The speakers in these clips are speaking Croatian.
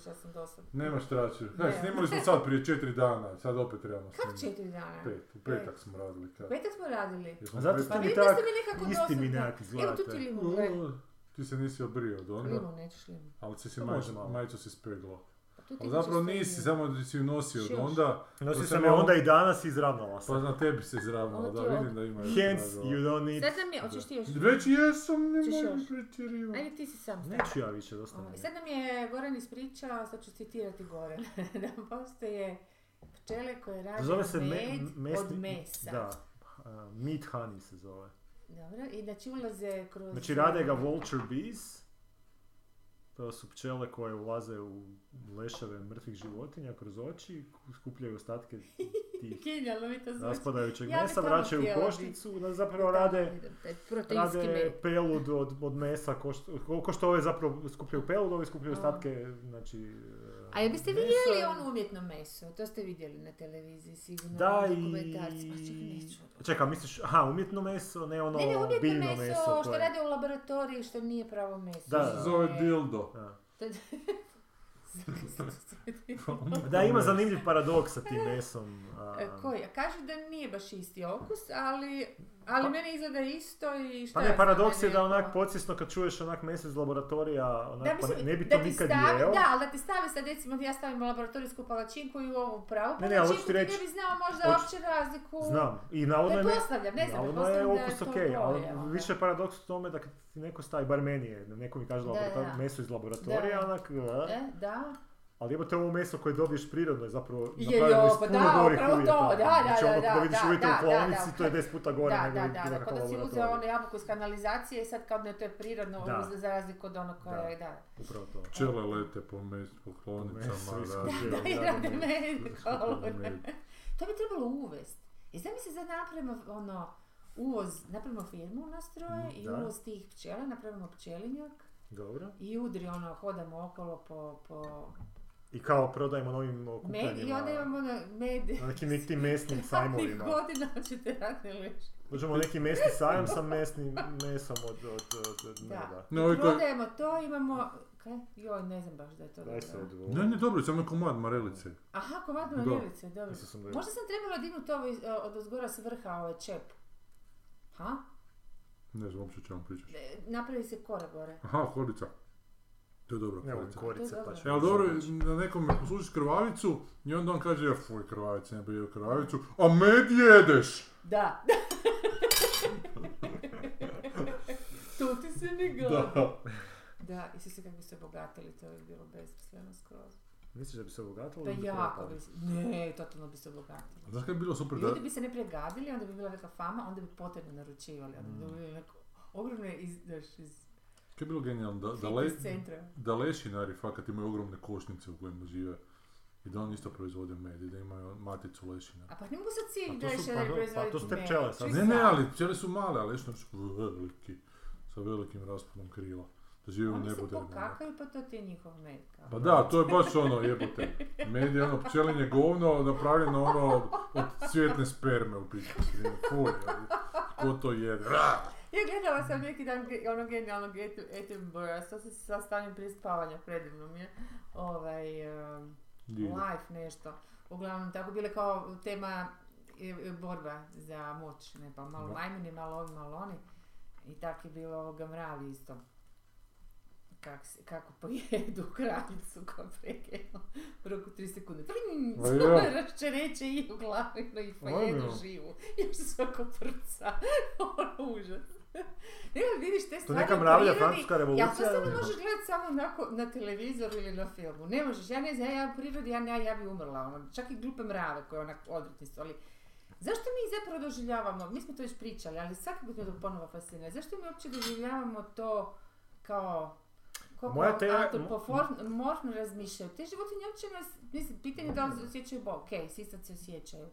ja sam dosadna. Nemaš traču. Ne. Kaj, snimali smo sad prije četiri dana, sad opet trebamo Kak snimati. četiri dana? Pet, u petak smo radili. Kaj. Petak smo radili. A zato ste Pa mi tak mi nekako isti mi nekak Evo tu ti izgledate. limun, Ti se nisi obrio od onda, Limun, nećeš limun. ali si si majicu si speglo. Tu ti Ali zapravo nisi, samo da si ju nosio od onda, Nosio sam je onda i danas i izravnala se. pa na tebi se izravnalo, Ovo da vidim da ima. Hence, you don't need... Sad nam je, hoćeš ti još? Već jesam, ne mogu pretjerivati. Ajde ti si sam stavio. Neću ja više, dosta mi je. Sad nam je Goran ispričao, sad ću citirati Goran, da postoje pčele koje rade Zove se me, med mesni... od mesa. Da, uh, meat honey se zove. Dobro, i znači ulaze kroz... Znači rade ga vulture bees. To su pčele koje ulaze u leševe mrtvih životinja kroz oči, skupljaju ostatke tih mi to zvuči. raspadajućeg Ja mesa, vraćaju u košnicu, da zapravo rade, rade pelud od, od mesa, ko što, ko- što ove zapravo skupljaju pelud, ovi skupljaju ostatke, znači... A jel biste vidjeli ono umjetno meso? To ste vidjeli na televiziji sigurno. Da u i... dokumentarcima. Čekaj, neću. Čekaj, misliš, aha, umjetno meso, ne ono Ne, ne, umjetno biljno meso, meso. što koje- rade u laboratoriji, što nije pravo meso. Da, da. zove dildo. Da. Da, ima zanimljiv paradoks sa tim mesom. E, Koji? Kažu da nije baš isti okus, ali, ali Pa- meni izgleda isto i šta Pa ne, paradoks je da onak podsvjesno kad čuješ onak meso iz laboratorija, onak, Da, pa mislim, ne, ne bi da to ti nikad stavi, jeo. Da, ali da ti stavi sad recimo ja stavim laboratorijsku palačinku i u ovu pravu Ne, ne, palačinku, ti ti reći- ne bi znao možda hoću- uopće razliku. Znam, i navodno je, ne, ne znam, navodno je da okus to ok, ali ono. više je paradoks u tome da kad ti neko stavi, bar meni je, da neko mi kaže Da, da. meso iz laboratorija, Da. onak, E, da. Ali jebote ovo meso koje dobiješ prirodno je zapravo Je, napravljeno iz pa puno da, gorih upravo to, uvjeta. da, da, znači, da, ono da, kad vidiš da, uvjete da, u da, klaonici, da. to je 10 puta gore Da, nego da, da, da, kod da si uzeo laboratorij. ono jabuko iz kanalizacije i sad kao da je to je prirodno Da. za razliku od onog koje Da. je, da. Upravo to. Pčele lete po, mes, po klonicama, da. Da, i da, rade da, med. To bi trebalo uvest. I znam se sad napravimo ono, uvoz, napravimo firmu nastroje Mm, i da. uvoz tih pčela, napravimo pčelinjak Dobro. i udri ono, hodamo okolo po, po I kao prodajemo novim med okupljanjima. i onda imamo ono, med. Na nekim tim mesnim sajmovima. godina ćete raditi. Dođemo na neki mesni sajam sa mesnim mesom od, od, od, od Da. meda. Koji- Prodajemo to, imamo, kaj? Joj, ne znam baš da je to Daj dobro. se Ne, ne, dobro, samo komad marelice. Aha, komadno Da. marelice, dobro. Sam da Možda sam trebala dignuti ovo iz- od ozgora s vrha, ovaj čep. Ha? Ne znam uopće čemu pričaš. E, Napravi se kora gore. Aha, korica. To je dobro, Ne volim korica. korice, To je pa ali dobro, na nekom poslušiš krvavicu i onda on kaže, ja fuj, krvavica, ne bi jeo krvavicu, a med jedeš! Da. tu ti se ne gleda. Da. Da, i se kako bi se obogatili, to bi bilo besmisleno skroz. Misliš da bi se obogatilo? Pa bi jako bi se, ne, totalno bi se obogatili. Znaš kaj je bilo super da... Ljudi bi se ne pregadili, onda bi bila neka fama, onda bi potrebno naručivali, onda bi dobili neko ogromne iz, znaš, iz Kaj je bilo genijalno, da, da, le, da lešinari fakat imaju ogromne košnice u kojima žive. I da oni isto proizvode med i da imaju maticu lešina. A pa ne mogu sad Pa to da pa to- proizvoditi pa to su te med. pčele sad. Ne, ne, ali pčele su male, a lešinari su veliki. Sa velikim raspadom krila. Da žive u Oni se pokakaju, pa to ti je njihov med. kao. Pa da, to je baš ono, jebote. Med je ono pčelinje govno napravljeno ono od, od cvjetne sperme u pičku. Fuj, ko to jede? Ra! Ja gledala sam neki dan onog genijalnog Attenborougha, to se sa stanjem prije spavanja, predivno mi je. Ovaj, um, life nešto. Uglavnom, tako bile kao tema e, e, borba za moć, ne pa malo Da. majmuni, malo ovi, malo oni. I tako je bilo ovoga mravi isto. Kak, se- kako pojedu kraljicu kao prekeno. U roku 3 sekunde. Svoje ja. raščereće i u glavinu i pojedu živu. Još se svako prca. ono užas. Ne, vidiš te To stvari neka u mravlja francuska Ja to revolucija. samo možeš gledati samo onako na televizoru ili na filmu. Ne možeš, ja ne znam, ja u prirodi, ja, ne, ja bi umrla, ono, čak i glupe mrave koje onak odvratni su, ali zašto mi zapravo doživljavamo, mi smo to već pričali, ali svakako me to ponovo fascinira, zašto mi uopće doživljavamo to kao kako Moja te- antropomorfno razmišljaju. Te životinje uopće nas, mislim, pitanje je da li osjećaju bol, ok, sisavci osjećaju,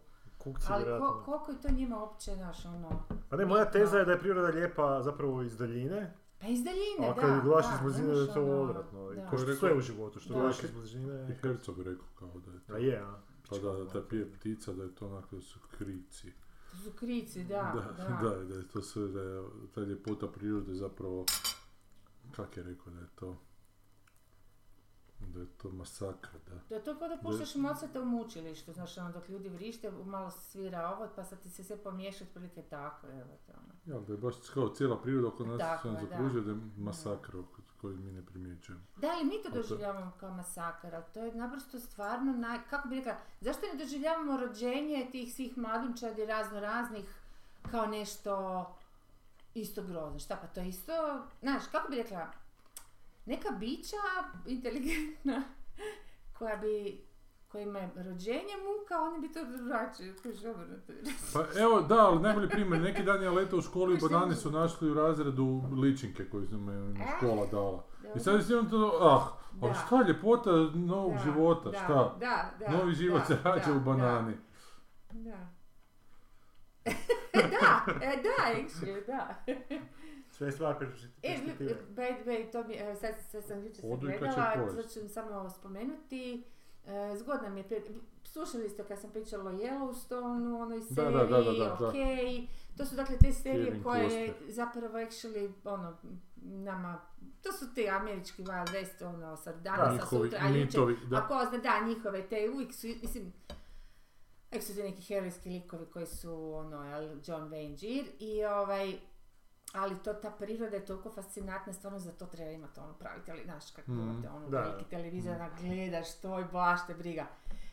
Kukci, ali vjerojatno. ko, koliko je to njima uopće, naš, ono, Pa ne, moja teza je da je priroda lijepa zapravo iz daljine, pa iz daljine, a da, kad je gledaš da, iz blizine ne da je to ono, odvratno. Da. Ko što Rekao- sve u životu, što Da. gledaš iz blizine. I Herzog rekao kao da je to. A je, a? Pa da, da pije ptica, da je to onako da su krici. To su krici, da, da, da. da, da je to sve, da je ta ljepota prirode zapravo, kak je rekao da je to, da je to to masakr, da. To je to kao da puštaš Mozarta u mučilištu, znaš, ono, dok ljudi vrište, malo svira ovo, pa sad ti se sve pomiješa, otprilike tako, evo te, ono. Ja, da je baš kao cijela priroda oko nas Tako se nas je, da. zakružuje da je masakr oko- koji mi ne primjećujemo. Da, i mi to doživljavamo kao masakar, ali to je naprosto stvarno naj... Kako bi rekla, zašto ne doživljavamo rođenje tih svih mladunčadi razno raznih kao nešto isto grozno? Šta pa to isto, znaš, kako bi rekla, neka bića inteligentna koja bi kojima je rođenje muka, oni bi to drugačije. Pa evo, da, ali najbolji primjer, neki dan je letao u školi i banani su našli u razredu ličinke koje su E? škola dala. I sad je svima to, ah, ali šta ljepota novog Da, života, da, šta? Da, da, Novi život da, se rađa u banani. Da. da, e, da, actually, da. Sve je stvar E, perspektive. by the way, to mi, evo, sad, sad sam jučer se je gledala, ću samo spomenuti. E, zgodna mi je, pred- slušali ste kad sam pričala o Yellowstoneu, onoj Da, seriji, da, da, da, da, da. ok, to su dakle te serije Kevin koje Costner. zapravo actually, ono, nama, to su te američki Wild West, ono, sad Da, danas, a njihovi sutra, a jučer, mitovi, da. a ko zna, da, njihove te, uvijek su, mislim, uvijek su ti neki herojski likovi koji su, ono, John Wayne i ovaj, ali to, ta priroda je toliko fascinantna, stvarno za to treba imati ono praviti, ali znaš kako Mhm. imate ono Da, veliki da. televizor, onak gledaš to i baš te briga.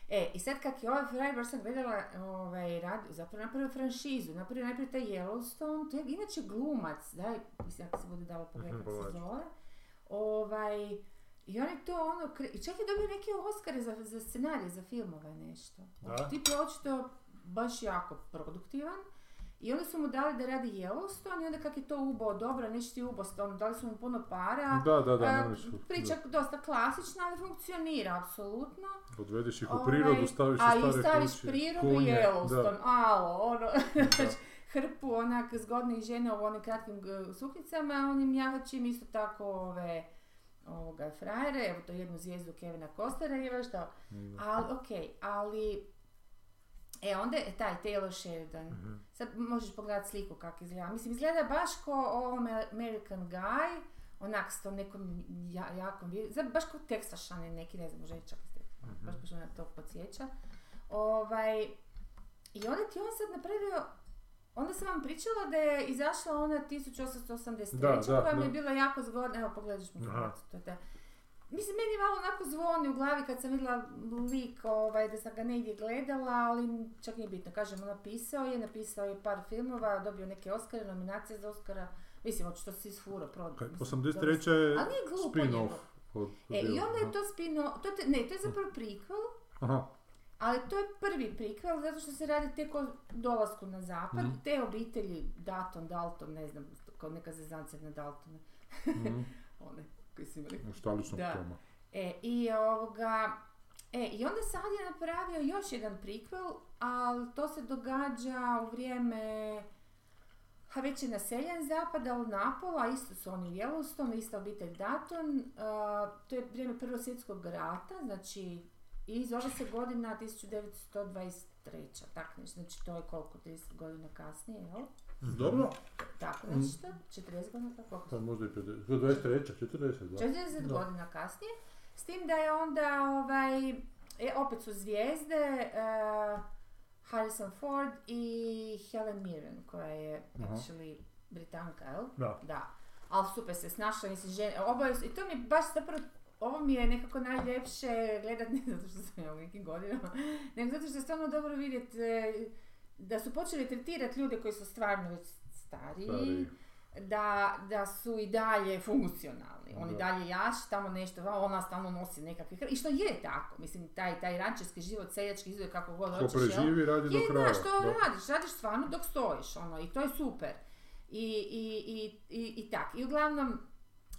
E, i sad kak je ovaj frajer, baš sam gledala, ovaj, rad, zapravo napravio franšizu, napravio najprije taj Yellowstone, to je inače glumac, daj, mislim ako se bude dalo pogledati Mhm, kako se ću. zove, ovaj, i on je to ono, kre- i čak je dobio neke Oscare za, za scenarije, za filmove nešto. Da? Tip je očito baš jako produktivan. I onda su mu dali da radi Yellowstone i onda kak je to ubao dobro, nešto ti ubao, ono, dali su mu puno para. Da, da, da, A, priča dosta klasična, ali funkcionira, apsolutno. da. Odvedeš ih u Ovaj, prirodu, staviš u A stare i staviš kuće, prirodu i Yellowstone, da. alo, ono, Da. hrpu onak zgodnih žena u onim kratkim g- suknjicama, a onim jahačim isto tako ove ovoga frajere, evo to jednu zvijezdu Kevina Costnera i evo što. Mm. Ali, okej, ali E, onda je taj Taylor Sheridan. Mhm. Sad možeš pogledati sliku kako izgleda. Mislim, izgleda baš ko ovo American Guy, onak s tom nekom ja, jakom, za- baš kao tekstašani neki, ne znam, može čak i ste- Mhm. baš baš me na to podsjeća. Ovaj, I onda ti on sad napravio, onda sam vam pričala da je izašla ona 1883. Da, da, koja mi je da. bila jako zgodna, evo pogledaš mi to je ta- Mislim, meni malo onako zvoni u glavi kad sam vidjela lik, ovaj, da sam ga negdje gledala, ali čak nije bitno. Kažem, on napisao je, napisao je par filmova, dobio neke Oscare, nominacije za Oscara. Mislim, očito si isfuro, pro... Kaj, mislim, 83. dobro- je spin-off. od- E, i onda je to spino, to te- ne, to je zapravo prequel, Aha, ali to je prvi prequel zato što se radi tek o dolasku na zapad, Mhm. te obitelji Dalton, Dalton, ne znam, kao neka zezancija na Daltone, mhm, one koji su imali štaličnog Da. Toma. E, i ovoga, e, i onda sad je napravio još jedan prequel, ali to se događa u vrijeme, ha već je naseljen zapad, ali napola, isto su oni u Yellowstone, ista obitelj Dutton, to je vrijeme Prvog svjetskog rata, znači, i zove se godina 1923. Tak nešto, znači to je koliko, 30 godina kasnije, jel? Dobro. Tako Mhm. nešto, 40 godina, tako Pa možda i 50. 23. 40, da. 40 Da. godina kasnije. S tim da je onda, ovaj, e, opet su zvijezde, eh, Harrison Ford i Helen Mirren, koja je Aha. actually Britanka, jel? Da. Da. Ali super se snašla, mislim, žene, oboje su, i to mi je baš zapravo, ovo mi je nekako najljepše gledat, ne zato što sam ja u nekim godinama, nego zato što je stvarno dobro vidjeti da su počeli tretirati ljude koji su stvarno već stariji, Stariji. da, da su i dalje funkcionalni. Oni Da. dalje jaš, tamo nešto, ona stalno nosi nekakve hr- I što je tako, mislim, taj, taj rančarski život, seljački izgled kako god hoćeš, jel? preživi, radi do kraja. što radiš, radiš stvarno dok stojiš, ono, i to je super. I, i, i, i, i tak. I uglavnom,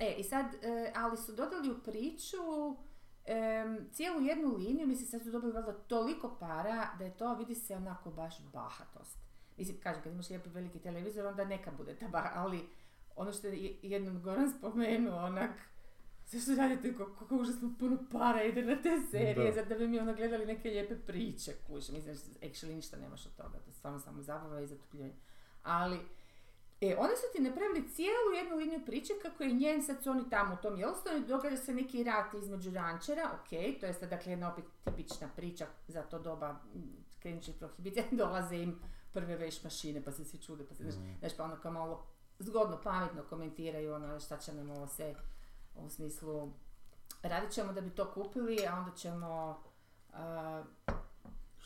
e, i sad, e, ali su dodali u priču em, cijelu jednu liniju, mislim, sad su dobili valjda toliko para da je to, vidi se onako baš bahatost. Mislim, kažem, kad imaš lijepi veliki televizor, onda neka bude ta bah, ali ono što je jednom Goran spomenuo, onak, zašto radite kako, kako užasno puno para ide na te serije, Da. da. da bi mi ono gledali neke lijepe priče, kuće, mislim, actually ništa nemaš od toga, to je stvarno samo zabava i zatupljivanje. Ali, E, onda su ti napravili cijelu jednu liniju priče kako je njen, sad su oni tamo u tom Yellowstone, događa se neki rat između rančera, ok, to je sad dakle jedna opet tipična priča za to doba m, krenut prohibicija, dolaze im prve veš mašine pa se svi čude, pa se znaš, Mm. znaš, pa ono kao malo zgodno, pametno komentiraju ono šta će nam ovo sve u smislu radit ćemo da bi to kupili, a onda ćemo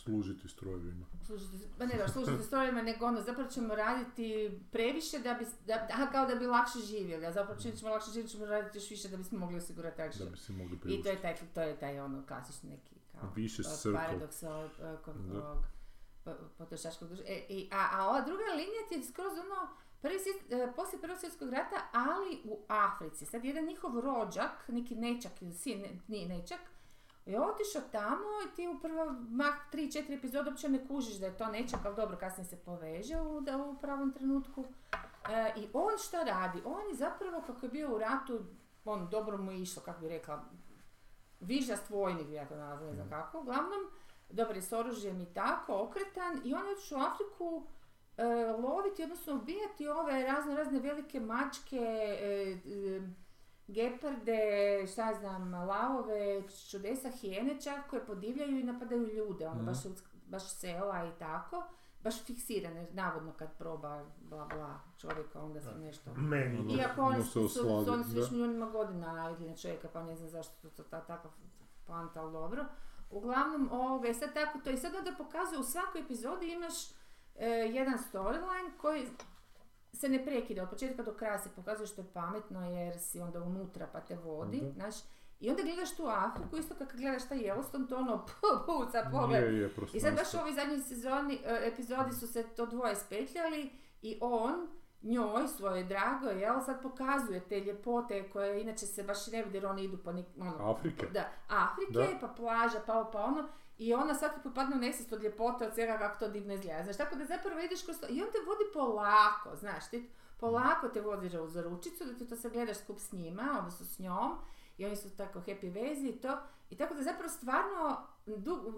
Služiti strojevima. služiti, pa ne da služiti strojevima, nego ono, zapravo ćemo raditi previše da bi, da, aha, kao da bi lakše živjeli, a zapravo čim ćemo lakše živjeti ćemo raditi još više da bismo mogli osigurati tak Da bi se mogli I to priuštiti. je taj, to je taj ono klasični neki kao Više paradoks ovog, kon- Da. ovog po- potrošačkog društva. E, i- a, a ova druga linija ti je skroz ono, prvi e, poslije prvog svjetskog rata, ali u Africi. Sad jedan njihov rođak, neki nečak ili sin, ne, nije nečak, je otišao tamo i ti u prvo mah 3-4 epizode uopće ne kužiš da je to nečak, ali dobro, kasnije se poveže u, da, u pravom trenutku. E, I on šta radi? On je zapravo, kako je bio u ratu, on dobro mu je išlo, kako bi rekla, vižast vojnik, ja to nazvala, ne znam kako. Uglavnom, dobar je s oružjem i tako, okretan, i on je otišao u Afriku e, loviti, odnosno ubijati ove razne, razne velike mačke, e, e, geparde, šta znam, lavove, čudesa, hijene čak koje podivljaju i napadaju ljude, ono, Mhm. baš, ljudsk- baš sela i tako. Baš fiksirane, navodno kad proba bla bla čovjeka, onda se nešto... Meni. Iako oni su, su, su, oni su već milijunima godina navikli na čovjeka, pa ne znam zašto to ta, takav poanta, ali dobro. Uglavnom, ovoga, i sad tako to, i sad onda pokazuje, u svakoj epizodi imaš e, jedan storyline koji se ne prekida, od početka do kraja se pokazuje što je pametno jer si onda unutra pa te vodi, Da. znaš. I onda gledaš tu Afriku, isto kako gledaš taj Yellowstone, to ono puca pogled. Je, je, I sad baš u ovoj zadnjoj sezoni, e, epizodi su se to dvoje spetljali i on njoj, svojoj dragoj, jel, sad pokazuje te ljepote koje inače se baš ne vidi jer oni idu po nek, ono, Afrike. da, Afrike, Da. pa plaža, pa ovo, pa ono, i ona svaki put padne u nesvijest od ljepote, od svega kako to divno izgleda. Znaš, tako da zapravo ideš kroz to, i on te vodi polako, znaš, ti polako te vodi za ručicu, da ti to sad gledaš skup s njima, odnosno s njom, i oni su tako happy vezi i to, i tako da zapravo stvarno,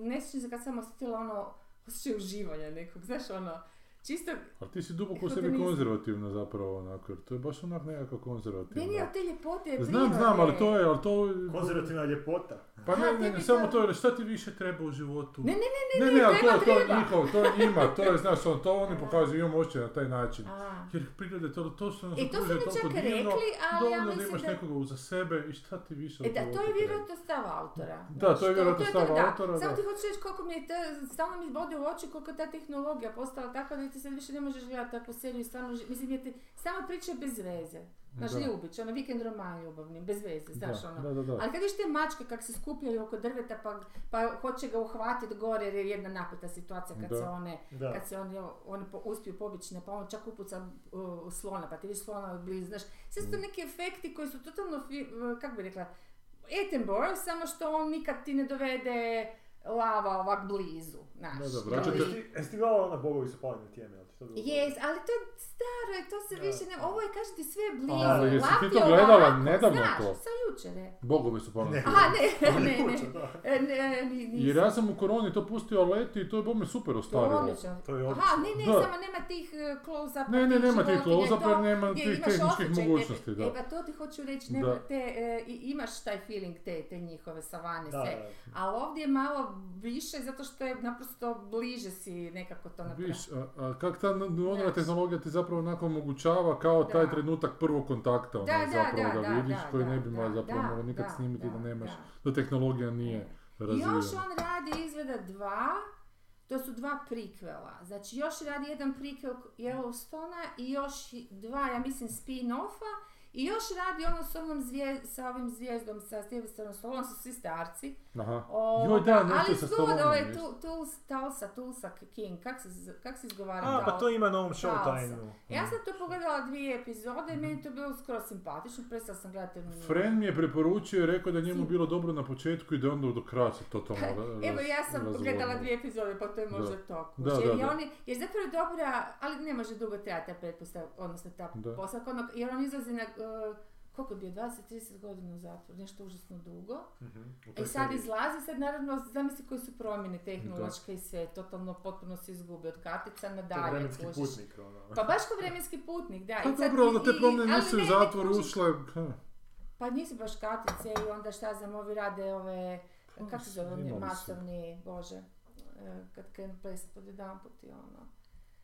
ne se kad sam osjetila ono, osjećaj uživanja nekog, znaš, ono, čisto, Ali ti si duboko u sebi konzervativna zapravo onako, jer to je baš onak nekako konzervativno. meni je od te ljepote Znam, znam, ali to je, ali to... Konzervativna ljepota. Pa ne, ne, ne, samo to- jer šta ti više treba u životu? Ne, ne, ne, ne, ne, ne, ali to, treba, je- to je treba. njihovo, to je njima, to je, znaš, on, to oni pokazuju, imamo očaj na taj način. A. Jer prirode, to, to su nas E, to su mi toliko čak divno, rekli, ali ja dovoljno da mislim imaš da- nekoga uza sebe i šta ti više E od da, toga to je treba? vjerojatno stav autora. Da, to je vjerojatno stav da. autora, Samo da. ti hoću reći koliko mi je ta, stalno mi bode u oči koliko je ta tehnologija postala takva ti sad više ne možeš gledati takvu seriju i stvarno, mislim, jer ti samo priča bez veze. Znaš, ljubić, ono vikend roman ljubavni, bez veze, znaš, Da, ono. da, da, da. Ali kad vidiš te mačke kak se skupljaju oko drveta pa, pa hoće ga uhvatiti gore jer je jedna napeta situacija kad Da. se one, Da. kad se oni, oni po, uspiju pobjeći na pa on čak upuca uh, slona, pa ti vidiš slona blizu, znaš. Sve Mm. su to neki efekti koji su totalno, uh, kako bi rekla, Attenborough, samo što on nikad ti ne dovede lava ovak blizu, znaš. Da, To vraćate- je- Jesi ti- gledala ona Bogovi su pali na tijeme, jel ti to bilo? Jes, ali to je staro i to se Da. više ne... Ovo je, kaže ti, sve blizu. Ali jesi ti Lak to gledala ovako, nedavno znaš, to? sa jučer, je. Bogovi su. Ne. Aha, ne, ne, ne. E, ne, ni, nisam. Jer ja sam u koroni to pustio leti i to je bome super To je odlično. To je Aha, ne, ne, Da. samo nema tih uh, close-upa. Ne, ne, nema tih jer nema tih tehničkih mogućnosti, da. E pa to ti hoću reći, nema Da. te, e, i, imaš taj feeling te, te njihove savane, Da, sve. Ali ovdje je malo više zato što je naprosto bliže si nekako to napraviti. Viš, a, a kak ta nova Znaš. tehnologija ti zapravo onako omogućava kao taj Da. trenutak prvog kontakta, ono, Da, da, zapravo da, da, vidiš, da, koji da, ne bi da, zapravo nikad da, snimiti da, da, nemaš, da. da tehnologija nije razvijena. još on radi izgleda dva, to su dva prikvela. Znači još radi jedan prikvel Yellowstona i još dva, ja mislim, spin-offa. I još radi ono s, onom zvije, sa ovim zvijezdom, sa Sylvesterom Stalloneom, su svi starci. Aha. Ovoga, Joj, da, nešto ali sa zgod, Stalloneom, ovaj jest. tu, Tuls, Tulsa, Tulsa King, kak se, kak se izgovara? A, pa to ima na ovom Talsa. Showtimeu. Ja sam to pogledala dvije epizode i meni to bilo skoro simpatično, prestala sam gledati. Friend mi je preporučio i rekao da je njemu bilo dobro na početku i da onda do kraja se totalno ra- Evo ja sam razvodnilo. pogledala dvije epizode pa to je možda to. Da, kužiš. da, jer, je da. oni, jer zapravo je dobra, ali ne može dugo trajati ta pretpostavka, odnosno ta Da. postavka, ono, jer on izlazi na, uh, koliko je bio, 20-30 godina u zatvoru, nešto užasno dugo. Mhm, u I toj sad izlazi, sad naravno, zamisli koje su promjene tehnološke i sve, totalno, potpuno se izgubi od kartica na dalje, vremenski kužiš. putnik, ono. Pa baš kao vremenski putnik, da. Pa dobro, ali i- da te promjene nisu u ne, ne zatvor kužiš. ušle. Pa nisu baš kartice i onda šta znam, ovi rade ove, kako se zove, masovni, bože, e, kad krenu plesati pod jedan put i ono.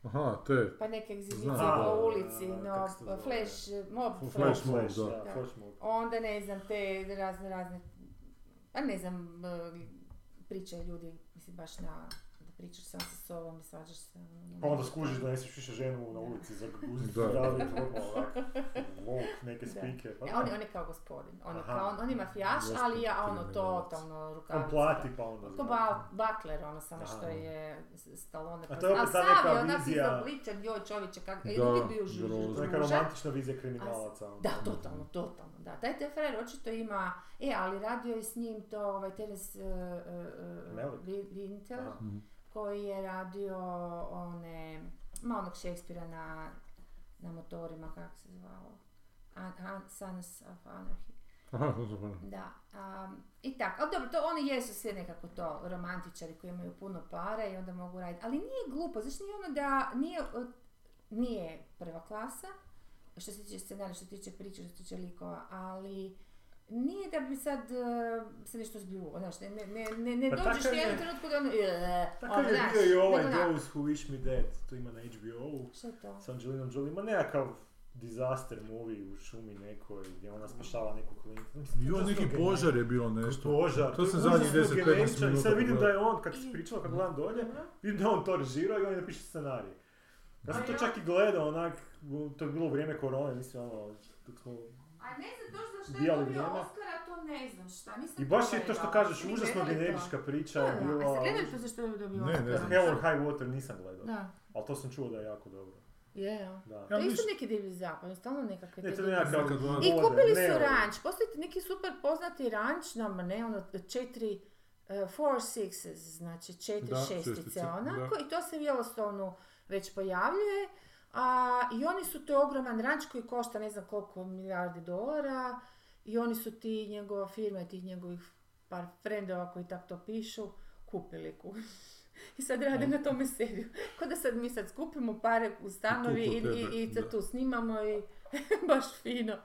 Aha, te. Pa neke egzibicije po A, ulici, no, zove? flash, mob Flash flash. mob, Flash, da. da, Da. flash mob. Onda ne znam, te razne, razne, pa ne znam, e, pričaju ljudi, mislim baš na, pričaš sam sa sobom i svađaš se. Pa onda skužiš da nesiš više ženu na ulici za guziti Da. onak, vok, neke Da. spike. Pa da. on, on je kao gospodin, on je, Aha. kao, on, on je mafijaš, ali ja ono totalno On rukavica. plati pa onda Ko ba, Butler, ono samo što je Stallone. A to je opet ali ta neka je onak vizija- izobličen, joj čovječe, kak, Da, uvijek bio grozno. To je neka romantična vizija kriminalaca. ono. Da, totalno, totalno, da. Taj te frajer očito ima, e, ali radio je s njim to, ovaj, Teres uh, uh. Koji je radio one, ma onog Shakespearea na, na motorima, kako se zvao, An, An, Sons of Anarchy. Aha, Da, am, i tako, ali dobro, to oni jesu sve nekako to romantičari koji imaju puno para i onda mogu raditi, ali nije glupo, znači nije ono da, nije, nije prva klasa, što se tiče scenarija, što se tiče priče, što se tiče likova, ali nije da bi sad eh, se nešto zbljuvo, znaš, ne, ne, ne, ne, ne Pa dođeš takav u jednom je- trenutku da ono, "Eee", Takav ono, je znaš, bio i ovaj Those Who Wish Me Dead, to ima na HBO-u, Šta je to? s Angelinom Jolie, ima nekakav disaster movie u šumi nekoj, gdje ona spašava neku. Mislim, Jo, neki požar je bilo nešto. Požar, To je sam zadnjih užasno 10-15 generičan I minuta sad vidim da je on, kad si pričala, kad gledam dolje, vidim da on to režirao i on je napiše scenarij. Ja sam to čak i gledao onak, to je bilo vrijeme korone, mislim ono, dok smo... A ne znam to što je dobio. Oscara, to ne znam šta, nisam I baš je to što kažeš, užasno generička priča Da, je da, a bila... ste gledali to zašto je dobio Ne, Oscara? ne znam. Hell or High Water nisam gledao, Da, ali to sam čuo da je jako dobro. je, ja. Da. Ja To je isto neki divlji zapad, stalno nekakve Ne, to I kupili ne su ovo. ranč, postoji neki super poznati ranč, nama ne, ono, četiri, uh, four sixes, znači četiri Da, šestice, šestice, onako, i to se u Yellowstoneu već pojavljuje, a, i oni su, to ogroman ranč koji košta ne znam koliko milijardi dolara, i oni su ti, njegova firma i tih njegovih par frendova koji tak to pišu, kupili ku. I sad rade na tome seriju. Ko da sad mi sad skupimo pare u stanovi i, i, i da. tu snimamo i baš fino.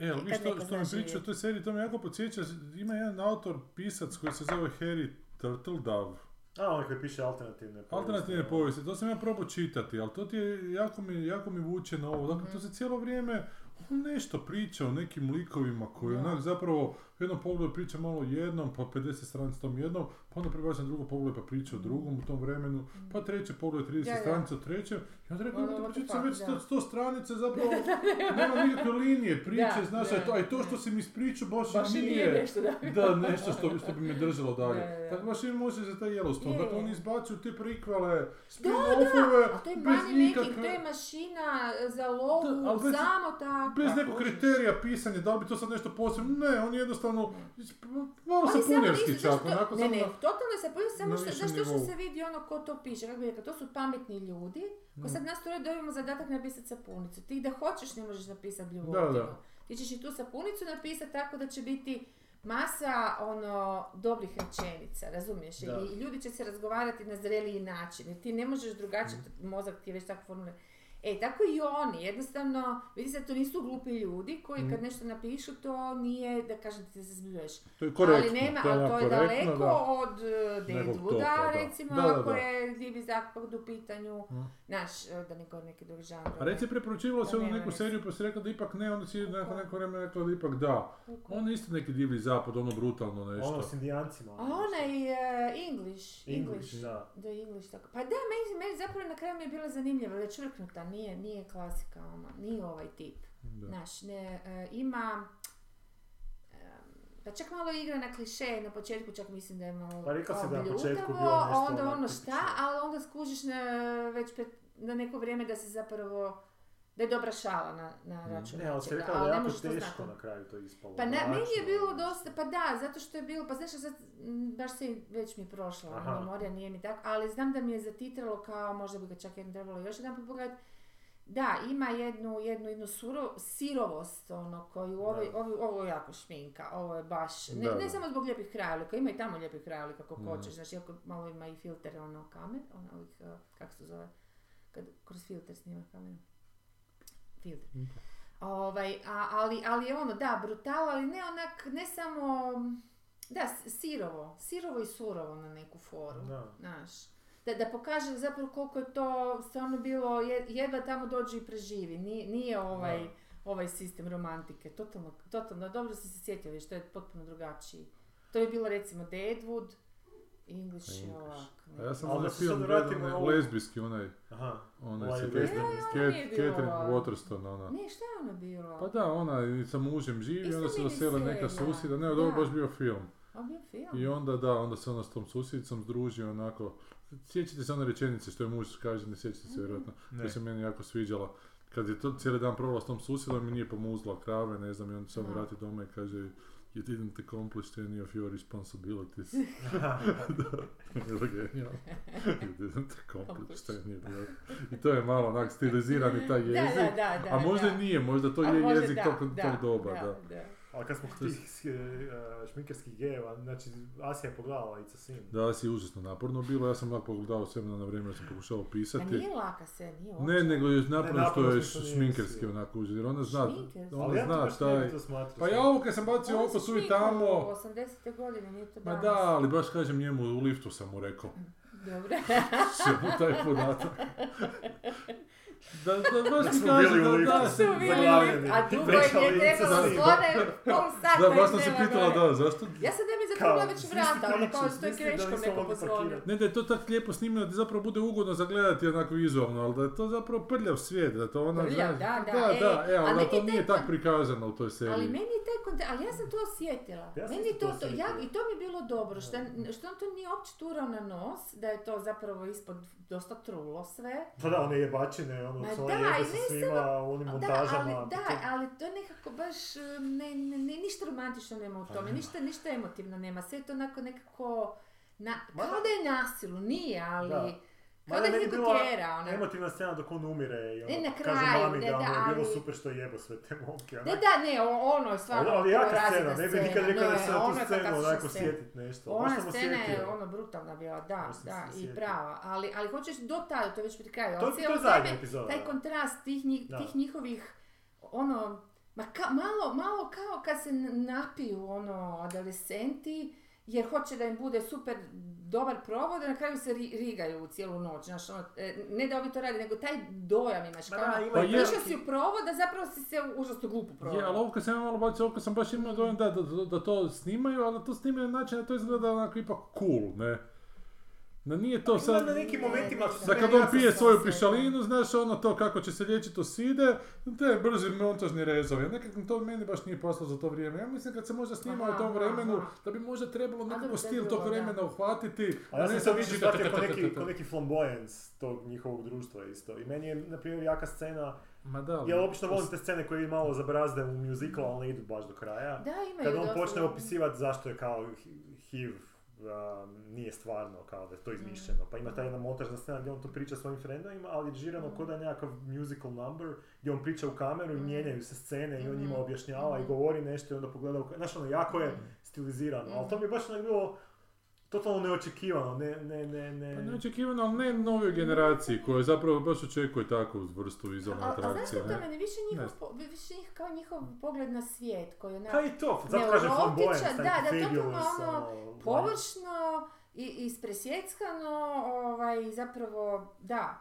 E, ali što, što mi priča o toj seriji, to me jako podsjeća, ima jedan autor, pisac koji se zove Harry Turtledove. A, on koji piše alternativne povijesti. Alternativne povijesti, to sam ja probao čitati, ali to ti je, jako mi, jako mi vuče na ovo. Dakle, Mhm. to se cijelo vrijeme on nešto priča o nekim likovima koji Da. onak zapravo u jednom pogledu priča malo o jednom, pa 50 stranica tom jednom, pa onda prebaci na drugo pogled pa priča o drugom u tom vremenu, pa treće pogled 30 Da, da. stranica o trećem, i onda rekao, da već da. 100, 100 stranice zapravo, nema nikakve linije, priče, znaš, a, to, a to što si mi ispričao baš, Baš i nije, nije nešto da nešto što, što bi me držalo dalje. Da, da. Tako baš za taj Yellowstone. Dakle, oni izbacuju te prikvale, spin-offove, to je money making, to je mašina za lovu, samo tako. Bez nekog kriterija pisanja, da li bi to sad nešto posebno, ne, on jednostavno, malo Oni samo sapunjerski nisu, čak, zašto- onako Ne, samo ne, totalno se pojavio samo što, višem znaš to što se vidi ono ko to piše, kako bi rekao, to su pametni ljudi koji Mm. sad nas to dobijemo zadatak napisati sapunicu. Ti da hoćeš ne možeš napisati Da, bljuvotinu. da. Ti ćeš i tu sapunicu napisati tako da će biti masa ono dobrih rečenica, razumiješ? Da. I ljudi će se razgovarati na zreliji način. Jer ti ne možeš drugačije, Mm. mozak ti je već tako formuliran. E, tako i oni, jednostavno, vidi se, to nisu glupi ljudi koji Mm. kad nešto napišu, to nije, da kažem ti se zbljuješ. To je korektno, ali nema, to je ali to je daleko da. od Nekog Deadwooda, da. recimo, Da, da, ako da. je divlji zapad u pitanju, Mm. znaš, uh, da ne govorim neki drugi žanr. A reci, preporučivalo se Da, ono neku seriju pa si rekla da ipak ne, onda si nakon neko vremena rekla da ipak da. On je isto neki divlji zapad, ono brutalno nešto. Ono s indijancima. A onaj uh, English, English, da. Da, English, tako. Pa da, meni, meni zapravo na kraju mi je bila zanimljiva, već čvrknuta, nije, nije klasika, ono, nije ovaj tip. Da. Znaš, ne, e, ima, pa čak malo igra na kliše, na početku čak mislim da je malo Pa rekla si kao da na početku bilo a nešto onda ono šta, ali onda skužiš na, već pred, na neko vrijeme da se zapravo, da je dobra šala na, na Mm. račun Ne, ali nečega, rekla da je ne jako teško na kraju to ispalo. Pa na, meni je bilo ono. dosta, pa da, zato što je bilo, pa znaš, sad, baš se već mi prošla, Aha. memorija nije mi tako, ali znam da mi je zatitralo kao, možda bi ga čak jednom trebalo još jedan pogledati, Da, ima jednu, jednu, jednu suro, sirovost, ono, koju ovo, ovo, ovo je jako šminka, ovo je baš, ne, Da, ne da. samo zbog lijepih krajolika, ima i tamo lijepih krajolika kako Mhm. hoćeš, znaš, iako malo ima i filter, ono, kamer, ono, ovih, uh, kako se zove, kad kroz filter snima kameru. Filter. Ovaj, a, ali, ali je ono, da, brutal, ali ne onak, ne samo, da, sirovo, sirovo i surovo na neku foru, Da. znaš. Da, da pokaže zapravo koliko je to stvarno bilo, je- jedva tamo dođe i preživi, nije, nije ovaj, ovaj sistem romantike, totalno, totalno, dobro ste se sjetili što je potpuno drugačiji. To je bilo recimo Deadwood, English je English. ovak. A ja sam Ali onaj da se film gledao, ovo. lezbijski, onaj, Aha. onaj sa. Catherine Waterston, ona. Ne, šta je ono bilo? Pa da, ona sa mužem živi, onda se dosela neka susjeda, ne, ovo je Da. baš bio film. A bio film? I onda da, onda se ona s tom susjedicom združi onako, sjećate se one rečenice što je muž kaže, ne sjećate se vjerojatno, Ne. koja se meni jako sviđala. Kad je to cijeli dan provela s tom susjedom i nije pomuzla krave, ne znam, i onda se on Aha. vrati doma i kaže You didn't accomplish any of your responsibilities. Bilo genijalno. You didn't accomplish any of your... I to je malo onak stilizirani taj Da, jezik. da, da, da, a možda da. nije, možda to A je možda jezik da, tog, da, tog doba, da. da. Ali kad smo kod tih e, šminkerskih gejeva, znači Asija je pogledala It's a Sin. Da, si užasno naporno bilo, ja sam onak pogledao sve na vrijeme, jer sam pokušao pisati. nije laka se, nije uopće. Ne, nego je naporno što je što nije šminkerski onako jer ona zna, Šminkerski? ona Ali ja zna ne taj... smatrao. Pa ja ovo kad sam bacio oko se tu i tamo, 80. godine, nije to ma danas. da, ali baš kažem njemu u liftu sam mu rekao, Dobro. čemu taj podatak. Da, da baš Da mi smo kaže bili u da, liftu. da, Su se- bili, a Pričali je Ica trebalo slone, pol sata da, baš sam se pitala, da, zašto? Ja sam da mi Kao, zatvorila već vrata, ono kao s toj svi si da greškom neko pozvonio. Ne, da je to tako lijepo snimljeno da je zapravo bude ugodno za gledati onako vizualno, ali da je to zapravo prljav svijet, da to ona... Prljav, znaš- da, da, da, da, e, ali da to je nije taj tak prikazano u toj seriji. Ali meni je taj konte, ali ja sam to osjetila. Meni to, ja, i to mi je bilo dobro, što, što on to nije uopće turao na nos, da je to zapravo ispod dosta trulo sve. Pa da, one jebačine, ono, Ma sa da, sa svima, u onim Da, montažama. ali, pa da, to- ali to nekako baš, ne, ne, ne, ništa romantično nema u Pa tome, nema. ništa, ništa emotivno nema, sve je to onako nekako, na, Ma kao da. da je nasilu, nije, ali, Da. Mada da je meni bila tjera, ono. Emotivna scena dok on umire i ono, Ne, na kaže kraju, mami da, da, da, mu je bilo ali- super što je jebo sve te momke. Ne, da, ne, ono je stvarno Ali, ali jaka scena, ne bi nikad rekao da se na ono tu je scenu onako sjetit nešto. Ona sam scena je ono brutalna bila, da, da, i prava. Ali, ali hoćeš do tada, to je već pri kraju. To, je zadnja vrijeme epizoda. Taj kontrast tih, tih njihovih, ono, ma ka- malo, malo kao kad se napiju, ono, adolescenti, jer hoće da im bude super dobar provod, a na kraju se ri- rigaju cijelu noć, znaš, ono, e, ne da ovi to radi, nego taj dojam imaš, Ma kao, da, ono, ima Pa je- išao si u provod, a zapravo si se užasno glupo provod. Je, ali ovo kad sam malo bacio oko sam baš imao dojam da, da, da, da to snimaju, ali da to snimaju na način da to izgleda onako ipak cool, ne? Da nije to sad... na nekim Ne, momentima... su Da kad on pije svoju pišalinu, znaš ono to kako će se liječiti oside, te brzi montažni rezovi. Nekako to meni baš nije poslo za to vrijeme. Ja mislim kad se možda snima u tom vremenu, aha. da bi možda trebalo nekako stil tog vremena uhvatiti. A ja ne sam sad to više shvatio kao neki, ko neki flamboyance tog njihovog društva isto. I meni je, na primjer, jaka scena, Ma da, ja obično volim te scene koje malo zabrazde u muziklu, ali ne idu baš do kraja. Da, imaju Kad on dosta počne opisivati zašto je kao HIV um, nije stvarno, kao da je to izmišljeno. Pa ima ta jedna montažna scena gdje on to priča svojim friendovima, ali je žirano Mhm. kao da je nekakav musical number, gdje on priča u kameru i Mhm. mijenjaju se scene i on njima Mhm. objašnjava i Mhm. govori nešto i onda pogleda u Znaš, ono, jako je Mhm. stilizirano, ali to mi je baš onak bilo totalno neočekivano, ne, ne, ne, ne... Pa neočekivano, ali ne novoj generaciji koja zapravo baš očekuje takvu vrstu vizualne A, a znaš atrakcije. što to ne? meni više njihov, po- više njih kao njihov pogled na svijet koji je onak Pa i to, zato kažem flamboyance, da, da, totalno ono, površno i ispresjeckano, ovaj, zapravo, da,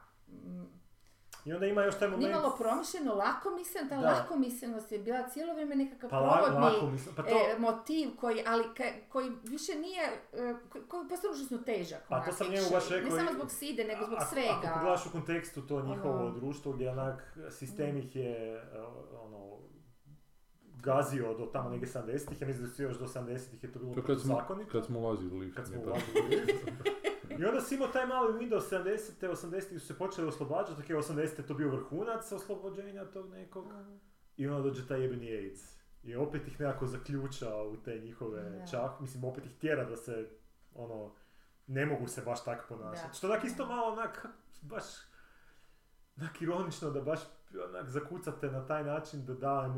I onda ima još taj moment... nimalo promišljeno, lako misleno, ta Da. lako mislenost je bila cijelo vrijeme nekakav Pa provodni lako mislim, pa to... e, motiv koji, ali ka- koji više nije, e, koji, koji je postao užasno težak. Pa to sam njemu baš rekao Ne samo zbog side, nego zbog svega. Ako pogledaš u kontekstu to njihovo Ono- društvo gdje onak sistem ih je uh, ono gazio do tamo negdje 70-ih, ja mislim da su još do 70-ih je to bilo To kad smo, zakonito. kad smo ulazili u lift. kad smo tako. ulazili u lift. I onda si imao taj mali Windows 70-te, 80-te su se počeli oslobađati, je 80-te to bio vrhunac oslobođenja tog nekog. I onda dođe taj jebeni AIDS. I opet ih nekako zaključa u te njihove Da. čah, mislim opet ih tjera da se, ono, ne mogu se baš tako ponašati. Što onak isto malo onak, baš, onak ironično da baš onak zakucate na taj način da da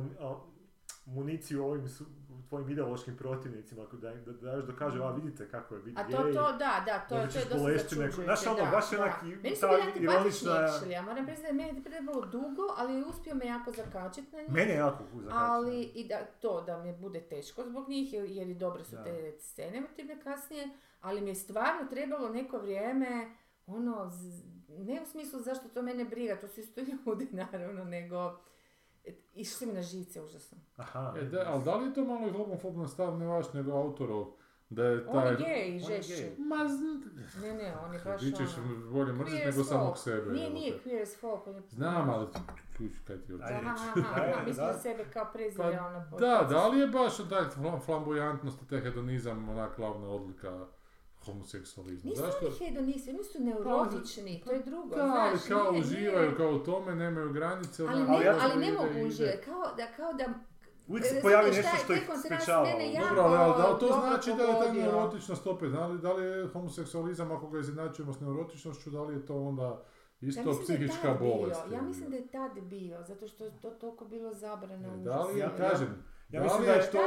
municiju ovim su, tvojim ideološkim protivnicima, da, da, da još dokaže, a vidite kako je biti A to, gej. to, da, da, to, je- to je dosta začuđujuće. Znaš, ono, da, baš je onak Meni su bili antipatični ironična- actually, ja moram priznati da je meni trebalo dugo, ali je uspio me jako zakačiti na njih. Meni je jako zakačeno. Ali i da, to da mi bude teško zbog njih, jer, i dobre su Da. te scene emotivne kasnije, ali mi je stvarno trebalo neko vrijeme, ono, ne u smislu zašto to mene briga, to su isto ljudi naravno, nego išli su mi na žice užasno. Aha. E, da, ali da li je to malo i homofobno stav, ne vaš, nego autorov, da je On taj... je gej, on je gej. Ma, z- Ne, ne, on je baš ti ćeš ono... bolje mrziti queer nego as samog folk. sebe. Nije, nije te. queer as folk, on je... Znam, ali kuš, kaj ti hoćeš. Reći. aha, aha, Da, mislim da sebe kao Pa, prezire, ono... da, da li je baš taj flam- flamboyantnost i taj hedonizam onak glavna odlika homoseksualizma? Nisu Zašto? oni hedonisti, oni su neurotični, to je drugo, Da, ali znaš, kao nije- uživaju nije- kao u tome, nemaju granice. Ali, onak, ne, Ali ali ne mogu uživati, kao da, kao da Uvijek se pojavi nešto što ih sprečava. ono. Dobro, ali, ali da li to dobro znači da je ta neurotičnost opet, da li, da li je homoseksualizam ako ga izjednačujemo s neurotičnošću, da li je to onda isto ja psihička bolest? bio, ja mislim da je tad bio, zato što je to toliko bilo zabrano. E, Da li, ja Ja- kažem, ja da mislim li da je to...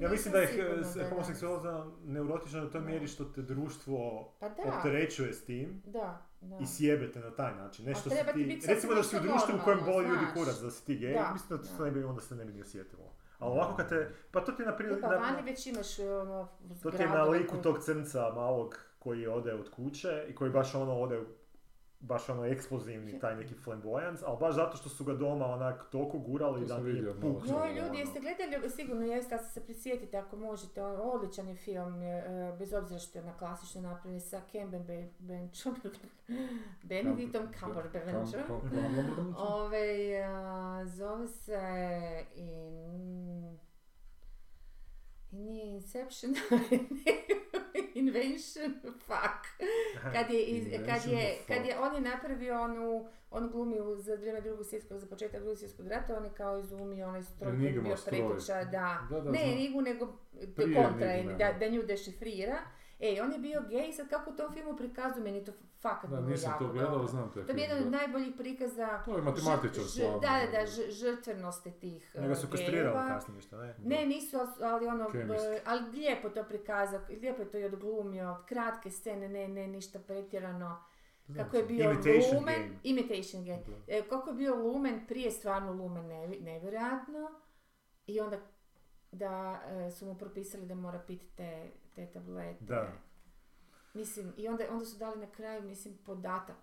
Ja mislim da je homoseksualizam neurotičan u toj Da. mjeri što te društvo Pa da, opterećuje s tim da, da. i sjebete na taj način. Nešto si ti ti, recimo da si u društvu u kojem boli ljudi kurac da si ti gej, mislim da to da. ne bi, onda se ne bi ni osjetilo. Ali ovako kad te, pa to ti je na E primjer, pa vani već imaš ono, to ti je na liku tog crnca malog koji ode od kuće i koji baš ono ode baš ono eksplozivni taj neki flamboyance, ali baš zato što su ga doma onak toliko gurali To da nije vidio puknuo. Joj, ljudi, ono. jeste gledali, sigurno jeste, ali se prisjetite ako možete, on- odličan je film, e, bez obzira što je na klasično napravljen sa Cumberbatchom, Benedictom Cumberbatchom. Ove, zove se in... Nije Inception, Invention, fuck. Kad je, iz, kad je, kad je, on je napravio onu, on glumi za vrijeme drugog svjetskog, za početak drugog svjetskog rata, on je kao izumio onaj stroj koji je bio preteča, da, Da, da, ne. Enigu, nego kontra, da. da nju dešifrira. Ej, on je bio gej, sad kako u tom filmu prikazuju, meni to fakat Da, bilo nisam jako to gledao, dobro. znam taj To je jedan od najboljih prikaza To je matematičar Ž- ž- slavni, Da, da, da. žrtvenosti tih Njega su uh, kastrirali kasnije, što ne? Ne, nisu, ali- ono, Kemist. b- ali lijepo to prikazao, lijepo je to i odglumio, kratke scene, ne, ne, ništa pretjerano. Znam Kako je bio Imitation lumen, game. imitation game. E, kako je bio lumen, prije stvarno lumen nevi- nevjerojatno. I onda da e, su mu propisali da mora piti te, te tablete. Da. Mislim, i onda, onda su dali na kraju, mislim, podatak,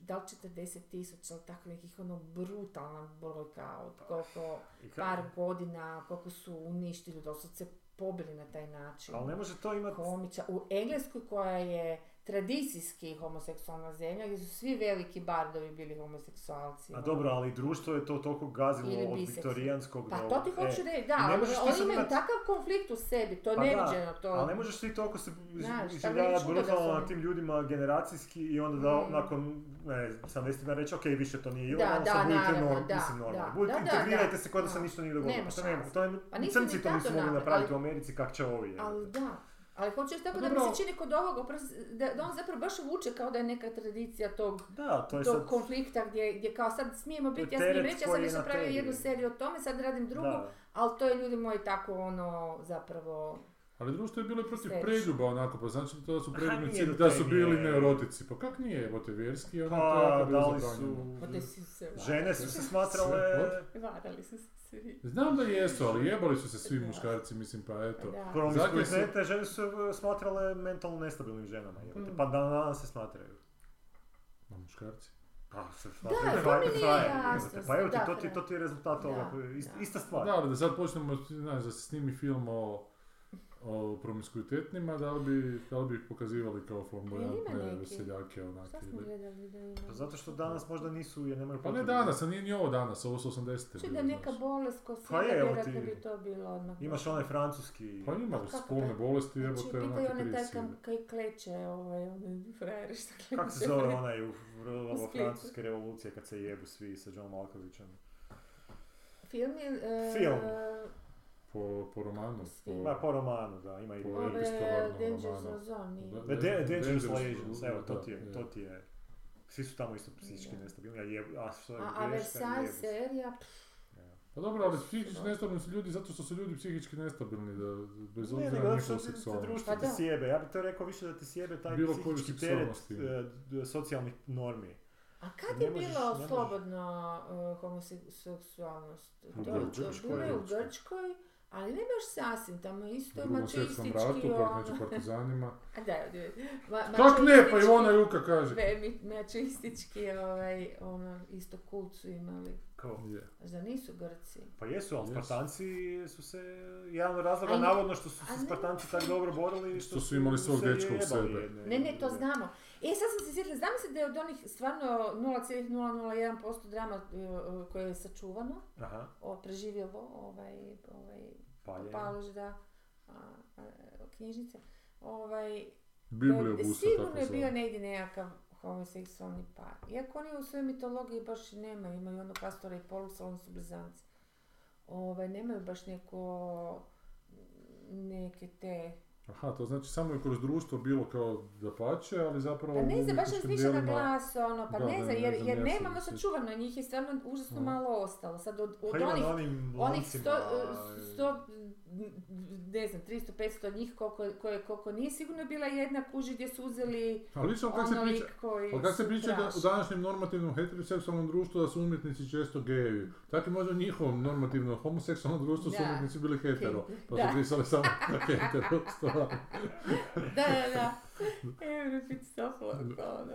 da li 40 tisuća, ali tako nekih ono brutalna brojka od koliko I ka- par godina, koliko su uništili, doslovce pobili na taj način. Ali ne može to imati... Komiča. U Engleskoj koja je tradicijski homoseksualna zemlja, gdje su svi veliki bardovi bili homoseksualci. A ono. dobro, ali društvo je to toliko gazilo od viktorijanskog Pa do... to ti hoću e, reći, da, ne ali možeš oni imaju imat- takav konflikt u sebi, to Pa neviđeno, to... Ali ne možeš ti toliko se ne brutalno na tim ljudima generacijski i onda da Mm. nakon, ne, 70 dana reći, ok, više to nije ilegalno, sad budite norm, da, mislim normalni. Budite, integrirajte se kao da se ništa nije dogodilo. Pa to šanse. to je, crnci to nisu mogli napraviti u Americi, kak će ovi. Ali da. Ali hoću reći tako da mi se čini kod ovog, oprosti, da, da on zapravo baš vuče kao da je neka tradicija tog, Da, to je tog sad... konflikta gdje, gdje kao sad smijemo biti, ja smijem reći, ja sam već na napravio jednu seriju o tome, sad radim drugu, Da. ali to je ljudi moji tako ono, zapravo, Ali društvo je bilo protiv Sljedeće. preljuba onako, pa znači to da su preljubnici, da su bili neurotici. Pa kak nije, evo te vjerski, ono to je Pa, jako bilo da li zabranjeno. pa su... se Žene su se smatrale... varali su se svi. Znam da jesu, ali jebali su se svi Da. muškarci, mislim, pa eto. Da. Promiskuitete žene su se smatrale mentalno nestabilnim ženama. jebote. Mm. Pa dan danas se smatraju. Ma muškarci. Pa se Da, to mi nije jasno. Pa evo ti, da, to ti, da. to ti je rezultat Da, toga. Ist- da. Ista stvar. Da, ali da sad počnemo, znaš, da se snimi film o, o promiskuitetnima, da li bi, da li bi ih pokazivali kao flamboyantne neki? veseljake onake Šta smo gledali da ima? Pa Zato što danas možda nisu, jer nemaju Pa ne potrebe. danas, a nije ni ovo danas, ovo su 80-te. Čuj bilo, da neka bolest ko Pa je, evo ti- bi to bilo odmah. Imaš onaj francuski... Pa ima Pa spolne bolesti, evo Znači, te onake one taj agresije. kam, kaj kleče, ovaj, onaj frajer što kleče. Kako se zove onaj u, u, U u Splitu. francuske revolucije kad se jebu svi sa John Malkovićem? Film je... e, Film. Po, po romanu. Svi. Ma po romanu, da, ima i... Po Ove, Dangerous. Zone. Da, Da, Da- Dangerous Legions, evo, to ti je, to ti je. Svi su tamo isto psihički nestabilni, a, je, a što je A, a greška, Versailles serija, Pa dobro, ali psihički nestabilni su ljudi zato što su ljudi psihički nestabilni, da, bez Ne, obzira na njihovu seksualnost. društvo Pa ti sjebe. Ja bih to rekao više da ti sjebe taj Bilo psihički teret e, d- socijalnih normi. A kad je možeš. slobodno uh, homoseksualnost? U To, Grčkoj. to bilo je u Grčkoj. Ali ne baš sasvim, tamo je isto U drugom svjetskom mačistički ratu, pa ono... među partizanima. A da, da, ma, Kak ne, pa mačistički- Ivona Juka kaže. Ve- mi- Mačistički, ovaj, ono, isto kult su imali. Kao, Je. Zar nisu Grci? pa jesu, ali Jesu. Spartanci su se, jedan od razloga i- navodno što su se Spartanci tako dobro borili, Što su imali svog dečka u sebe. Ne, ne, to znamo. E, sad sam se sjetila, znam se da je od onih stvarno 0,001% drama e, koje je sačuvano, Aha, o, preživjelo ovaj, ovaj. Palož, da, a, a, knjižnica. Ovaj, Biblija busa sigurno tako je bio negdje nekakav homoseksualni par. Iako oni u svojoj mitologiji baš i nemaju, imaju ono pastora i polusa, oni su blizanci. Ovaj, nemaju baš neko, neke te... Aha, to znači samo je kroz društvo bilo kao da pače, ali zapravo Pa ne znam, baš razmišljam na glas, ono, pa Da, ne znam, ne jer, znam, jer nemamo sačuvano, njih je stvarno užasno malo ostalo. Sad od, od Pa ima onih, onih sto, sto, ne znam, 300, 500 njih koliko, koje, koliko nije sigurno bila jedna kuži gdje su uzeli Ali vidiš kako se ono priča, koji ali kako se priča da u današnjem normativnom heteroseksualnom društvu da su umjetnici često gejevi. Tako i možda u njihovom normativnom homoseksualnom društvu su Da. umjetnici bili hetero, pa Da. su pisali samo hetero. Da, da, da. Sofova, kao ono.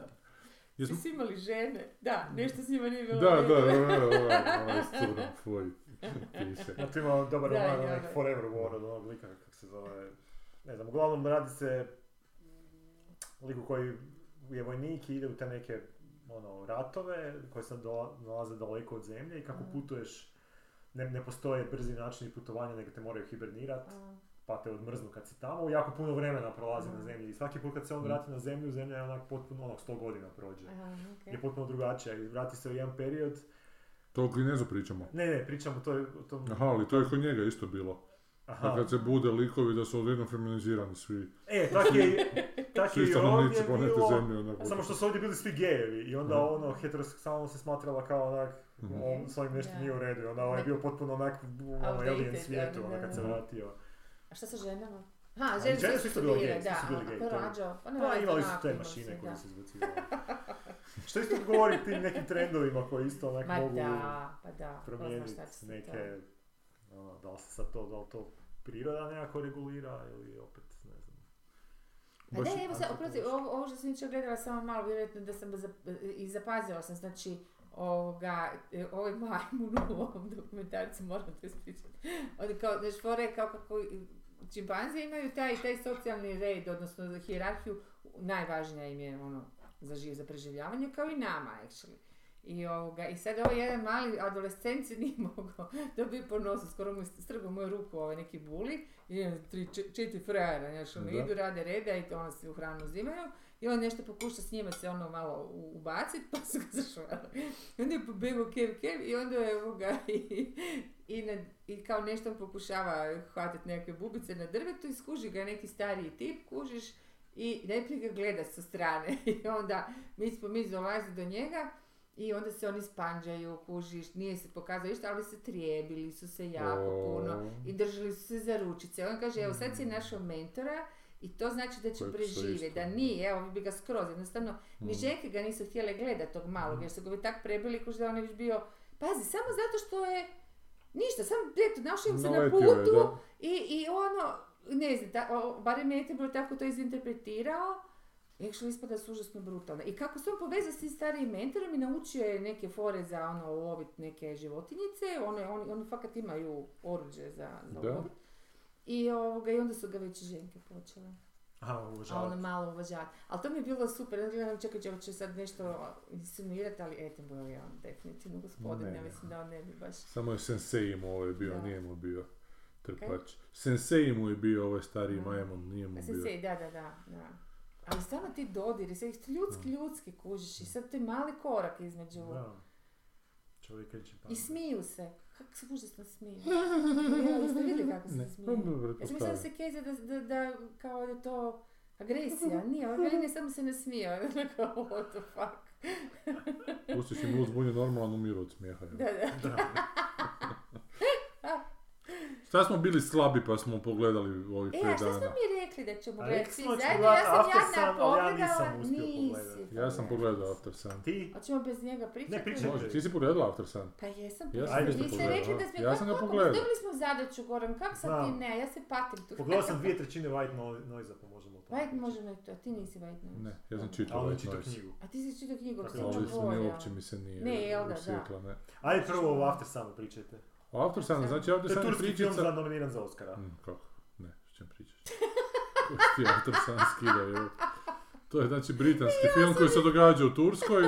Jesmo- Svi imali žene. Da, nešto s njima nije bilo. Da, u da, redu. da, da, da, ovaj s crnom tvoj piše. Ja tu imam dobar Da, roman, onak ovaj. Forever War od onog lika, kako se zove, ne znam, uglavnom radi se o liku koji je vojnik i ide u te neke ono, ratove koje se nalaze daleko od zemlje i kako Mhm. putuješ, ne, ne postoje brzi načini putovanja, nego te moraju hibernirati, A, pa te odmrznu kad si tamo, jako puno vremena prolazi na Mhm. zemlji i svaki put kad se on vrati na zemlju, zemlja je onak potpuno, onak 100 godina prođe. Aha, okej. Je potpuno drugačija i vrati se u jedan period. To o Glinezu pričamo. Ne, ne, pričam o toj, o tom... Aha, ali to je kod njega isto bilo. Aha. A kad se bude likovi da su odjednom feminizirani svi. E, tak je, tak je Svi i stanovnici ovdje bilo, Zemlje. onako. samo što su ovdje bili svi gejevi i onda Mhm. ono, heteroseksualno se smatrala kao onak, Mhm. on s ovim nešto Da. nije u redu onda on je bio potpuno onak u ono, alien da, svijetu, da, ono, kad da. se vratio. A šta sa ženama? Ha, žene, su su isto bile da, su je- rađao? Pa ne Pa imali su te mašine su, koje se izbacivali. Što isto govori tim nekim trendovima koji isto onak Ma mogu da, pa da, promijeniti se neke, ono, da li se sad to, da li to priroda nekako regulira ili opet, ne znam. Pa Baš- da, evo sad, oprosti, ovo, ovo što sam jučer gledala samo malo, vjerojatno da sam zap- i zapazila sam, znači, ovoga, e, ovaj majmun u ovom dokumentarcu, moram to ispričati. Oni kao, znaš, fore kao kako čimpanze imaju taj, taj socijalni red, odnosno hijerarhiju, najvažnija im je ono, za živ, za preživljavanje, kao i nama, actually. I, ovoga, I sad ovaj jedan mali adolescent se nije mogao dobio po nosu, skoro mu je strgao moju ruku ovaj neki buli i tri, četiri frajera, znaš, ono, idu, rade reda i to ono se u hranu uzimaju i on nešto pokuša s njima se ono malo u- ubacit, pa su ga zašvali. I onda je pobegao kev kev i onda je ovoga i, i, na- i kao nešto on pokušava hvatati neke bubice na drvetu i skuži ga neki stariji tip, kužiš, i najprije ga gleda sa strane i onda mi smo mi dolazi do njega i onda se oni spanđaju, kužiš, nije se pokazalo ništa, ali se trijebili su se jako O. puno i držali su se za ručice. On kaže, evo sad si našao mentora i to znači da će preživjeti, da nije, evo bi ga skroz, jednostavno, ni Mm. ženke ga nisu htjele gledati tog malog, Mm. jer su ga bi tak prebili, kuž da on je bio, pazi, samo zato što je, ništa, samo, eto, našao im se na putu da. i, i ono, ne znam, ta, o, barem je bilo tako to izinterpretirao, Actually ispada su užasno brutalne. I kako se on povezao s tim starijim mentorom i naučio je neke fore za ono lovit neke životinjice, one, oni, oni fakat imaju oruđe za, za lovit. I, ovoga, I onda su ga već ženke počele. Aha, A ono malo. Ali to mi je bilo super. Ja gledam, čekaj, će, će sad nešto insinuirati, ali Attenborough je on definitivno gospodin. Ne, ja mislim da on ne bi baš... Samo je sensei mu ovaj bio, Da. nije mu bio trpač. Sensei mu je bio ovaj stariji Da. nije mu A se bio. sej, da, da, da, da. Ali stvarno ti dodiri, sad ljudski, ljudski kužiš i sad to je mali korak između... Da. Čovjek je I smiju se. Kako se užasno Ja, jeste vidjeli kako se Ne, dobro, Ja sam mislila da se keze da, da, da kao da to Agresija, nije, ovaj ne samo se ne smije, onako, what the fuck. Pustiš im bunje normalno umiru od smijeha. Da, da. Šta smo bili slabi pa smo pogledali ovih E, pet a šta smo dana? mi rekli da ćemo A gledati svi zajedno? Ja sam After jadna ali pogledala, nisam uspio nisi. Ja sam pogledao After Sun. Ti? Hoćemo bez njega pričati? Ne, pričaj. Može, ti si pogledala After Sun? Pa jesam, Ja sam isto ste pogledao, rekli da a? smo... Ja sam ga pogledao. Dobili smo zadaću, Goran, kako sad ti ne? Ja se patim tu. Pogledao sam dvije trećine White No- Noise-a pa možemo o tome White pričati. možemo i to, ti nisi White Noise. Ne, ja sam A čitao White čitao Noise. knjigu. A ti si čitao knjigu, Dakle, Crna Ali su mi boja. uopće mi se nije Ne, jel da, da. Ajde prvo o After Sunu pričajte. A After Sun, znači After To je turski film pričica... za nominiran za Oscara. Mm, kako? Ne, s čem pričaš? Ti After Sun skidao, evo. To je znači britanski film koji se događa u Turskoj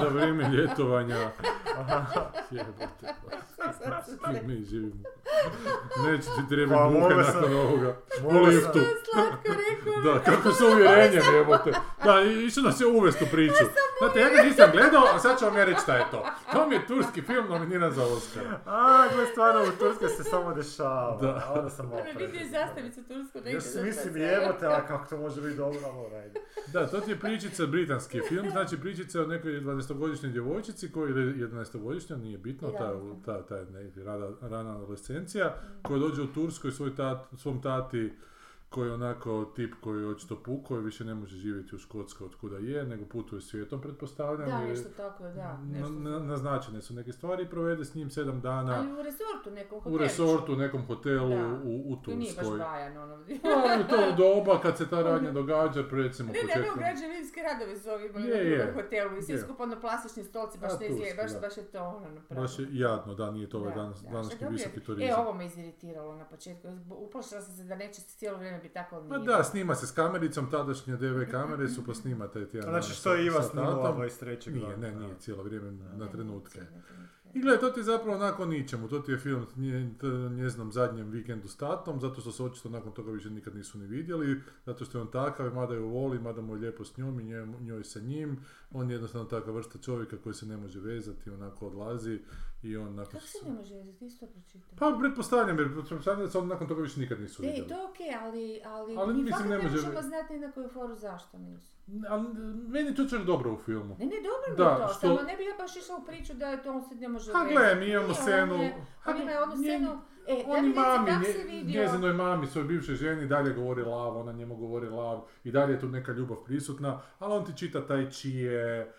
za vrijeme ljetovanja. S kim mi živimo. Neće ti trebati Pa, sam- nakon ovoga. U liftu. Da, kako s uvjerenjem jebote. Da, i išao nas je uvest u priču. Znate, ja ga nisam gledao, a sad ću vam ja reći šta je to. To mi je turski film nominiran za Oscar. A, gle, stvarno u Turskoj se samo dešava. Da. A onda sam Ono vidio je zastavicu tursku negdje. Za mislim sve. jebote, a kako to može biti dobro, ali alright. Da, to ti je pričica, britanski film, znači pričica o nekoj 12-godišnjoj djevojčici koji ili 11-godišnja, nije bitno, ta, ta, ta je neki rana, rana adolescencija, koja dođe u Turskoj svoj tat, svom tati koji je onako tip koji je očito pukao i više ne može živjeti u Škotskoj od kuda je, nego putuje svijetom, pretpostavljam. Da, nešto tako, da. Nešto. na- naznačene su neke stvari i provede s njim sedam dana Ali u resortu nekom u hoteliću. resortu, u nekom hotelu Da. u, u To nije baš Turskoj. bajan, ono. Ali u to doba kad se ta radnja događa, recimo Ne, ne, ne, početkom... građevinske radove su ovi imali Je, je. u hotelu i svi Je. skupa ono plastični stolci, baš A, ne izgleda, baš, baš je to ono napravljeno. Baš je jadno, da, nije to ovaj Da, danas, da, današnji visoki turizam. E, ovo me iziritiralo na početku. Uplašila sam se da neće cijelo vrijeme biti tako, ali Pa nije. da, snima se s kamericom, tadašnje DV kamere su pa snima taj tjedan. Znači što je Iva snimala tatom. 23. Nije, ne, da. nije, cijelo vrijeme na Ne, trenutke. I gledaj, to ti je zapravo nakon ničemu, to ti je film nje- t- njezinom zadnjem vikendu s tatom, zato što se očito nakon toga više nikad nisu ni vidjeli, zato što je on takav, i mada ju voli, mada mu je lijepo s njom i njoj, njoj sa njim, on je jednostavno takva vrsta čovjeka koji se ne može vezati, onako odlazi i on nakon... Kako se ne može ti isto. Pa pretpostavljam, jer pretpostavljam da se on nakon toga više nikad nisu Ej, vidjeli. to je okej, ali, ali, Ali mi mislim, fakat ne ne može- možemo znati ni na koju foru zašto nisu. Ali meni to čak dobro u filmu. Ne, ne, dobro mi Da, je to, što- samo ne bi ja baš išla u priču da je to on se ne može Ha gle, mi imamo Nije, scenu... On, ima onu scenu, e, On mi i mami, vidio. njezinoj mami, svojoj bivšoj ženi, dalje govori lav, ona njemu govori lav i dalje je tu neka ljubav prisutna, ali on ti čita taj čije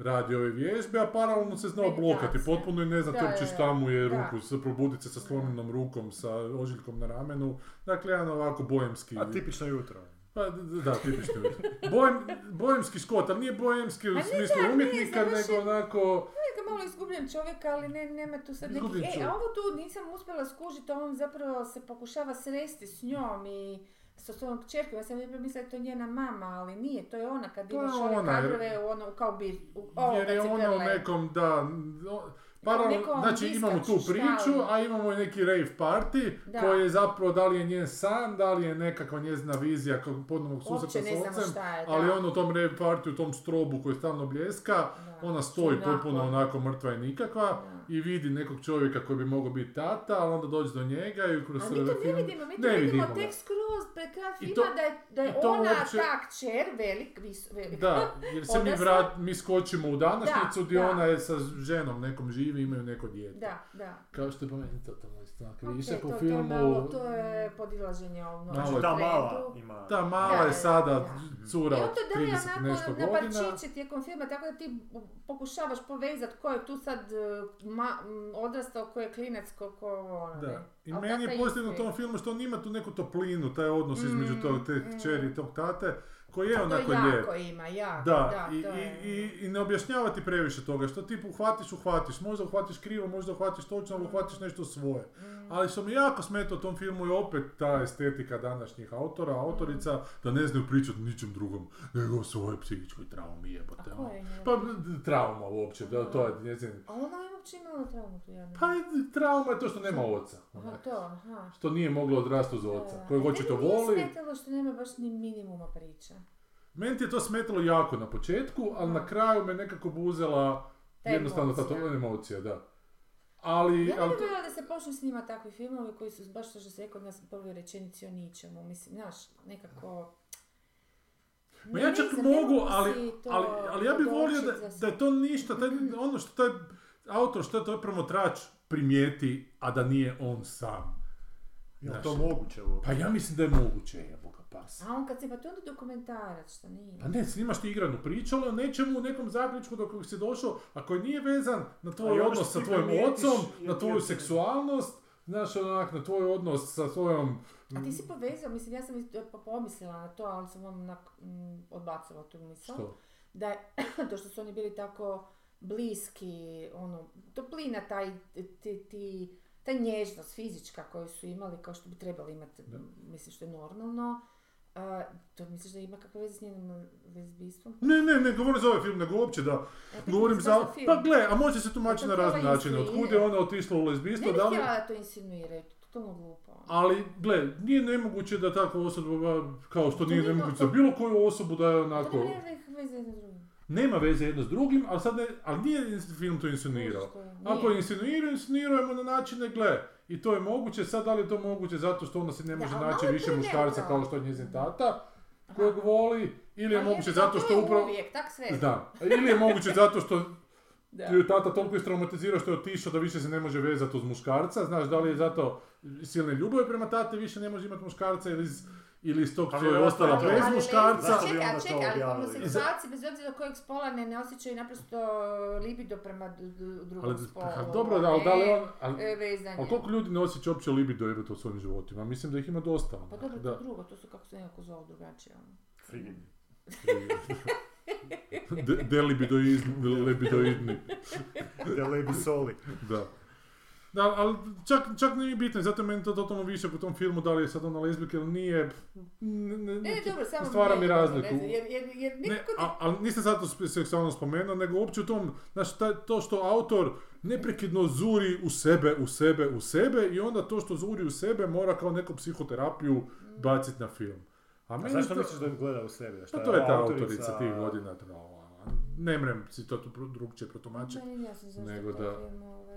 radi ove vježbe, a paralelno se zna oblokati Meditacija. potpuno i ne znate uopće šta mu je da. ruku, se probuditi se sa slomljenom rukom, sa ožiljkom na ramenu, dakle jedan ovako bojemski... A tipično jutro. Pa, da, tipično jutro. Bojem, bojemski škot, ali nije bojemski u ne, smislu da, umjetnika, nego je- onako... Malo izgubljen čovjek, ali ne, nema tu sad nekih... E, a ovo tu nisam uspjela skužiti, on zapravo se pokušava sresti s njom i sa svojom kćerkom. Ja sam lijepo mislila da je to njena mama, ali nije, to je ona kad To je imaš ove kadrove ono, kao bir, u, ovo Jer je ona u nekom, da, no, nekom znači imamo tu priču, a imamo i neki rave party, Da. koji je zapravo, da li je njen san, da li je nekakva njezina vizija kao ponovnog susreta s ocem, ali on u tom rave party, u tom strobu koji stalno bljeska, Da. Ona stoji potpuno onako mrtva i nikakva Da. i vidi nekog čovjeka koji bi mogao biti tata, ali onda dođe do njega i kroz Ali mi to ne film- vidimo, mi to Ne vidimo ga. tek skroz pred kraj I filma to- da je, da je ona uopće- ta kćer, velik, vis, velik. Da, jer se mi, vrat, mi skočimo u današnjicu Da, gdje da. ona je sa ženom nekom živi, imaju neko dijete. Da, da. Kao što je po meni totalno isto. Ok, Više po to, filmu... to, je malo, to je podilaženje ono, Malo Znači ta mala ima... Ta mala Da, je da, sada da. cura I on od to daje 30 onako nešto na godina. parčiće tijekom filma, tako da ti pokušavaš povezati ko je tu sad e, ma, odrastao, ko je klinac, ko, ko ono, ne. Da. I meni je pozitivno u tom filmu što on ima tu neku toplinu, taj odnos između Mm, tog, te mm. kćeri i tog tate, koji je To onako jako lijep. ima, jako, Da, da, i, to je... i, i, ne objašnjava ti previše toga, što ti uhvatiš, uhvatiš, možda uhvatiš krivo, možda uhvatiš točno, ali uhvatiš nešto svoje. Mm. Ali što mi jako smeta u tom filmu je opet ta estetika današnjih autora, autorica, da ne znaju pričati o ničem drugom, nego o svojoj psihičkoj traumi jebote. A ono. ko je? Pa trauma uopće, da, to je njezin... A ona uopće imala traumu tu, ja Pa trauma je to što nema oca. Aha, to, aha. Što nije moglo odrasti uz oca. A očito meni nije voli. smetalo što nema baš ni minimuma priča. Meni ti je to smetalo jako na početku, ali na kraju me nekako buzela Ta jednostavno ta to emocija, da. Ali, Ja ne ali to- da se počnu snimati takvi filmovi koji su baš to što se rekao nas prvoj rečenici o ničemu. Mislim, znaš, nekako... Ma ja čak mogu, ali, to ali, ali ja bih volio da, da je to ništa, taj, ono što taj autor, što je to promotrač primijeti, a da nije on sam. Je to moguće uopće? Pa ja mislim da je moguće, jeboga pas. A on kad se, pa to je onda dokumentarac, što nije. Pa ne, snimaš ti igranu priču, ali o nečemu, u nekom zaključku do kojeg si došao, a koji nije vezan na tvoj ono odnos sa tvojim ocom, na tvoju seksualnost, znaš, onak, na tvoj odnos sa svojom... A ti si povezao, mislim, ja sam po- pomislila na to, ali sam vam onak, odbacila tu misao. Što? Da je, to što su oni bili tako bliski, ono, toplina, taj, ti, ti, ta nježnost fizička koju su imali, kao što bi trebali imati, Da. mislim što je normalno, a, to misliš da ima kakve veze s njenim lezbijstvom? Ne, ne, ne govorim za ovaj film, nego uopće da... Ja pitam Govorim za... film. Pa gle, a može se tumačiti na Pa razne načine. Otkud je ona otišla u Ne lezbijstvo, bih htjela da to insinuiraju, to je totalno glupo. Ali, gle, nije nemoguće da takva osoba, kao što To nije nemoguće za bilo koju osobu da je onako... drugim. Nema veze jedno s drugim, ali sad ne, ali nije film to insinuirao. Je? Ako je insinuirao, insinuiramo na načine, gle, i to je moguće, sad da li je to moguće zato što ona se ne Da, može ali naći više muškarca kao što je njezin tata, kojeg voli, ili je Ali moguće je- zato to što je upravo... uvijek, tak sve. Da, ili je moguće zato što Da. ju je tata toliko istraumatizirao što je otišao da više se ne može vezati uz muškarca, znaš, da li je zato silne ljubavi prema tate, više ne može imati muškarca ili iz, ili iz tog Pa što je vjerojatno ostala bez muškarca. Čekaj, onda a čekaj, ali homoseksualci, bez obzira kojeg spola, ne, ne osjećaju naprosto libido prema drugom Ali, spolu. pa dobro, da, ali da li on... Ali, E, vezanje. ali koliko ljudi ne osjeća uopće libido jebote u svojim životima? Mislim da ih ima dosta. Pa onak, dobro, to da. drugo, to su kako se nekako zovu drugačije. ono. Frigidni. De- Delibidoidni, lebidoidni, Da lebi soli. Da. Ali čak, čak nije bitno, zato je meni to totalno više u tom filmu, da li je sad ona lezbijka ili nije, ne, ne, Ne, ne, dobro, samo stvara mi ne, razliku. ne, Jer, jer, jer Ne, a, ali nisam zato spe- seksualno spomenuo, nego uopće u tom, taj, to što autor neprekidno zuri u sebe, u sebe, u sebe i onda to što zuri u sebe mora kao neku psihoterapiju baciti na film. A A meni zašto to- misliš da gleda u sebi? Šta Pa to je ta autorica- autorica tih godina, tra- ono, ne mrem si to drugčije protumačiti, Meni nije jasno zašto nego da- film, ovaj,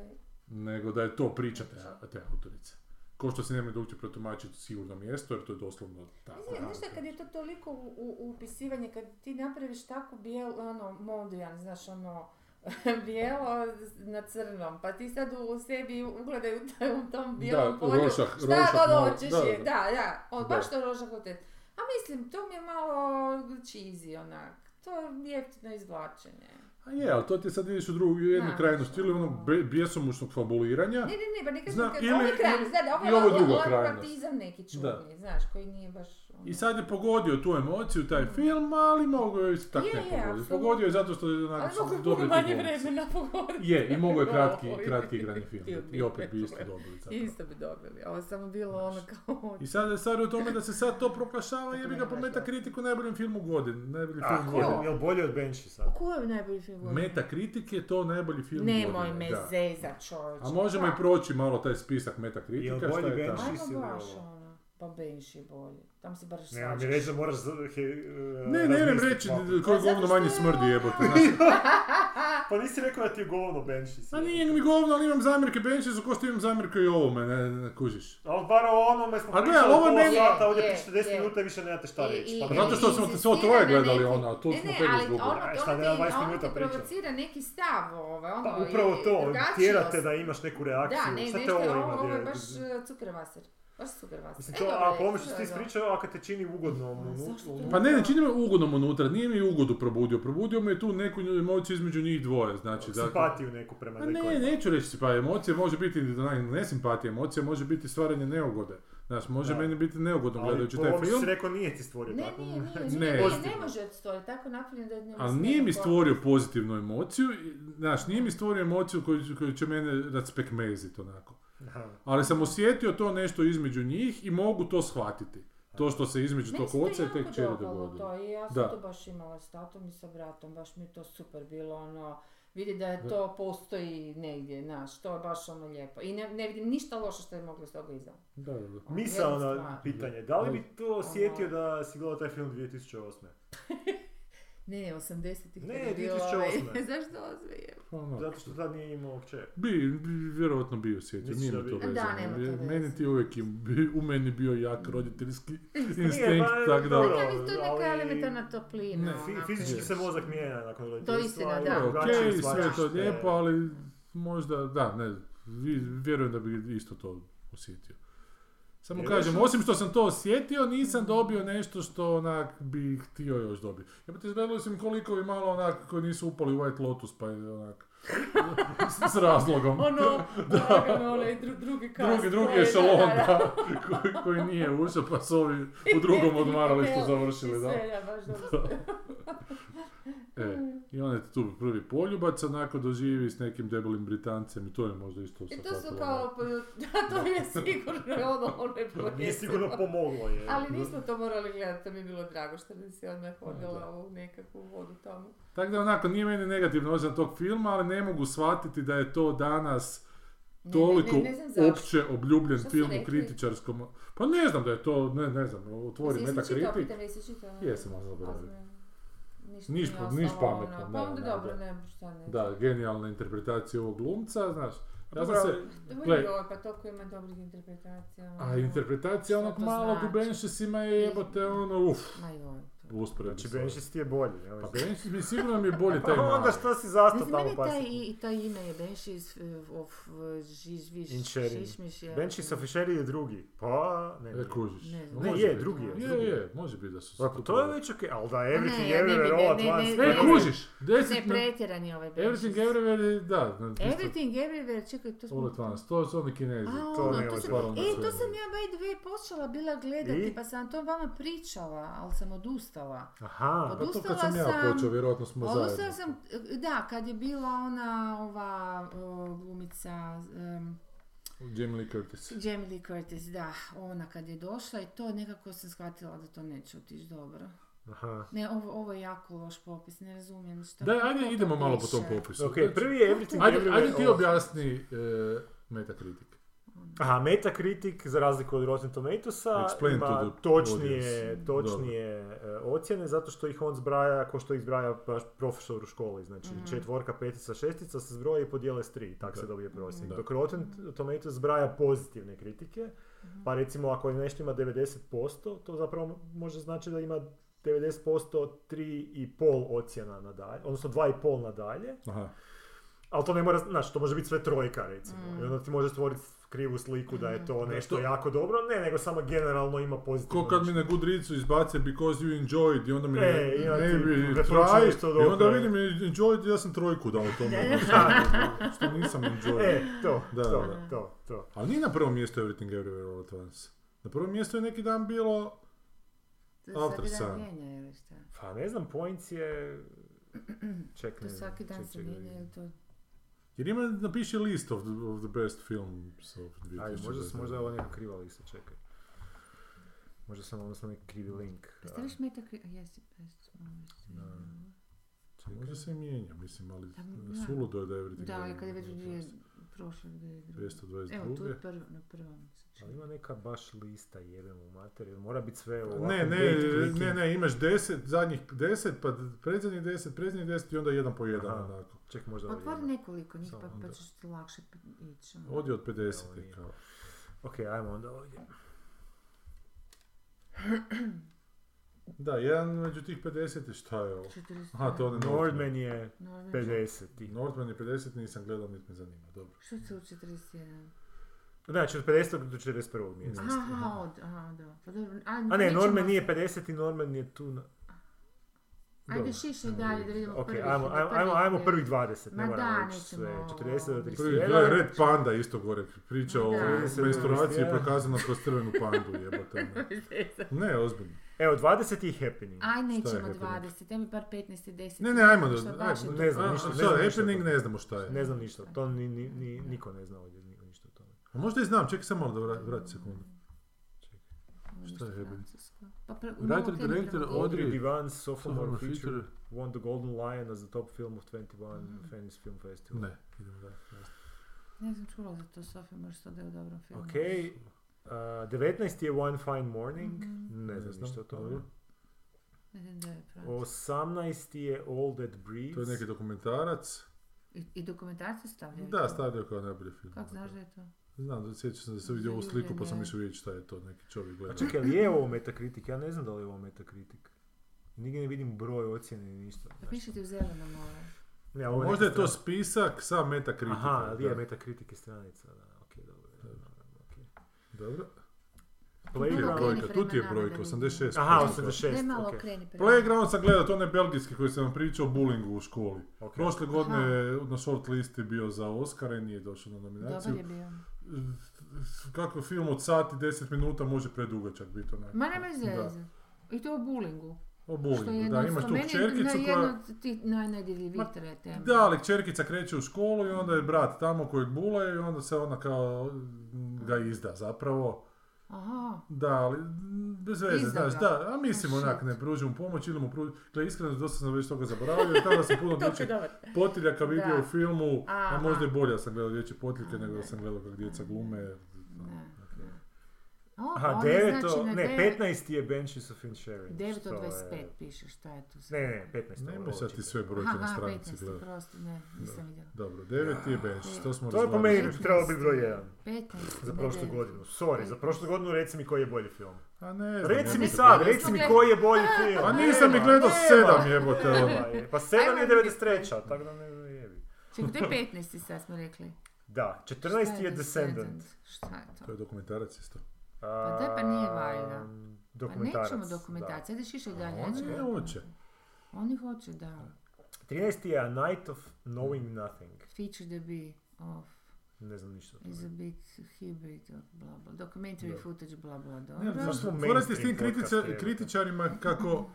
nego da je to priča te, te autorice. Ko što se ne može drugčije protumačiti sigurno mjesto, jer to je doslovno tako. Znaš šta, kad je to toliko u, u, upisivanje, kad ti napraviš tako bijel, ono, modrijan, znaš, ono, bijelo na crnom, pa ti sad u sebi ugledaju u tom- bijelom Da, polju, rošak- šta rošak god hoćeš da, je, da. da, da, on, Da. baš to rošak hotel. A mislim, to mi je malo cheesy, onak, to je jeftino izvlačenje. A je, ali to ti sad vidiš u drugu, jednu Da. krajnost, ili onog bjesomučnog fabuliranja, Ne, ne, ne, pa neka Znam, ili- ovo je kraj, ili- ovo i je ovo je ovo- ovo krajnost. partizam neki Da. čudni, znaš, koji nije baš... ono- I sad je pogodio tu emociju, taj film, ali mogu je isto tako Je, ne je, apsolutno. Pogodio je zato što je onak ti manje vremena pogoditi. Je, i mogu je kratki, kratki igrani film. I opet bi isto dobili zapravo. Isto bi dobili, ovo je samo bilo ono kao... I sad je stvar u tome da se sad to proglašava jebi ga po Metakritiku najboljim filmu godine. Najbolji A, film je, godine. jel bolje od Banshee sad? Ko je najbolji film godine? Metakritik je to najbolji film Nemoj godine. me da. zezat čovječe. A možemo i proći malo taj spisak Metakritika, Jel šta bolji je tamo. Pa Benši je bolji. Tam si baš Nema mi svađaš. reći da moraš... za- he- e, Ne, ne, ne reći koji Pa govno manje je smrdi jebote. Pa nisi rekao da ti je govno Banshee. A nije mi govno, ali imam zamjerke Benchisu ko što imam zamjerke i ovome, ne, ne kužiš. Ali bar o onome smo A gle, pričali ali ovo je meni- sata, ovdje Je, pričate 10 je. minuta i više nemate šta reći. Pa Pa zato što smo inzistira svo troje gledali neki- ono, a tu Ne, smo ne, tebi ali izgubili. šta, ti, nema 20 ono ti provocira neki stav, ono, Pa upravo to, tjerate da imaš neku reakciju. Da, ne, Šta te nešto, ovo ovo, ima? ovo je baš uh, cukrvaser. Baš cukrvaser. Mislim, E, to, dobro, a što ti dobro. ispričaju, a kad te čini ugodno unutra. Pa ne, ne čini me ugodnom unutra, nije mi ugodu probudio, probudio me tu neku emociju između njih dvoje, znači da... Simpatiju neku prema Pa nekoj. ne, neću reći pa emocija može biti ne, ne simpatija, emocija može biti stvaranje neugode. Znaš, može Da. meni biti neugodno Ali gledajući taj film, si rekao nije ti stvorio Ne, tako. nije, nije, Ne. nije, ne može stvoriti, tako napravljeno da ne ali nije mi stvorio pozitivnu emociju, znaš, nije mi stvorio emociju koju, koju će mene raspekmeziti onako. Aha. Ali sam osjetio to nešto između njih i mogu to shvatiti. To što se između Meni tog oca i čeri dopalo dogodilo. To, i ja sam Da. to baš imala s tatom i sa bratom, baš mi je to super bilo, ono, vidi da je Da. to postoji negdje, znaš, to je baš ono lijepo. I ne, ne vidim ništa loše što je moglo iz toga iza. Da, da, da. Na stvar. pitanje, da li bi to osjetio Ono- da si gledao taj film 2008. Ne, 80-ih. Ne, kad je bio 2008. ovaj- Zašto osme je? Pa ono, Zato što tad nije imao kćer. Bi, bi vjerojatno bio sjetio, nije to bi- vezano. Da, nema to veze. Meni ti uvijek im- bi- u meni bio jak roditeljski instinkt, pa, tako da... dobro. Ja mislim, to je neka elementarna toplina. Ne, Fi- onako. fizički se mozak mijenja nakon To roditeljstva. istina, i da. drugačije Ok, sve to lijepo, ali možda, da, ne, vjerujem da bi isto to osjetio. Samo Jer kažem, osim što sam to osjetio, nisam dobio nešto što onak bi htio još dobiti. Ja te izgledali sam koliko bi malo onak koji nisu upali u White Lotus, pa je onak s, razlogom. Ono, lagano, onaj dru, drugi kast. Drugi, drugi koji- ešalon, da, da, da. da, koji, koji nije ušao, pa su ovi u drugom odmaralištu završili, da. sve, da, baš dobro. E, I on je tu prvi poljubac, onako doživi s nekim debelim Britancem i to je možda isto I to su kao, da, to je sigurno ono, ono je Nije sigurno pomoglo je. Ali nismo to morali gledati, to mi je bilo drago što bi se odmah da. odjela u nekakvu vodu tamo. Tako da onako, nije meni negativno osjećam tog filma, ali ne mogu shvatiti da je to danas toliko ne, ne, ne znam zašto. opće obljubljen film u kritičarskom... Pa ne znam da je to, ne, ne znam, otvori Jesi čitao, Metacritic. jesi čitao? Jesam, ali zaboravio. Ništa Niš pa- nije niš ostalo, pametno, ono. da, Pa onda da, dobro, da. ne, šta ne. Da, genijalna interpretacija ovog glumca, znaš. Ja sam Dobro, se... Gle. pa toliko ima dobrih interpretacija. A ono. interpretacija Što onog malog znači? u Benšesima je jebote ono, uf, Ma joj. Usporedno. Znači. Benšis ti je bolji. jel? Pa Benšis mi sigurno mi je bolji taj Pa onda mali. što si zastao tamo pa taj, i, taj ime je Benšis of Žižviš, Inšerin. Šišmiš. ja. Benšis officieri je drugi. Pa, ne. E, nije. kužiš. Ne. Ne, Može je, biti. drugi je, Je, drugi je. može biti da su se Pa to je već okej, ali da everything Ne, ne, everywhere ne, all at ne, once. ne, E, ne, kužiš, Ne, deset na... pretjeran je ovaj Benšis. Everything everywhere, je- da. Everything everywhere, čekaj, to smo... All at once, to su oni kinezi. To ono, ne to može sam, e, to sam ja by the way počela bila gledati, pa sam to vama pričala, ali sam odustala. Aha, Pa to kad Odustala sam ja počeo, vjerojatno smo Odustala zajedno. sam, da, kad je bila ona, ova o, glumica, em, Jamie Lee Curtis. Jamie Lee Curtis, da, ona kad je došla i to nekako sam shvatila da to neće otići dobro. aha. Ne, ovo, ovo je jako loš popis, ne razumijem što. Daj, ko ajde, idemo malo po tom popisu. Ok, Znači, prvi je everything Ajde, everywhere ajde ti objasni e, Metacritic. Aha, Metacritic, za razliku od Rotten Tomatoesa, Explain ima to the točnije, audience. točnije e, ocjene, zato što ih on zbraja kao što ih zbraja baš profesor u školi. Znači, Mhm. četvorka, petica, šestica se zbroje i podijele s tri, tako se dobije prosjek. Da. Dok Rotten Tomatoes zbraja pozitivne kritike, pa recimo ako nešto ima 90%, to zapravo može znači da ima 90% 3,5 ocjena nadalje, odnosno 2,5 nadalje, Aha. ali to ne mora, znači to može biti sve trojka recimo. Mm. I onda ti može stvoriti krivu sliku da je to nešto to- jako dobro, ne, nego samo generalno ima pozitivno Ko kad mi na Goodreadsu izbace because you enjoyed i onda mi E, ne, ima ne bi try i onda vidim enjoyed ja sam trojku dao tome. što nisam enjoyed. E, to, Da, to, da. to, to. Ali nije na prvom mjestu Everything Everywhere All At Once. Na prvom mjestu je neki dan bilo... To After svaki dan Sun. mijenja ili šta? Pa ne znam, points je... Ček, To ne znam, svaki dan se mijenja to... Jer ima, napiši list of the, of the best films of 2020. Ajde, možda, možda je ovo neka kriva lista, čekaj. Možda sam odnosno neki krivi link. Staviš Metacritic, a jesi, best movies. Da. Pa Možda se i mijenja, mislim, ali Da, suludo je da je Everything Da, ali kad je već dvije, prošle dvije druge. 222. Evo, tu je prvo, na prvom. Ali ima neka baš lista, jebem u materiju. Mora biti sve ovako. Ne, ne, ne, ne, imaš deset, zadnjih deset, pa predzadnjih deset, predzadnjih deset i onda jedan po jedan, Aha. onako. Ček, možda Pa otvori jedno. nekoliko njih, pa, pa ćeš ti lakše ići. ono. Ovdje od 50 Evo je nije. kao. Ok, ajmo onda ovdje. Da, jedan među tih 50 je šta je ovo? 40. Aha, to ne Nordman je Norman. 50. Nordman je 50, nisam gledao, niti me zanima, dobro. Što se u 41? Znači, od 50. do 41. mjesta. Aha, aha, od, aha, da. Pa dobro, a, A ne, Norman nije 50 i Norman je tu na... Ajde šišaj dalje da vidimo Ok, prvih. ajmo, da ajmo, ajmo, ajmo prvih 20, ne Ma moramo da, ići nećemo sve. ovo- 40 do Prvi, Prvi, 31. gledaj, Red Panda isto gore, priča o Da. menstruaciji 31. prokazana kroz crvenu pandu, jebote. Ne, ne ozbiljno. Evo, 20 je Happening. Aj, nećemo happening? 20, ja mi par 15 i 10. Ne, ne, ajmo, ne znam ništa, ne znam happening ne znamo šta je. Ne znam ništa, to ni, ni, ni, niko ne zna ovdje ni- ništa o tome. A možda i znam, čekaj samo malo da vra- vrati sekundu. Ovo Šta je francusko. Pa pre, Writer, director, Audrey- Divan, sophomore Sophomore feature, feature. won the Golden Lion as the top film of 21 Venice Film Festival. Ne, idemo dalje. Ne znam čula za to, Sofija, možeš to da je u dobrom filmu. Ok, uh, 19 je One Fine Morning, Mhm. ne znam ništa o tome. dobro. Ne znam da je O 18. je All That Breathes. To je neki dokumentarac. I, i dokumentarce stavljaju? Da, stavljaju kao najbolji film. Kako znaš da je to? Znam, da sjećam se da sam vidio ovu sliku pa sam išao vidjeti šta je to, neki čovjek A gleda. čekaj, ali je ovo Metacritic? Ja ne znam da li je ovo Metacritic. Nigdje ne vidim broj ocjene ni ništa. Pa pišete u zelenom ovo. Ne, ovo Možda je to spisak sa Metacritica. Aha, ali je da. Metacritic je stranica, da, okej, dobro. okej. Dobro. Malo Tu ti je brojka, tu ti je prema nama brojka, da 86. Aha, Daj- 86, Daj malo okreni prema. Playground sam gledao, to onaj belgijski koji sam vam pričao o bullingu u školi. Ok. Prošle godine je na short listi bio za Oscara i nije došao na nominaciju. Dobar je bio. Kako film od sat i 10 minuta može predugačak biti onak. Ma nema Da. zeze. I to o bullingu. O jedno da, imaš tu kćerkicu koja... jedno od tih najnedjeljivih Ma, tema. Da, ali kćerkica kreće u školu i onda je brat tamo kojeg bule i onda se ona kao mm, ga izda zapravo. Aha. Da, ali bez veze, znaš, da, a mislim onak, ne pruži mu pomoć ili mu pruži, gle, iskreno, dosta sam već toga zaboravio, tada sam puno To je dječjih dobar. potiljaka vidio u filmu, a možda i bolje sam gledao dječje potiljke nego da da. sam gledao kako djeca glume. O, Aha, on je, 9. znači, na ne, devet- 15. je Benches of Inisherin. 9 što od je- 25 piše, šta je tu sve? Ne, ne, 15. Ne ovo sad ti sve brojke na Aha, stranici 15, gledati. prosti, ne, nisam vidjela. Dobro, deveti je bench, to smo To je po meni bi trebalo biti broj 1. 15. Za ne prošlu godinu. Sorry, za prošlu godinu reci mi koji je bolji film. A ne znam, Reci mi sad, reci mi koji je bolji film. A nisam ni Nema, gledao nema. sedam jebote ono. Je. Pa 7 je Ajmo 93. tako da ne jebi. Čekaj, to je 15. sad smo rekli. Da, Šta 14. je Descendant. Šta je to? To je dokumentarac isto. Pa da, pa nije valjda. Um, Pa Dokumentarac. nećemo da. dokumentarac, ajde išli dalje. oni ne hoće. Oni hoće, da. 13. je A Night of Knowing Nothing. Feature the be of Ne znam ništa. is a bit hybrid of bla bla. Documentary Da. footage bla bla. Ne, Dobro. Zašto smo Morate s tim kritičarima kako,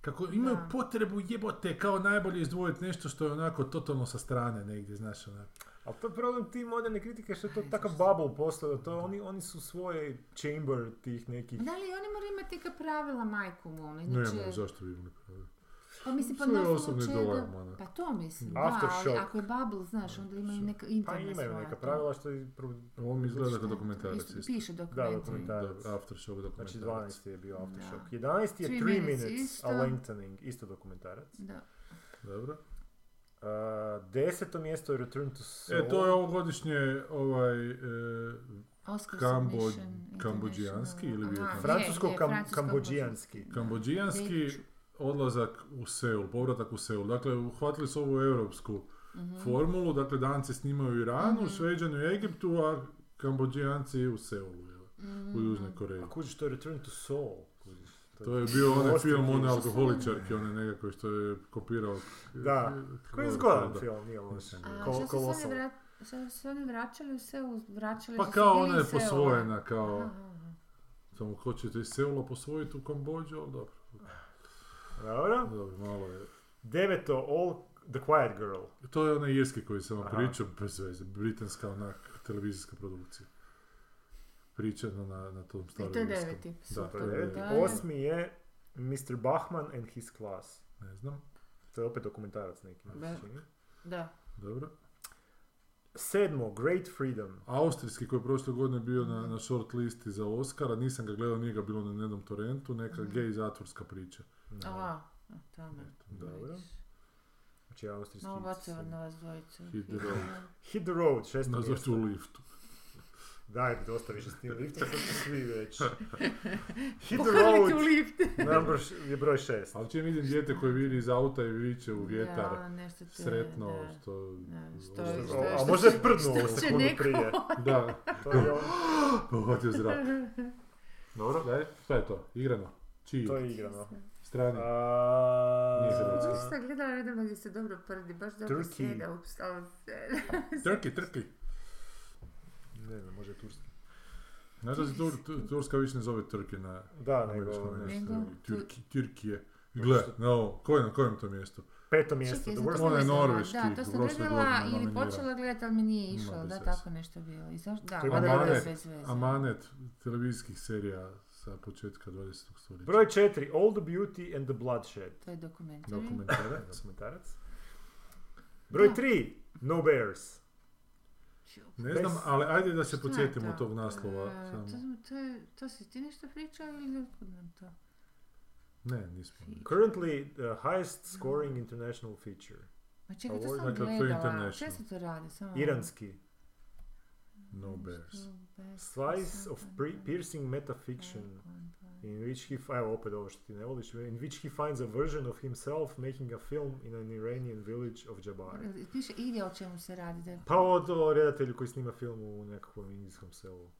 kako imaju Da. potrebu jebote kao najbolje izdvojiti nešto što je onako totalno sa strane negdje, znaš onak. Ali to je problem ti moderne kritike što je to takav bubble postao, da to oni, oni su svoje chamber tih nekih... Da li oni moraju imati neka pravila majku mu? Ne, Inače, ne, zašto bi imali pravo? pa mislim, pa na osnovu čega- ono. Pa to mislim, da, ali ako je bubble, znaš, onda imaju neka Pa interna imaju svoja neka pravila što je... pro- Ovo mi izgleda kao dokumentarac. Piše Da, dokumentari. dokumentarac. Dobro, Aftershock dokumentarac. Znači 12. je bio Aftershock. Da. 11. je Three 3 Minutes. A Lengthening, isto dokumentarac. Da. Dobro. Uh, deseto mjesto je Return to Soul. E, to je ovogodišnje ovaj, e, Oscar Kambo- kambođijanski ili international. vijetnamski? Aha, je, Francusko je, kam, francusko- kambođijanski. odlazak u Seul, povratak u Seul. Dakle, uhvatili su ovu europsku Mhm. formulu, dakle danci snimaju u Iranu, Mhm. Šveđani u Egiptu, a kambođijanci u Seulu, jel, u Mhm. Južnoj Koreji. A kužiš, to je Return to Soul. To je bio onaj film, one alkoholičarke, one nekako što je kopirao. Da. Koji je zgodan da. film, nije loš. Nisam A gledao. Ko- što su se oni, vraćali u Seul? Vraćali Pa kao ona je posvojena, kao... Samo hoćete iz Seula posvojiti u Kambođu, ali dobro. Dobro. Dobro, malo je. Deveto, All The Quiet Girl. To je onaj irski koji sam vam pričao, bez veze, britanska onak televizijska produkcija. Pričana na, na tom I starom to je deveti. Da, To Super. je deveti. Da, Osmi je Mr. Bachman and His Class. Ne znam, To je opet dokumentarac neki. Da. Da. dobro. Sedmo, Great Freedom. Austrijski koji je prošle godine bio na, na short listi za Oscara, nisam ga gledao, nije ga bilo na jednom torrentu, neka Mhm. gej zatvorska priča. Aha, a tamo. Dobro. Znači, austrijski. Malo bacava na vas dvojicu. Hit the road. Hit the Road, šesto mjesto. zašto u liftu. Daj, dosta više s tim liftom, sad su svi već. Hit the Road lift. number š- je broj šest. Ali čim vidim dijete koje vidi iz auta i viče u vjetar, Da, nešto te, sretno, da. što... Da, što- što- što- A što možda je prdnuo sekundu prije. Da, To je pohvatio zrak. Dobro, daj, šta je to? Igrano? Čiji? to je igrano. Strani? A... Nije hrvatski. Sam gledala nedavno gdje se dobro prdi, baš dobro Turkey. sjeda u stavu. Ne znam, može turski. Znaš da se Tur, Tu- Turska više ne zove Trke na Da, nego... Nego? Turki, Turkije. Gle, no, ko je na kojem to mjestu? Peto mjesto, Čekaj, The Worst Onaj gledala. norveški, Da, to sam gledala ili počela gledati, ali mi nije išlo. Da, tako nešto bilo. I zašto? Da, je je Amanet. bez veze. Amanet televizijskih serija sa početka 20. stoljeća. Broj četiri, All the Beauty and the Bloodshed. To je. Dokumentarac. Dokumentarac. Broj Da. tri, No Bears. Ne Bez- znam, ali ajde da se podsjetimo to? tog naslova. E, samo. To, to, je, to si ti nešto pričao ili otkud nam to? Ne, nismo. Currently the highest scoring international feature. Ma čekaj, to sam dakle, gledala. international. Često to radi, samo... Iranski. No bears. Slice of pre- piercing metafiction in which he, f- evo opet ovo što ti ne voliš, in which he finds a version of himself making a film in an Iranian village of Jabbar. Piše ide o čemu se radi. Da... Pa o to redatelju koji snima film u nekakvom indijskom selu.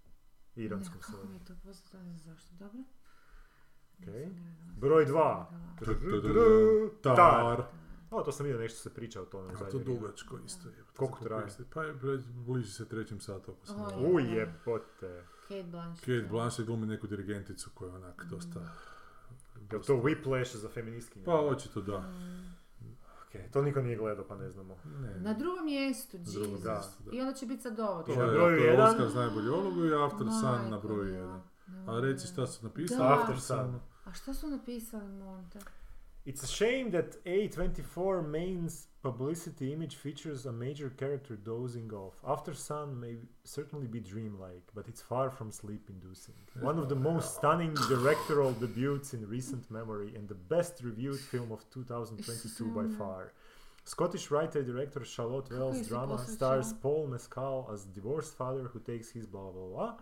Iranskom Ne, kako selu. mi je to poznato, ne znam zašto, dobro? Gledala. Broj dva. Tar. Tar. O, to sam vidio, nešto se priča o tome. A to dugačko isto je. Koliko traje? Pa je bre- bliži se trećem satu. Uj, jebote. Kate Blanchett. Kate Blanchett glumi neku dirigenticu koja je onak dosta... Je li to whiplash za feministkinje? Pa očito da. Mm. Ok, to niko nije gledao, pa ne znamo. Ne, Na drugom mjestu, Jesus. Da. mjestu, da. I onda će biti sad ovo. To je, to je jedan- Oscar za najbolju ulogu i After Sun na broju jedan. A reci šta su napisali? Da. After Sun. A šta su napisali, Monte? It's a shame that A24 main's publicity image features a major character dozing off. After Sun may certainly be dreamlike, but it's far from sleep inducing. One of the most stunning directorial debuts in recent memory and the best reviewed film of 2022 by far. Scottish writer director Charlotte Wells drama stars Paul Mescal as divorced father who takes his blah blah blah.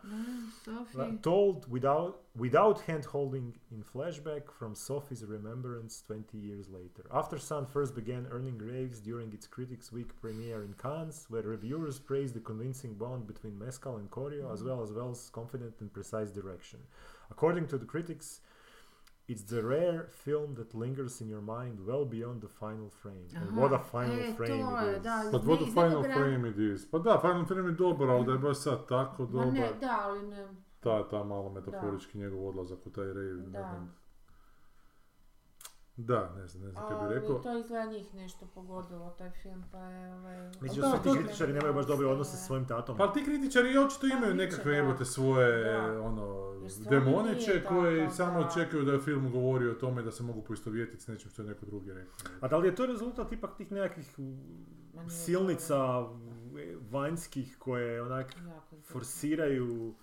Told without without hand holding in flashback from Sophie's remembrance 20 years later. After Sun first began earning raves during its Critics Week premiere in Cannes, where reviewers praised the convincing bond between Mescal and Corio, as well as Wells' confident and precise direction. According to the critics, it's the rare film that lingers in your mind well beyond the final frame. And Aha, what a final e, frame to je, it is. da, Pa Ne, what iz nekog final ra- frame it is. Pa da, final frame je dobar, ali da je baš sad tako Ma ne, dobar. da, ali ne. Ta, ta malo metaforički njegov odlazak u taj rave. Da. nakon- Da, ne znam, ne znam kaj bi Ali rekao. to izgleda njih nešto pogodilo, taj film, pa je ovaj... Mislim Da, ti kritičari nemaju baš dobre odnose sa svojim tatom. Pa ti kritičari očito Pa imaju nekakve jebote svoje Da. ono, demoniće takav, samo da. očekuju da je film govori o tome da se mogu poistovjetiti s nečim što je neko drugi rekao. A da li je to rezultat ipak tih nekakvih silnica vanjskih koje onak forsiraju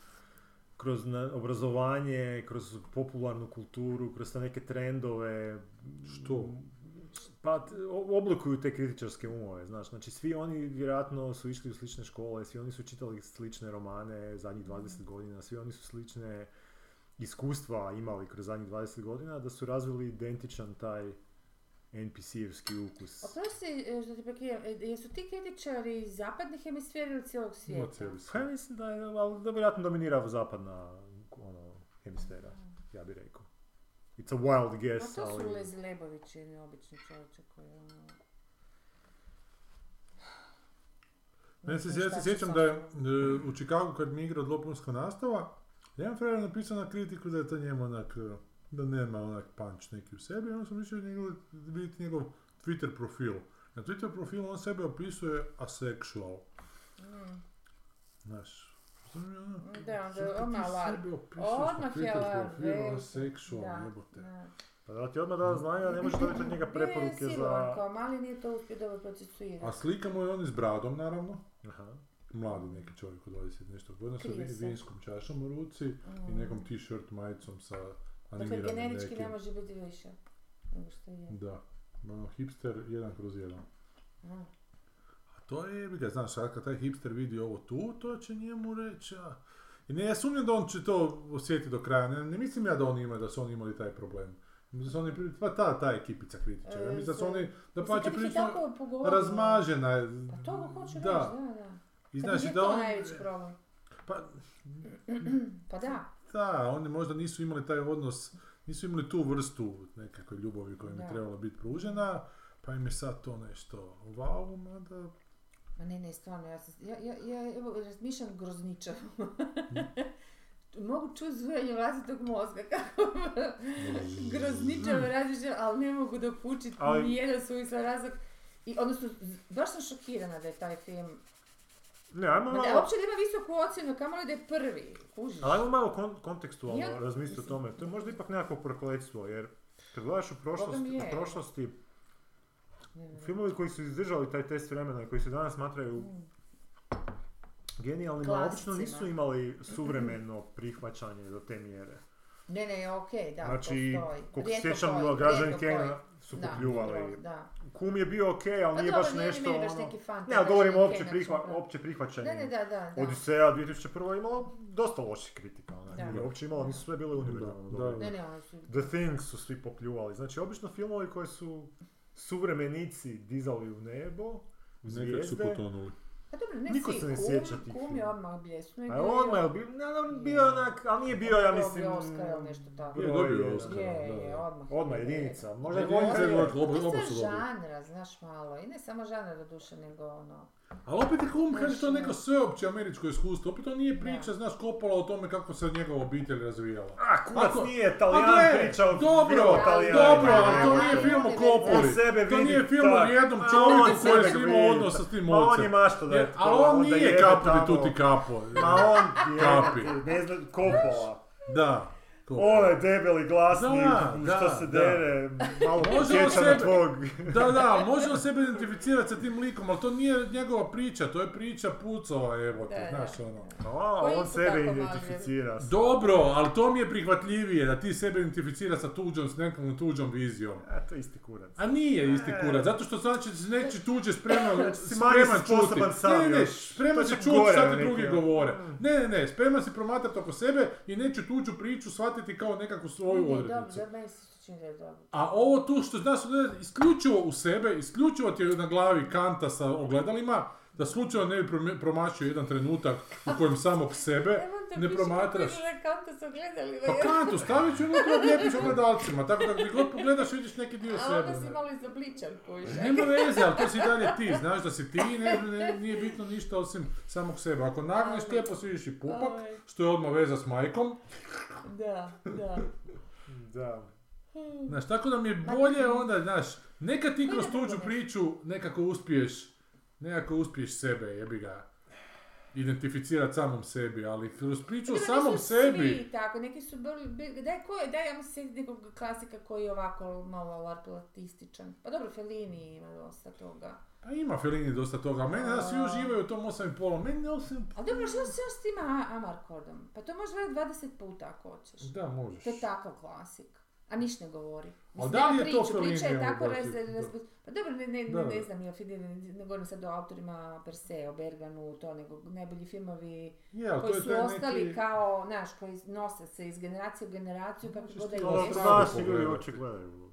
kroz obrazovanje, kroz popularnu kulturu, kroz te neke trendove. Što? Pa oblikuju te kritičarske umove, znaš. Znači svi oni vjerojatno su išli u slične škole, svi oni su čitali slične romane zadnjih 20 godina, svi oni su slične iskustva imali kroz zadnjih 20 godina, da su razvili identičan taj NPC-evski ukus. Oprosti, e, što ti prekidam, e, jesu ti kritičari iz zapadnih hemisfera ili cijelog svijeta? cijeli Pa svijet. ja mislim da je, ali da vjerojatno dominira zapadna ono, hemisfera, ja bih rekao. It's a wild Pa guess, to su ali... Lez Lebović ili obični čovječe koji ono... Ne, se, ja se sjećam da je e, u Chicagu kad mi je igrao dopunska nastava, jedan frajer napisao na kritiku da je to njemu onak, da nema onak punch neki u sebi, onda sam mislio njegov, vidjeti njegov Twitter profil. Na Twitter profilu on sebe opisuje asexual. Mm. Znaš, ono, Da, onda odmah alarm. Odmah je alarm, jebote. da. Pa da ti odmah da znaju, da ne možeš dobiti od njega preporuke Ne, silovan za... kao mali nije to uspio dobro procesuirati. A slika mu je on s bradom, naravno. Aha. Mladi neki čovjek od 20 nešto godina sa vinskom čašom u ruci i Mm. nekom t-shirt majicom sa Dakle, generički nekim. ne može biti više nego što je. Da, ono hipster jedan kroz jedan. A, A to je, ga, znaš, sad kad taj hipster vidi ovo tu, to će njemu reći, a... I ne, ja sumnjam da on će to osjetiti do kraja, ne, ne mislim ja da oni imaju, da su oni imali taj problem. Mislim da su oni, pa ta, ta ekipica kritičara, E, mislim da su oni, da pa će prilično razmažena. Pa to hoću da. reći, da, da. I Kad znači je da on, najveći problem. pa, Pa da. Da, oni možda nisu imali taj odnos, nisu imali tu vrstu nekakve ljubavi koja im je trebala biti pružena, pa im je sad to nešto wow, mada... Ma ne, ne, stvarno, ja, sam, ja, ja, ja evo, razmišljam grozničavo. Mogu čuti zujanje vlastitog mozga kako grozničavo razmišljam, ali ne mogu dokučiti Ali- ni jedan suvislan razlog. I, odnosno, baš sam šokirana da je taj film... Ne, ajmo Ma da malo... uopće nema visoku ocjenu, kamoli da je prvi. Kužiš? Ali ajmo malo kon- kontekstualno Ja- razmisliti o tome. To je možda ipak nekako prokletstvo, jer kad gledaš u prošlosti, u prošlosti Ne, ne, ne. filmovi koji su izdržali taj test vremena i koji se danas smatraju Mm. genijalnima, obično nisu imali suvremeno prihvaćanje do te mjere. Ne, ne, okej, da, Znači, postoji. koliko se sjećam, Kena. Su Da, popljuvali. dobro, Da. Kum je bio okej, ali Pa nije dobro, baš nije ni nešto baš ono... neki fan Ne, ali govorim opće, prihva, opće prihvaćanje. Da, ne, da, da, da. Odiseja 2001. imala dosta loših kritika, ona. Da. Nije uopće imala, nisu sve bile univerzalno Da. Ne, ne, su... The Thing su svi popljuvali. Znači, obično filmovi koji su suvremenici dizali u nebo, u Nekak su zvijezde, potonuli. Pa dobro, ne Niko svi, se ne kum, sjeća tih kum je odmah bijesno. a odmah je bio, ne, on bio onak, ali nije bio, ja mislim... Dobio Oscar ili nešto tako. Je dobio Oscar. Je, da, je, odmah. Odmah je. jedinica. Možda Jedinica možda je je- oba- To je su dobri. žanra, znaš malo. I ne samo žanra do duše, nego ono... Ali opet je kum, kaže to neko sveopće američko iskustvo, opet to nije priča, znaš, kopala o tome kako se njegova obitelj razvijala. A, kumac Ako- nije A talijan gle, pričao dobro, bilo o Talijanima. dobro, ali to nije film o Kopoli. To nije film o jednom čovjeku koji je imao odnos sa tim Ma on je ocem. mašto da je ali on nije kapo di tuti kapo. Ma on je, ne znam, Kopola. Da. Onaj debeli glasnik, Da, što da, se da. dere, malo Može na tvog. Da, da, može on sebe identificirati sa tim likom, ali to nije njegova priča, to je priča pucova, evo te, znaš ono. A, on sebe identificira. Dobro, ali to mi je prihvatljivije, da ti sebe identificira sa tuđom, s nekom tuđom vizijom. A, to je isti kurac. A nije isti E. kurac, zato što znači se neći tuđe spreman, Znači si manje spreman čuti. sam Ne, ne, spreman si čuti šta ti drugi govore. Mm. Ne, ne, ne, spreman si promatrati oko sebe i neću tuđu priču shvatiti kao nekakvu svoju Ne, dobro, odrednicu. je dobro. A ovo tu što znaš, ne, isključivo u sebe, isključivo ti je na glavi kanta sa ogledalima, da slučajno ne bi promašio jedan trenutak u kojem samog sebe ne promatraš. Pa kantu stavit ću unutra odlijepiš ogledalcima, tako da gdje god pogledaš vidiš neki dio A sebe. onda si malo izobličan kojiš. Nema veze, ali to si dalje ti, znaš da si ti, ne, ne- nije bitno ništa osim samog sebe. Ako nagneš lijepo svidiš i pupak, što je odmah veza s majkom, Da, da. Da. znaš, tako da mi je bolje onda, znaš, neka ti kroz tuđu priču nekako uspiješ, nekako uspiješ sebe, jebi ga, identificirati samom sebi, ali kroz priču o samom nisu sebi, Svi tako, neki su bili, bili daj, ko daj, ja se nekog klasika koji je ovako malo larpulatističan. Pa dobro, Fellini ima dosta toga. Pa ima Fellini dosta toga, a mene da svi uživaju u tom 8,5, meni 8, Ali dobro, što se još s tim Amarkordom? Pa to možeš gledati 20 puta ako hoćeš. da možeš. To je takav klasik. A niš ne govori. Ali da li je to priču, Priča je tako raz, Pa dobro, ne, ne, Da, ne, znam, ja Fellini, ne govorim sad o autorima per se, o Berganu, to, nego najbolji filmovi Je, ali to koji je su ostali neki... kao, znaš, koji nose se iz generacije u generaciju, kako god da ti je. Slabo ljudi uopće gledaju.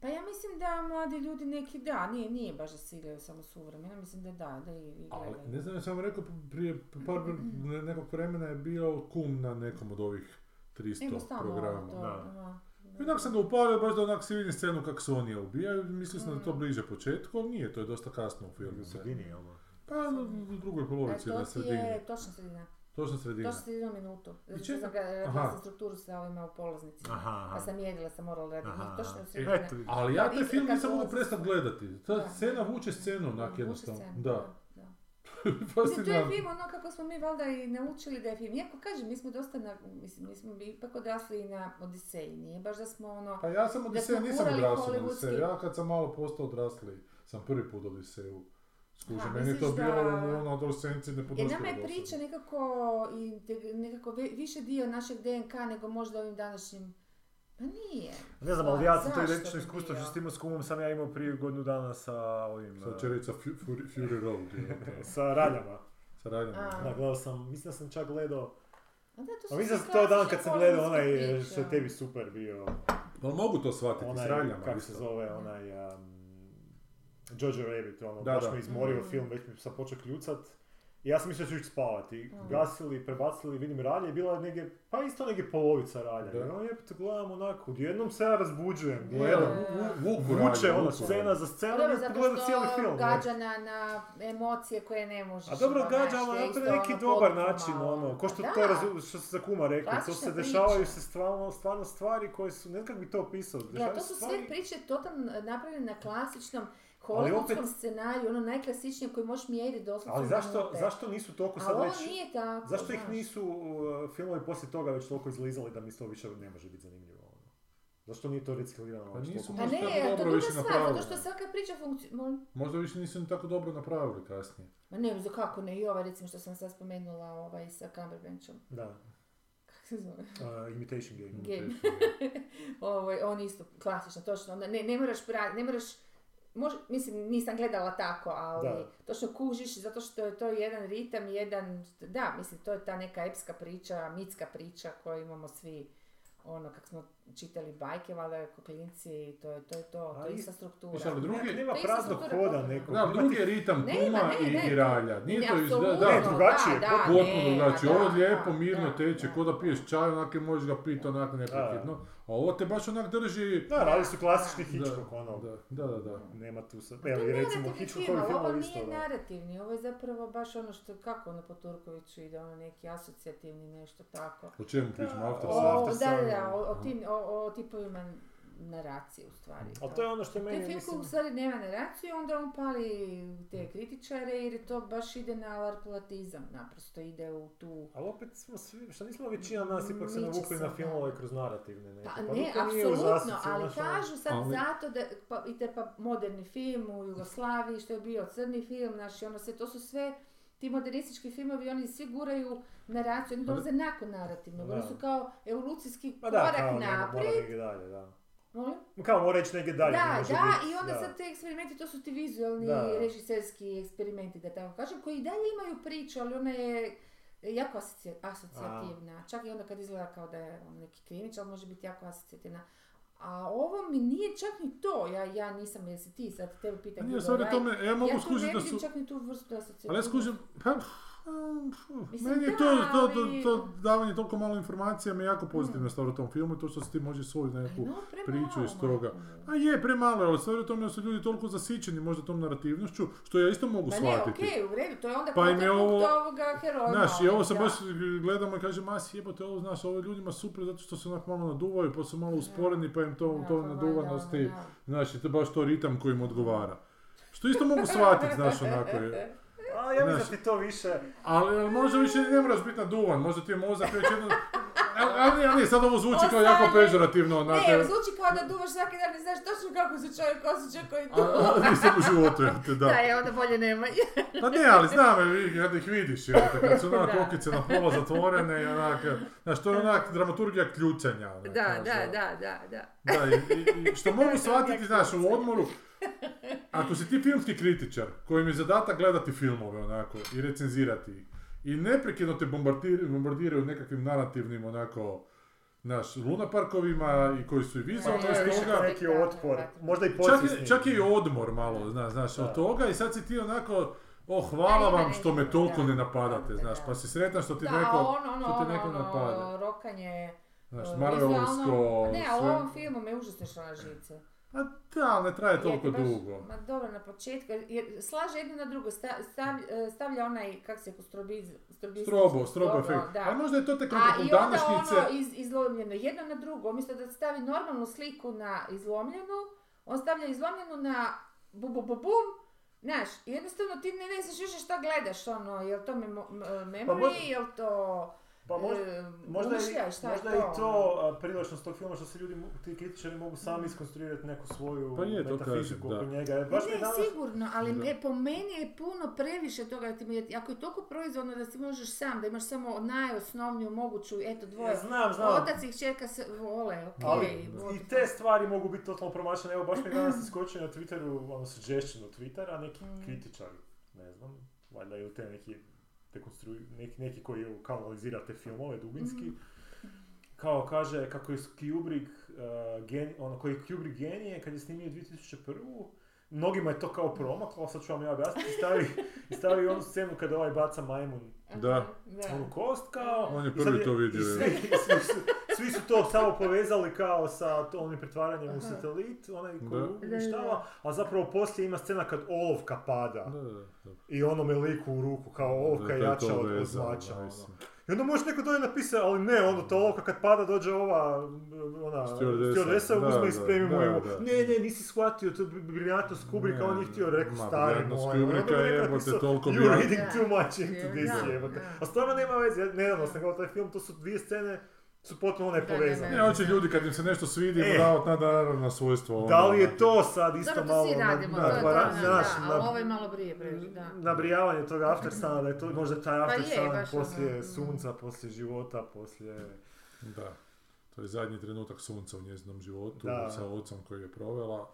Pa ja mislim da mladi ljudi neki da, nije, nije baš da se igraju samo suvremeno, mislim da da, da i, Ali, ne znam, ja sam rekao prije par ne- nekog vremena je bio kum na nekom od ovih 300 Nego stalno programa. ovo, to, da. aha. I onak sam ga upalio baš da onak si vidim scenu kako Sonija ubijaju, mislio sam da je to Mm. bliže početku, ali nije, to je dosta kasno u filmu. U sredini? Pa u drugoj E, polovici, to na sredini. je točna sredina. Točno sredina. Točna sredina minutu. Zato što sam ga radila strukturu sa ovima u polaznicima. Aha. Pa sam mjerila, sam morala raditi. Točno aha. sredina. Ali ja isto film nisam mogu prestati gledati. Ta Da. scena vuče scenu onak jednostavno. Da. Mislim, to je film ono kako smo mi valjda i naučili da je film. Iako kažem, mi smo dosta, na, mislim, mi smo ipak odrasli i na Odiseji. Nije baš da smo ono... Pa ja sam Odiseja nisam odrastao na Odiseju. Ja kad sam malo postao odrasli, sam prvi put Odiseju. Skuži, A, meni je to misliš bilo da- ono adolescenci Jer nepodnošljivo. nama je priča nekako, i te- nekako vi- više dio našeg DNK nego možda ovim današnjim... Pa nije. Ne znam, ali ja sam to identično iskustvo što s tim s kumom sam ja imao prije godinu dana sa ovim... Reći sa Fu- Fury, Road. sa raljama. Sa radnjama. A. Da, gledao sam, mislim da sam čak gledao, A da, to mislim da sam to dan kad sam gledao onaj što je tebi super bio, Ali mogu to shvatiti s raljama kako se zove, onaj, um, Jojo Rabbit, ono, Da, baš da. me izmorio Mm. film, već mi sam počeo kljucat. I ja sam mislio da ću ići spavati. Mm. Gasili, prebacili, vidim ralje i bila je negdje, pa isto negdje polovica ralja. Da. I ono jebate gledam onako, odjednom se ja razbuđujem, Da. gledam. Da. Vuku Vuče ralje, ono, vuku scena za i zato gledam cijeli što film. ne. gađa na, na emocije koje ne možeš. A dobro ono, gađa, ali to je neki ono dobar način, ono, ko što to razu, što se za kuma rekao, to se dešavaju se stvarno, stvarno stvari koje su, ne znam kako bi to opisao, Da, dešavaju to su sve priče totalno napravljene na klasičnom Ali opet- scenariju, ono najklasičnije koji možeš mjeriti doslovno Ali zašto, minute. zašto nisu toliko A sad ovo već... nije tako, Zašto ih znaš. nisu uh, filmovi poslije toga već toliko izlizali da mi to više ne može biti zanimljivo? Ono? Zašto nije to reciklirano? Pa nisu? Pa Možda ne, tako dobro više stvar, napravljeno. zato što svaka priča funkcionira... Možda više nisu ni tako dobro napravili kasnije. Ma ne, za kako ne, i ova recimo što sam sad spomenula ovaj sa Cumberbatchom. Da. se zove? Uh, imitation Game. Game. Ovaj, on isto, klasično, točno, onda ne, ne moraš, pra, ne moraš, mož, mislim, nisam gledala tako, ali Da. točno kužiš, zato što je to jedan ritam, jedan, da, mislim, to je ta neka epska priča, mitska priča koju imamo svi, ono, kak smo čitali bajke, valjda klinci, to je to, je to, to je ista struktura. Više, ali drugi- Nema, nema praznog hoda nekog. Da, drugi je ritam kuma i, i ralja. Nije to iz... Da, da, Ne, drugačije, da, potpuno da, potpuno drugačije. Ovo lijepo, mirno da, teče, da. ko da piješ čaj, onak je možeš ga piti onak neprekidno. A ovo te baš onak drži... Da, radi su klasični Hitchcock, ono. Da, da, da. da. Nema tu sad. To Evo, je i recimo Hitchcockovi film, ali ovo isto, nije narativni, ovo je zapravo baš ono što, kako ono po Turkoviću ide, ono neki asocijativni nešto tako. O čemu pričamo? After o- Sun? Da, da, o, o tim, o, o tipovima naracije u stvari. Ali to je ono što je meni, film koji mislim... u stvari nema naraciju, onda on pali te kritičare jer to baš ide na larplatizam, naprosto ide u tu... Ali opet smo svi, što nismo većina nas ipak se navukli na da. filmove kroz narativne neke. Pa Pa ne, apsolutno, ali znaš, ono- kažu sad Ali- zato da, pa, i te pa moderni film u Jugoslaviji, što je bio crni film, znaš, i ono sve, to su sve ti modernistički filmovi, oni svi guraju naraciju, oni dolaze nakon narativnog, oni Da. su kao evolucijski Pa da, korak naprijed. dalje, da. Molim? Kao mora ići negdje dalje. Da, da, biti, i onda da. sad te eksperimenti, to su ti vizualni Da. režiserski eksperimenti, da tako kažem, koji i dalje imaju priču, ali ona je jako asocija- asocijativna. Čak i onda kad izgleda kao da je on neki krimić, ali može biti jako asocijativna. A ovo mi nije čak ni to, ja, ja nisam, jesi ti sad tebe pitam. Nije, stvari right? tome, ja mogu ja skužiti da su... čak ni tu vrstu asocijativnosti. Ali ja skužim, pa, Mislim, meni je da, to, to, to, to davanje toliko malo informacija mi je jako pozitivna stvar u tom filmu to što si ti može svoju neku No, premalo, priču iz toga. A je, premalo ali stvar u tome su ljudi toliko zasićeni možda tom narativnošću, što ja isto mogu ne, shvatiti. okej, u redu, to je onda Pa im je ovo- ovoga heroja. Znaš, i ovo sam da. baš gledamo i kažem, mas jebote, ovo znaš, ovo je ljudima super zato što se onak malo naduvaju, pa su malo usporeni, pa im to, Da, to pa naduvanosti, da. znaš, i to baš to ritam koji im odgovara. Što isto mogu shvatiti, znaš, onako je. A ja mislim da ti to više... Ali, ali možda više ne moraš biti naduvan, možda ti je mozak već jedno... Ali, ali, ali sad ovo zvuči kao jako pežorativno. Ne, zvuči kao da duvaš svaki dan i znaš točno kako se čovjek osjeća koji duva. a, nisam u životu, ja te da. Da, je, onda bolje nema. Pa ne, ali znam, kad ih vidiš, jel, te, kad su onak Da. okice na pola zatvorene i onak, znaš, to je onak dramaturgija ključanja. onak, Da, da, ono. da, da, da. Da, i što mogu shvatiti, znaš, u odmoru, ako si ti filmski kritičar, kojim je zadatak gledati filmove, onako, i recenzirati ih, i neprekidno te bombardir, bombardiraju nekakvim narativnim, onako, znaš, lunaparkovima i koji su i vizualno iz toga, neki otpor. Možda i čak, čak je i odmor malo, znaš, znaš, Da. od toga i sad si ti onako, o, hvala vam što me toliko da. ne napadate, Da, znaš, pa si sretan što ti Da, neko, ono, ono, što te ono, neko ono, napada. rokanje, Znaš, e, Marvelovsko, Ne, a u sve. ovom filmu me užasno na živce. A da, ali ne traje Je, toliko baš- dugo. Ma dobro, na početku, jer slaže jedno na drugo, sta- stav- e, stavlja onaj, kak se strobiz, strobiz, Strobo, strobo efekt. da. A možda je to tek A nekako i onda današnjice. ono iz, izlomljeno, jedno na drugo, umjesto da stavi normalnu sliku na izlomljenu, on stavlja izlomljenu na bu bu bu bum, znaš, i jednostavno ti ne, znaš više šta gledaš, ono, jel to memo, m- memory, Pa jel to Pa možda, e, možda, je, umišljaj, šta možda je je to? i to a, privlačnost tog filma što se ljudi, ti kritičari mogu sami iskonstruirati neku svoju Pa je, metafiziku oko da. njega. Ne, Baš mi ne, je danas... sigurno, ali Da. ne, po meni je puno previše toga, ti mi- ako je toliko proizvodno da ti možeš sam, da imaš samo najosnovniju moguću, eto dvoje, Ja znam, znam. otac i kćerka se vole, okej. Ali i te stvari mogu biti totalno promašene. Evo, baš mi je danas iskočio na Twitteru, ono, suggestion od Twittera, neki Mm. kritičari, ne znam, valjda ili te neki, dekonstru, neki, neki koji kao analizira te filmove dubinski, Mhm. kao kaže kako je Kubrick, uh, gen, ono, koji je Kubrick genije kad je snimio 2001. Mnogima je to kao promaklo, sad ću vam ja objasniti, i stavi, stavi onu scenu kada ovaj baca majmun Da. Aha, da. onu kost kao... On je prvi to vidio, je. Svi, svi, su, svi su to samo povezali kao sa to- onim pretvaranjem u Aha. satelit, onaj koji uništava, a zapravo poslije ima scena kad olovka pada. Da, da, da. I onome liku u ruku, kao olovka Da, je je jača od, zmača, ono. I onda može neko dolje napisati, ali ne, ono, to olovka kad pada dođe ova, ona, Da, uzme i spremi mu da, evo. da. Ne, ne, nisi shvatio, to je briljantnost Kubricka, on je htio, rekao, stari moj. ono, bi je, neko jebote, napisao, toliko You're reading too much into this, jebote. A stvarno nema veze, ja nedavno sam gledao taj film, to su dvije scene, su potpuno Da, ne, hoće ljudi kad im se nešto svidi, E. davati na naravno svojstvo. ono, Da li je onako. to sad isto Dobro, to malo... svi na- radimo, na- to je to, na- da, znaš, da, na- ali ovo je malo brije previše, da. nabrijavanje toga after suna, da je to možda taj Pa after je, sun baš poslije ono, sunca, poslije života, poslije Da. To je zadnji trenutak sunca u njezinom životu Da. sa ocom koji je provela.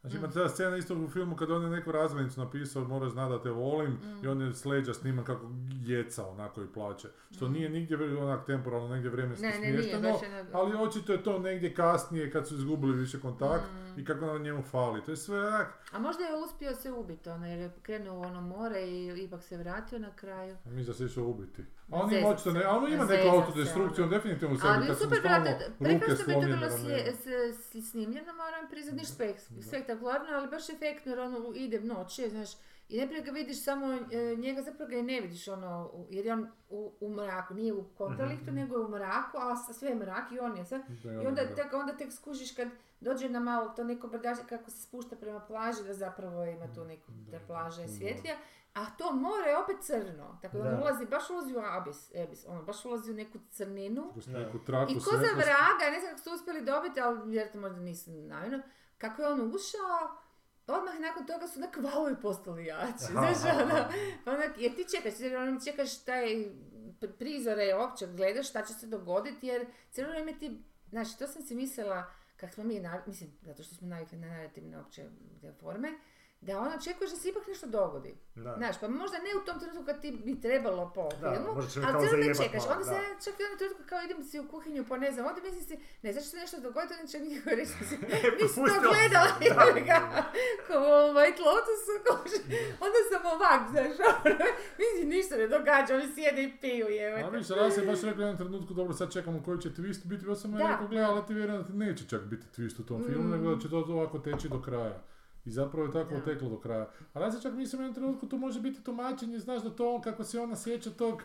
Znači ima ta scena isto u filmu kad on je neku razvojnicu napisao, mora zna da te volim i on je s leđa sniman kako jeca onako i plaće. Što nije nigdje onak temporalno, negdje vremenski Ne, ne, nije, smješteno, na- ali očito je to negdje kasnije kad su izgubili više kontakt Mm. i kako na njemu fali. To je sve onak, A možda je uspio se ubiti, ono, jer je krenuo u ono more i ipak se vratio na kraju. a mi se išao ubiti. A Ma on ima očito ne, a on ma ima neku autodestrukciju, on ono. definitivno u sebi Ali kad super, brate, prekrasno je to bilo snimljeno, moram priznat, niš spek- spektakularno, ali baš efektno, jer ono ide noć, je, znaš, i najprije ga vidiš samo, e, njega zapravo ga i ne vidiš, ono, jer je on u, u mraku, nije u kontralihtu, nego je u mraku, a sve je mrak i on je sad, i onda da. tek, onda tek skužiš kad dođe na malo to neko brdaže kako se spušta prema plaži, da zapravo ima tu neku, da plaža je svjetlija, a to more je opet crno, tako da, on Da. ulazi, baš ulazi u abis, ebis, ono, baš ulazi u neku crninu, neku traku i ko za vraga, ne znam kako su uspjeli dobiti, ali vjerojatno možda nisu namjerno, kako je on ušao, odmah nakon toga su onak valovi postali jači, Aha, znaš, ono, onak, jer ti čekaš, jer ono, čekaš taj pr- prizore uopće, gledaš šta će se dogoditi, jer cijelo vrijeme ti, znači, to sam si mislila, kak smo mi, mislim, zato što smo navikli na narativne opće forme, da ono očekuješ da se ipak nešto dogodi. Da. Znaš, pa možda ne u tom trenutku kad ti bi trebalo po Da, filmu, ali cijelo zajebat čekaš. malo, Onda se čak i jednom trenutku kao idem si u kuhinju pa ne znam, onda mislim si, ne znaš što se nešto dogoditi, onda će mi reći si nisi to propustila gledala, jebi ga, kao White Lotusu, kože. onda sam ovak, znaš, ono, mislim, ništa ne događa, oni sjede i piju, A jebate. više, raz je baš u jednom trenutku, dobro, sad čekamo koji će twist biti, pa sam ja Da. rekao, gledaj, ali ti vjerujem da ti neće čak biti twist u tom filmu, Mm. nego da će to ovako teći do kraja. I zapravo je tako teklo do kraja. A ja se čak mislim u jednom trenutku to može biti tumačenje, znaš da to on, kako se ona sjeća tog,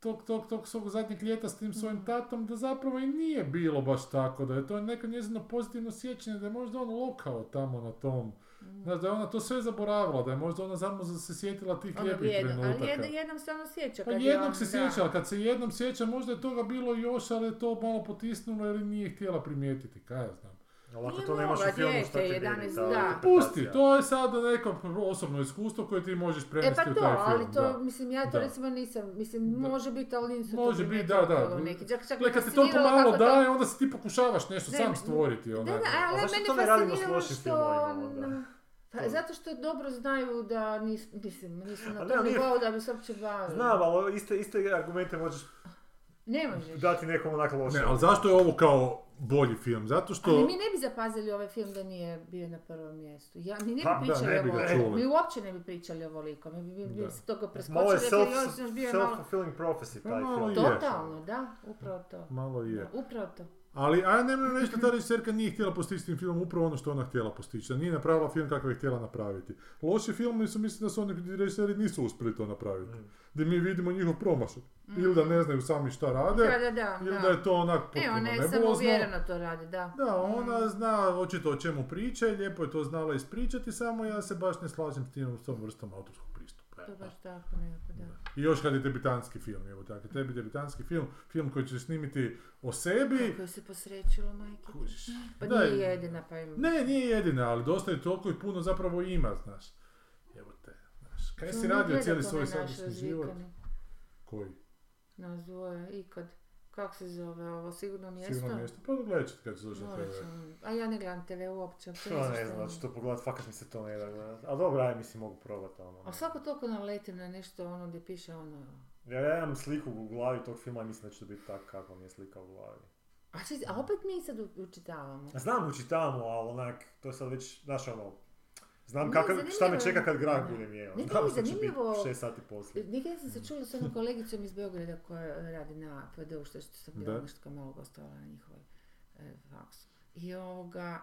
tog, tog, tog svog zadnjeg ljeta s tim svojim tatom, da zapravo i nije bilo baš tako, da je to neko njezino pozitivno sjećanje, da je možda on lokao tamo na tom, Mm. znaš, da je ona to sve zaboravila, da je možda ona samo se sjetila tih Ono lijepih jedno, trenutaka. ali jedno, jednom se ono sjeća. Pa kad je jednog on- se sjeća, ali kad se jednom sjeća, možda je toga bilo još, ali je to malo potisnulo ili nije htjela primijetiti, kaj ja znam. Ali ako to nemaš u filmu, šta ti 11, vidi ta da. interpretacija? Pusti, to je sad neko osobno iskustvo koje ti možeš E prenesti pa u to, taj film. ali to, da. mislim, ja to Da. recimo nisam, mislim, Da. može biti, ali nisu to Može biti, primijetila da, da. Neki, čak, čak Gle, me kad ti toliko malo to- daje, onda si ti pokušavaš nešto Ne, sam ne, stvoriti. Da, onako. da, ali A zašto to ne radimo s lošim što filmovima onda? Pa To. zato što dobro znaju da nis, mislim, nisu na ne, tom nivou da bi se uopće bavili. Znam, ali iste, iste argumente možeš Ne možeš. dati nekom onako loše. Ne, ali zašto je ovo kao bolji film? Zato što... Ali mi ne bi zapazili ovaj film da nije bio na prvom mjestu. Ja, mi ne bi da, pričali ne bi ovo. Mi uopće ne bi pričali ovoliko. Mi bi, bi, bi Da. se toga Malo je preskočili. self, je malo... self-fulfilling prophecy taj malo film. je. Totalno, da, upravo to. Malo je. Da, upravo to. Ali, a ne moram reći da ta režiserka nije htjela postići s tim filmom upravo ono što ona htjela postići. Da nije napravila film kakav je htjela napraviti. Loši filmovi su, mislim da su oni režiseri nisu uspjeli to napraviti. Mm. Da mi vidimo njihov promašaj. Ili da ne znaju sami šta rade, Da, da, da. ili da. da je to onak E, potpuno ona je nebulozno. samo uvjereno to radi, da. Da, ona zna očito o čemu priča i lijepo je to znala ispričati, samo ja se baš ne slažem s tim s tom vrstom autorskog. To je baš tako nekako, da. I još kad je debitanski film, evo tako, tebi debitanski film, film koji ćeš snimiti o sebi, Kako se posrećilo, majke. kužiš. Pa Da, nije jedina, pa ima. Ne, nije jedina, ali dosta je toliko i puno zapravo ima, znaš. Evo te, znaš. Kaj si radio cijeli svoj sadašnji život? Koji? Nas dvoje, ikad. Kako se zove ovo, sigurno mjesto? Sigurno mjesto. Pa gledat ćete kad se dođe TV. A ja ne gledam TV uopće. uopće To ne znam, je. ću to pogledat, fakat mi se to ne da gledat. Ali dobro, aj mislim mogu probati ono. A svako toliko naletim na nešto ono gdje piše ono... Ja, ja imam sliku u glavi tog filma i mislim da će to biti tak kako mi je slika u glavi. A, či- a opet mi sad učitavamo. Znam učitavamo, ali onak, to je sad već, znaš ono, znam Nije kakav, šta me čeka kad grah Da. bude mijeo. Nije Znam mi što će biti zanimljivo- šest sati poslije. Nekada sam se čula s onom kolegicom iz Beograda koja radi na PD-u, što što sam bila nešto kao malo gostovala na njihovoj e, faksu. I ovoga,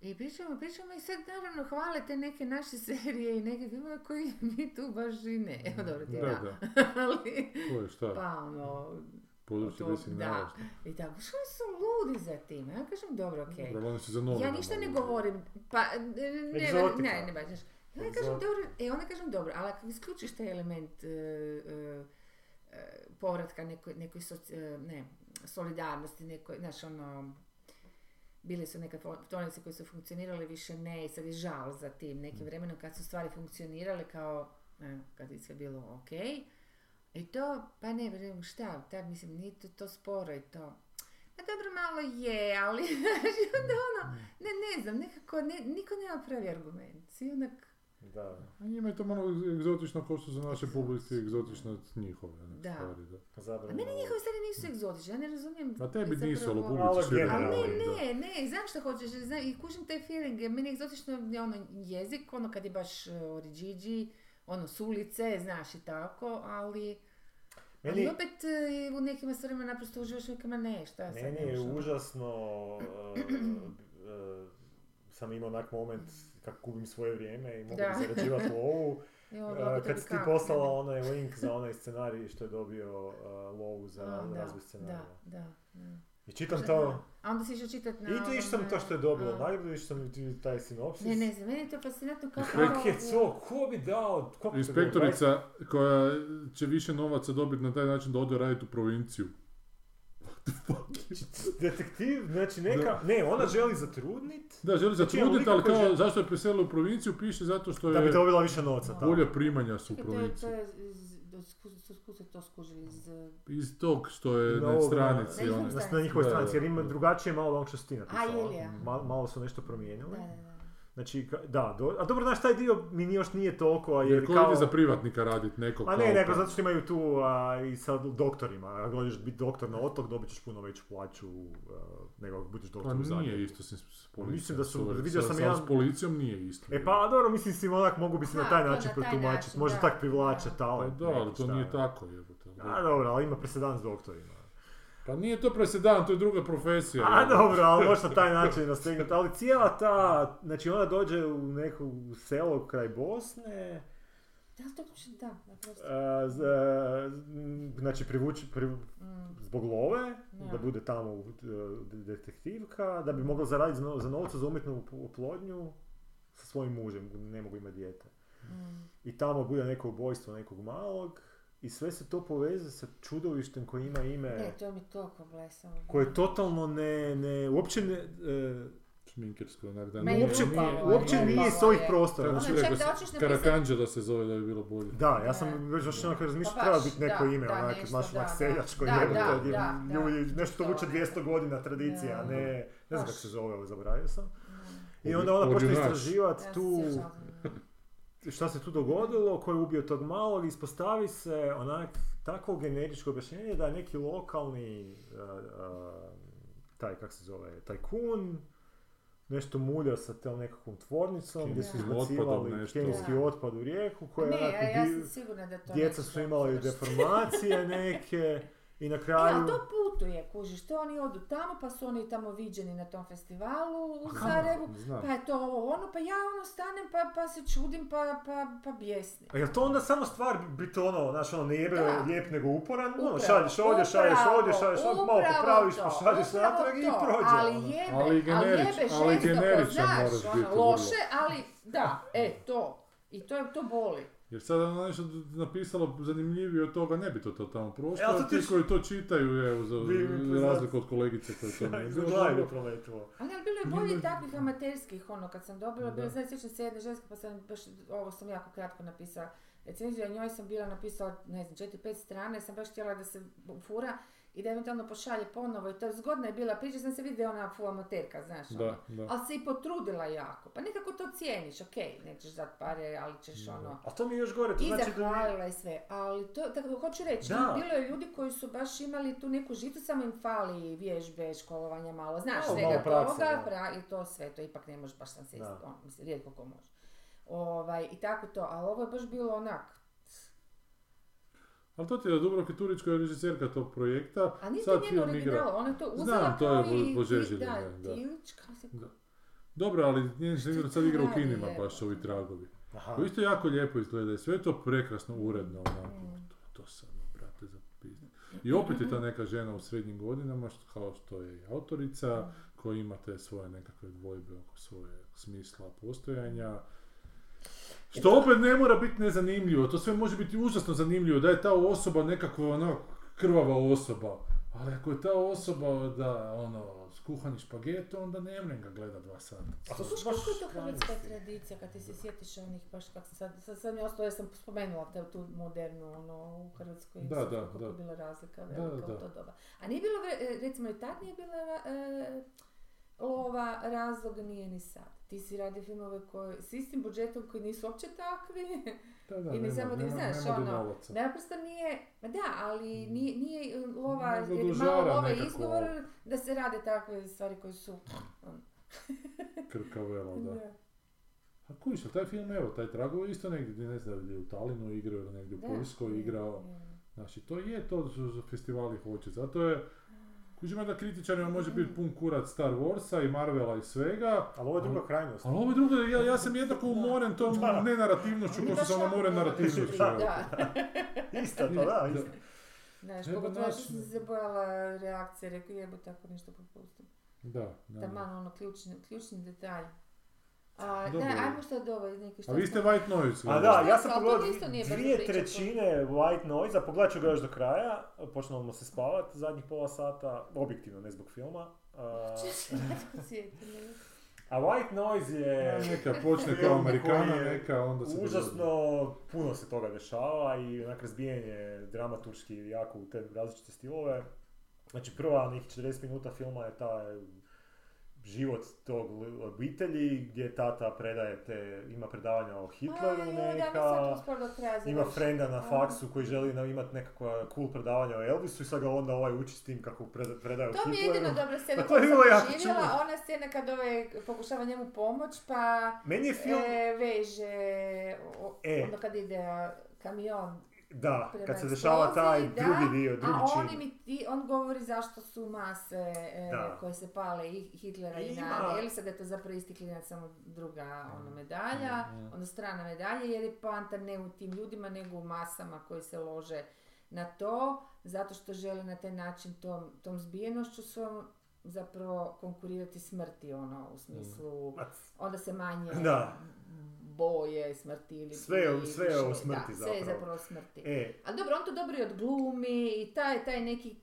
i pričamo, pričamo i sad naravno hvale te neke naše serije i neke filmove koji mi tu baš i ne. Evo dobro ti Da, da. da. Ali, Ko je šta? pa ono, Područje gdje si da. i tako, što su ludi za tim? Ja kažem, dobro, okej. Dobro, oni su za novinama. Ja ništa ne govorim, pa ne, ne, ne, baš, znaš. Ja kažem dobro, e onda kažem dobro, ali ako isključiš taj element e, e, e, povratka nekoj, nekoj soci- ne, solidarnosti, nekoj, znaš ono, bile su neke tonice koje su funkcionirale, više ne, i sad je žal za tim nekim vremenom kad su stvari funkcionirale kao, e, kad je sve bilo ok, I to, pa ne, bre, šta, ta, mislim, nije to, to sporo i to. Pa dobro, malo je, ali, znaš, i onda ono, ne, ne znam, nekako, ne, niko nema pravi argument. Svi onak, Da. A njima je to malo egzotično kao što su naše publici egzotično od njihove ne, Da. stvari. Da. a Zabrano. meni njihove stvari nisu egzotične, ja ne razumijem. A tebi zapravo- nisu, ali u publici šire Ali ne, da. ne, ne, znam što hoćeš, znam, i kužim taj feeling, meni je egzotično je ono jezik, ono kad je baš uh, oriđiđi, ono s ulice, znaš i tako, ali... Ali Meni, opet e, u nekima stvarima naprosto uživaš, u nekima ne, šta sad meni je užasno, uh, uh, sam imao onak moment kako gubim svoje vrijeme i mogu zarađivati lovu. Jo, Uh, kad si ti poslala onaj link za onaj scenarij što je dobio uh, lovu za razvoj scenarija. Da, da, da. I čitam Šta to, da. A onda si išao čitati na... i to išao sam onome- to što je dobilo a. nagradu, išao sam i taj sinopsis. Ne, ne znam, meni je to fascinantno kako... Kak je to, ko bi dao, kako to Inspektorica koja će više novaca dobiti na taj način da ode raditi u provinciju. Detektiv, znači neka, ne, ona želi zatrudnit, Da, želi Znači, imamo zatruditi, ali kao želi- zašto je preselila u provinciju, piše zato što da bi je dobila više novca tamo. bolje primanja su u Čekaj, to je, to provinciji. je, sku- se to skužili iz... Iz tog što je Na stranici. na- one- na- njihovoj Da, da, stranici, jer ima da. drugačije malo ono što si ti napisala. A, je li, ja? Ma- malo su nešto Da, promijenili. da, da. Znači, da, do, a dobro, znaš, taj dio mi još nije toliko, a jer Jer kao... za privatnika radit nekog A ne, nego zato što imaju tu a, i sa doktorima. Ako dođeš biti doktor na otok, dobit ćeš puno veću plaću a, nego ako budeš Pa doktor u Zagrebu. nije isto s, s policijom. Mislim da su- sorry, vidio sa- sam sa- jedan- S policijom nije isto. E pa, dobro, mislim si onak mogu bi se na taj način protumačiti. Možda da, tak privlače da. Pa talent. da, ali to nije tako jebote. A dobro, ali ima presedan s doktorima. Pa nije to presedan, to je druga profesija. A jebote. dobro, ali možeš na taj način nastegnuti. Ali cijela ta, znači ona dođe u neko selo kraj Bosne, Da, to da, naprosto. a, z- m, znači privući, priv- Mm, zbog love, Da. da bude tamo uh, detektivka, da bi mogla zaraditi za, no- za umjetnu op- oplodnju sa svojim mužem, ne mogu imati dijete. mm. I tamo bude neko ubojstvo nekog malog i sve se to poveze sa čudovištem koje ima ime, Ne, to mi toliko blesavo. koje je totalno ne, ne, uopće ne, e, Šminkersko, onak da nije- uopće, Lupavo nije- je, uopće lupavo nije s ovih je. prostora. Ono, Znači, čak da hoćeš s- napisat- Karakanđa da se zove da bi bilo bolje. Da, ja sam Ne. već baš onako razmišljao, Pa treba biti neko da, ime, onak, znaš, onak seljačko Da, jebote, da, gdje da, da. ljudi, nešto To vuče ne. 200 godina tradicija, a ne, ne znam kako se zove, zaboravio sam. I onda ona počne istraživati tu. Šta se tu dogodilo, ko je ubio tog malog, ispostavi se onak tako generičko objašnjenje da je neki lokalni, uh, uh, taj, kak se zove, tajkun, nešto mulja sa tom nekakvom tvornicom gdje su izbacivali kemijski otpad u rijeku koja Ne, onako ja, ja sam sigurna da to djeca su imali deformacije neke i na E, kraju... ali to putuje, kužiš, to oni odu tamo, pa su oni tamo viđeni na tom festivalu u Znam, Sarajevu, pa je to ovo ono, pa ja ono stanem pa, pa se čudim, pa, pa, pa bijesni. A jel to onda samo stvar biti ono, znaš ono, ne jebe lijep nego uporan, ono, Upravo, šalješ ovdje, šalješ ovdje, šalješ ovdje, malo popraviš, pa šalješ natrag i prođe. Ali ono. jebe, Ali jebe ali žestoko, generičan znaš, ono, loše, ali da, e, to. I to, je- to boli. Jer sad ono nešto napisalo zanimljivije od toga, ne bi to, to tamo prošlo, E, a ti ti š- koji to čitaju, evo, za, razliku od kolegice koje to Za bilo glavi proletilo. Ali, ali bilo je bolje takvih amaterskih, ono, kad sam dobila, Da. bilo, znači, sjećam se jedne ženske, pa sam baš, ovo sam jako kratko napisala, recenziju, a njoj sam bila napisala, ne znam, 4-5 strane, sam baš htjela da se fura i da eventualno pošalje ponovo i to zgodna je bila priča, sam se vidi da je ona full amaterka, znaš, ono. Da, da. Ali se i potrudila jako, pa nekako to cijeniš, okej, nećeš dat pare, ali ćeš ono, A to mi je još gore, to i znači da... i sve, ali to, tako hoću reći, Da. bilo je ljudi koji su baš imali tu neku žitu, samo im fali vježbe, školovanja malo, znaš, Malo, svega toga, da. pra- i to sve, to ipak ne možeš baš sam se, Da. on, mislim, rijetko ko može. Ovaj, I tako to, ali ovo je baš bilo onak, Ali to ti je Dubrovka Turić koja je režiserka tog projekta, a nije sad to igra. original, ona je to uzela Znam, to je i, da, da. Tilić, kako se, Da. Dobro, ali njen se igra, sad igra u kinima jebote? baš ovi tragovi. Aha. To isto jako lijepo izgleda i sve je to prekrasno, uredno, onako. Mm. To, to sam, brate, za pizdu. I opet je ta neka žena u srednjim godinama, što, kao što je i autorica, koja ima te svoje nekakve dvojbe oko svoje smisla postojanja. Što opet ne mora biti nezanimljivo, to sve može biti užasno zanimljivo, da je ta osoba nekakva ono krvava osoba. Ali ako je ta osoba da ono skuhani špaget, onda ne mrem ga gleda dva sata. A to su baš kako je to hrvatska tradicija, kad ti se sjetiš onih, baš kak sad, sad, sad mi ostalo, ja sam spomenula te, tu modernu, ono, u Hrvatskoj, Da, da, kako da. je bila razlika Da, velika da. u to doba. A nije bilo, recimo, i tad nije bila e, lova, razlog nije ni sad. Ti si radio filmove koji, s istim budžetom koji nisu uopće takvi, Da, da, I ne samo nema, znaš, ono, naprosto nije, ma da, ali nije, nije e, lova, Nego jer malo lova izgovor da se rade takve stvari koje su, ono, Krkavelo, da. da. A kužiš, ali taj film, evo, taj trago je isto negdje, gdje ne znam, gdje je u Talinu igrao ili negdje u Poljskoj igrao. Znači, to je to što za festivali hoće. Zato je, kužima da kritičarima može biti pun kurac Star Warsa i Marvela i svega, Ali ovo je druga krajnost. ali ovo je drugo, ja, ja sam jednako umoren tom nenarativnošću kao što sam umoren da. narativnošću. Da. Isto to, da, isto. znaš, pogotovo što sam se bojala reakcije, rekao jebo tako nešto propustim. Da, da. Taman ono ključni, ključni detalj. A, Dobro. da, ajmo što od ovo, neki što A vi ste White Noise. A da, ja sam pogledao dvije trećine White Noise, a pogledat ću ga još do kraja, počnemo se spavat zadnjih pola sata, objektivno, ne zbog filma. A, White Noise Ja, je Neka počne kao Amerikana, je neka onda se užasno, puno se toga dešava i onak razbijanje dramaturški jako u te različite stilove. Znači prva nekih 40 minuta filma je taj život tog obitelji gdje tata predaje te, ima predavanja o Hitleru sad neka, ima frenda na faksu koji želi na- imat nekakva cool predavanja o Elvisu i sad ga onda ovaj uči s tim kako preda- predaje o To mi je Hitleru. jedino dobra scena Pa koju je sam čudno. ona scena kad ovaj pokušava njemu pomoć pa Meni je film, e, veže, o, E. onda kad ide a, kamion da, prema kad se dešava taj eksploziji, drugi da, dio, drugi a čin. on, im i- on govori zašto su mase e, Da. koje se pale i Hitlera i Ima- na Elisa, da je to zapravo isti klinac, samo druga ono, medalja, Mhm. onda strana medalja, jer je poanta ne u tim ljudima, nego u masama koji se lože na to, zato što žele na taj način tom, tom zbijenošću svom zapravo konkurirati smrti, ono, u smislu, Ma, onda se manje Da. Boje smrti ili Sve je- sve je o smrti da, sve je zapravo. zapravo smrti. E, Ali dobro, on to dobro i odglumi i taj, taj neki...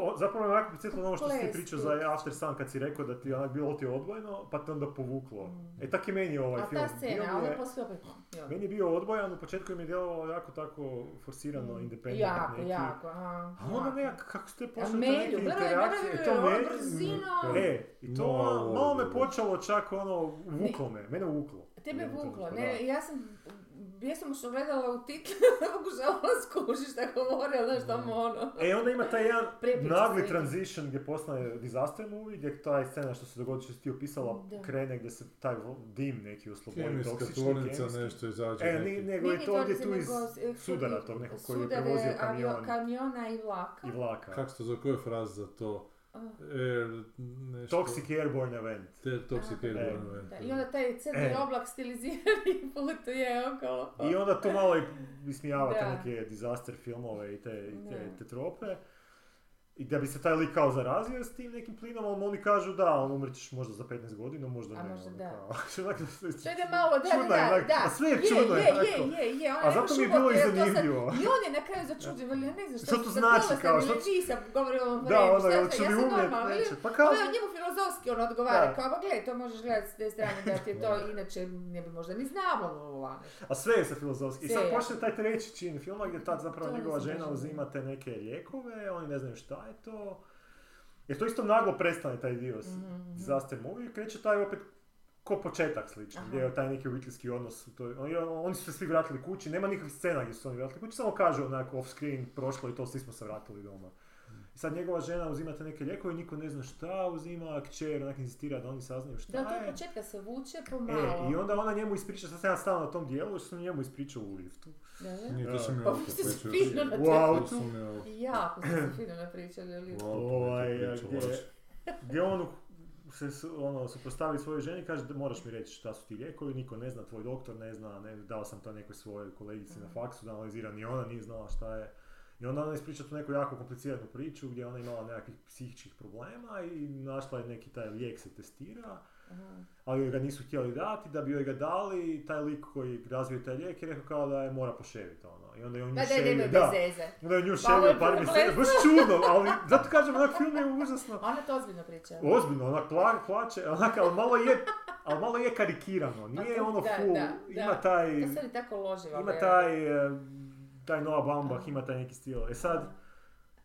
o, zapravo me onako podsjetilo ovo što si ti pričao za After Sun kad si rekao da ti onak bilo ti odbojno, pa te onda povuklo. Mm. E tak i meni je ovaj A film. ta Bio scena, mi a onda je- poslije opet... Meni je bio odbojan, u početku mi je djelovalo jako tako forsirano, Mm. independent Jako, neki. jako, aha. A onda jako. nekak, kako ste A pošli te Melju, neke gledaj, interakcije, gledaj, to ono meni- brzino. E, i to No, malo, malo me počelo čak ono, vuklo me, mene vuklo. Tebe vuklo, ne, ja sam bjesomučno gledala u titlu, pokušavala skužiti šta govori, ali znaš tamo ono. E, onda ima taj jedan Prepriča nagli se. transition gdje postane disaster movie, gdje ta scena što se dogodi, što si ti opisala, Da. krene gdje se taj vo- dim neki oslobodi, Kemijska toksični, tvornica kemijski. nešto izađe E, neki. nego Nije je to ovdje to tu iz nego, e, sudara tog nekog koji je sudare prevozio avio- kamion kamiona i vlaka. i vlaka. Kako se to zove, koja je fraza za to? Air, nešto... Toxic airborne event. Te, toxic airborne e, event. Da, I onda taj crni E. oblak stilizirani putuje okolo. I onda to malo i ismijava te neke disaster filmove i te, i te, te trope. I da bi se taj lik kao zarazio s tim nekim plinom, ali oni kažu da, on umrećeš možda za 15 godina, možda A ne. možda ono, da. kao, se- To ide malo, da, Čudno je, da, onak, da. a sve je čudno, je, onako. je, je, je, ona A zato mi je bilo i zanimljivo. I on je na kraju začuđen, veli, ja ne znam Što što to znači, kao, ili što- nisam, govori o ovom Da, vremenu, ono, šta ja sam normalna, neće. ili- Pa kao, je njemu filozofski on odgovara, Da. kao, ba gle, to možeš gledati s te strane da ti je to, inače ne bi možda ni znao, a sve je sa filozofski. I sad je. počne taj treći čin filma gdje tad zapravo njegova nisam žena uzima te neke lijekove, oni ne znaju šta je to. Jer to isto naglo prestane taj dio s Mhm. disaster movie i kreće taj opet ko početak slično, Aha. gdje je taj neki obiteljski odnos. u toj- oni, oni su se svi vratili kući, nema nikakvih scena gdje su oni vratili kući, samo kažu onako off screen, prošlo i to, svi smo se vratili doma. I sad njegova žena uzima te neke lijekove, niko ne zna šta uzima, kćer onak inzistira da oni saznaju šta Da, to je. od početka se vuče E, pomalo. i onda ona njemu ispriča, sad sam ja stao na tom dijelu, što sam njemu ispričao u liftu. Da, da. Nije, to sam ja Pa vi ste se pričao. fino na to. To sam ovdje. Jako ste se fino napričali, ali... U autu Ovaj, a gdje, gdje on se ono, suprotstavi svojoj ženi, kaže da moraš mi reći šta su ti lijekovi, niko ne zna, tvoj doktor ne zna, ne, dao sam to nekoj svojoj kolegici na Mhm. faksu da analizira, ni ona nije znala šta je. I onda ona ispriča tu neku jako kompliciranu priču gdje ona imala nekakvih psihičkih problema i našla je neki taj lijek se testira Aha. ali joj ga nisu htjeli dati, da bi joj ga dali taj lik koji razvije taj lijek je rekao kao da je mora poševiti ono. I onda je on nju Ma daj, ševio, da. zeze. Onda je nju Pa ševio par mjeseci, baš čudno, ali zato kažem, onak film je užasno. Ona to ozbiljno priča. Ozbiljno, onak pla, plaće, onak, ali malo je, ali malo je karikirano, nije Pa to- ono da, full, da, ima da. taj, To se oni tako loživa. ima taj, taj Noah Baumbach, ima taj neki stil. E sad,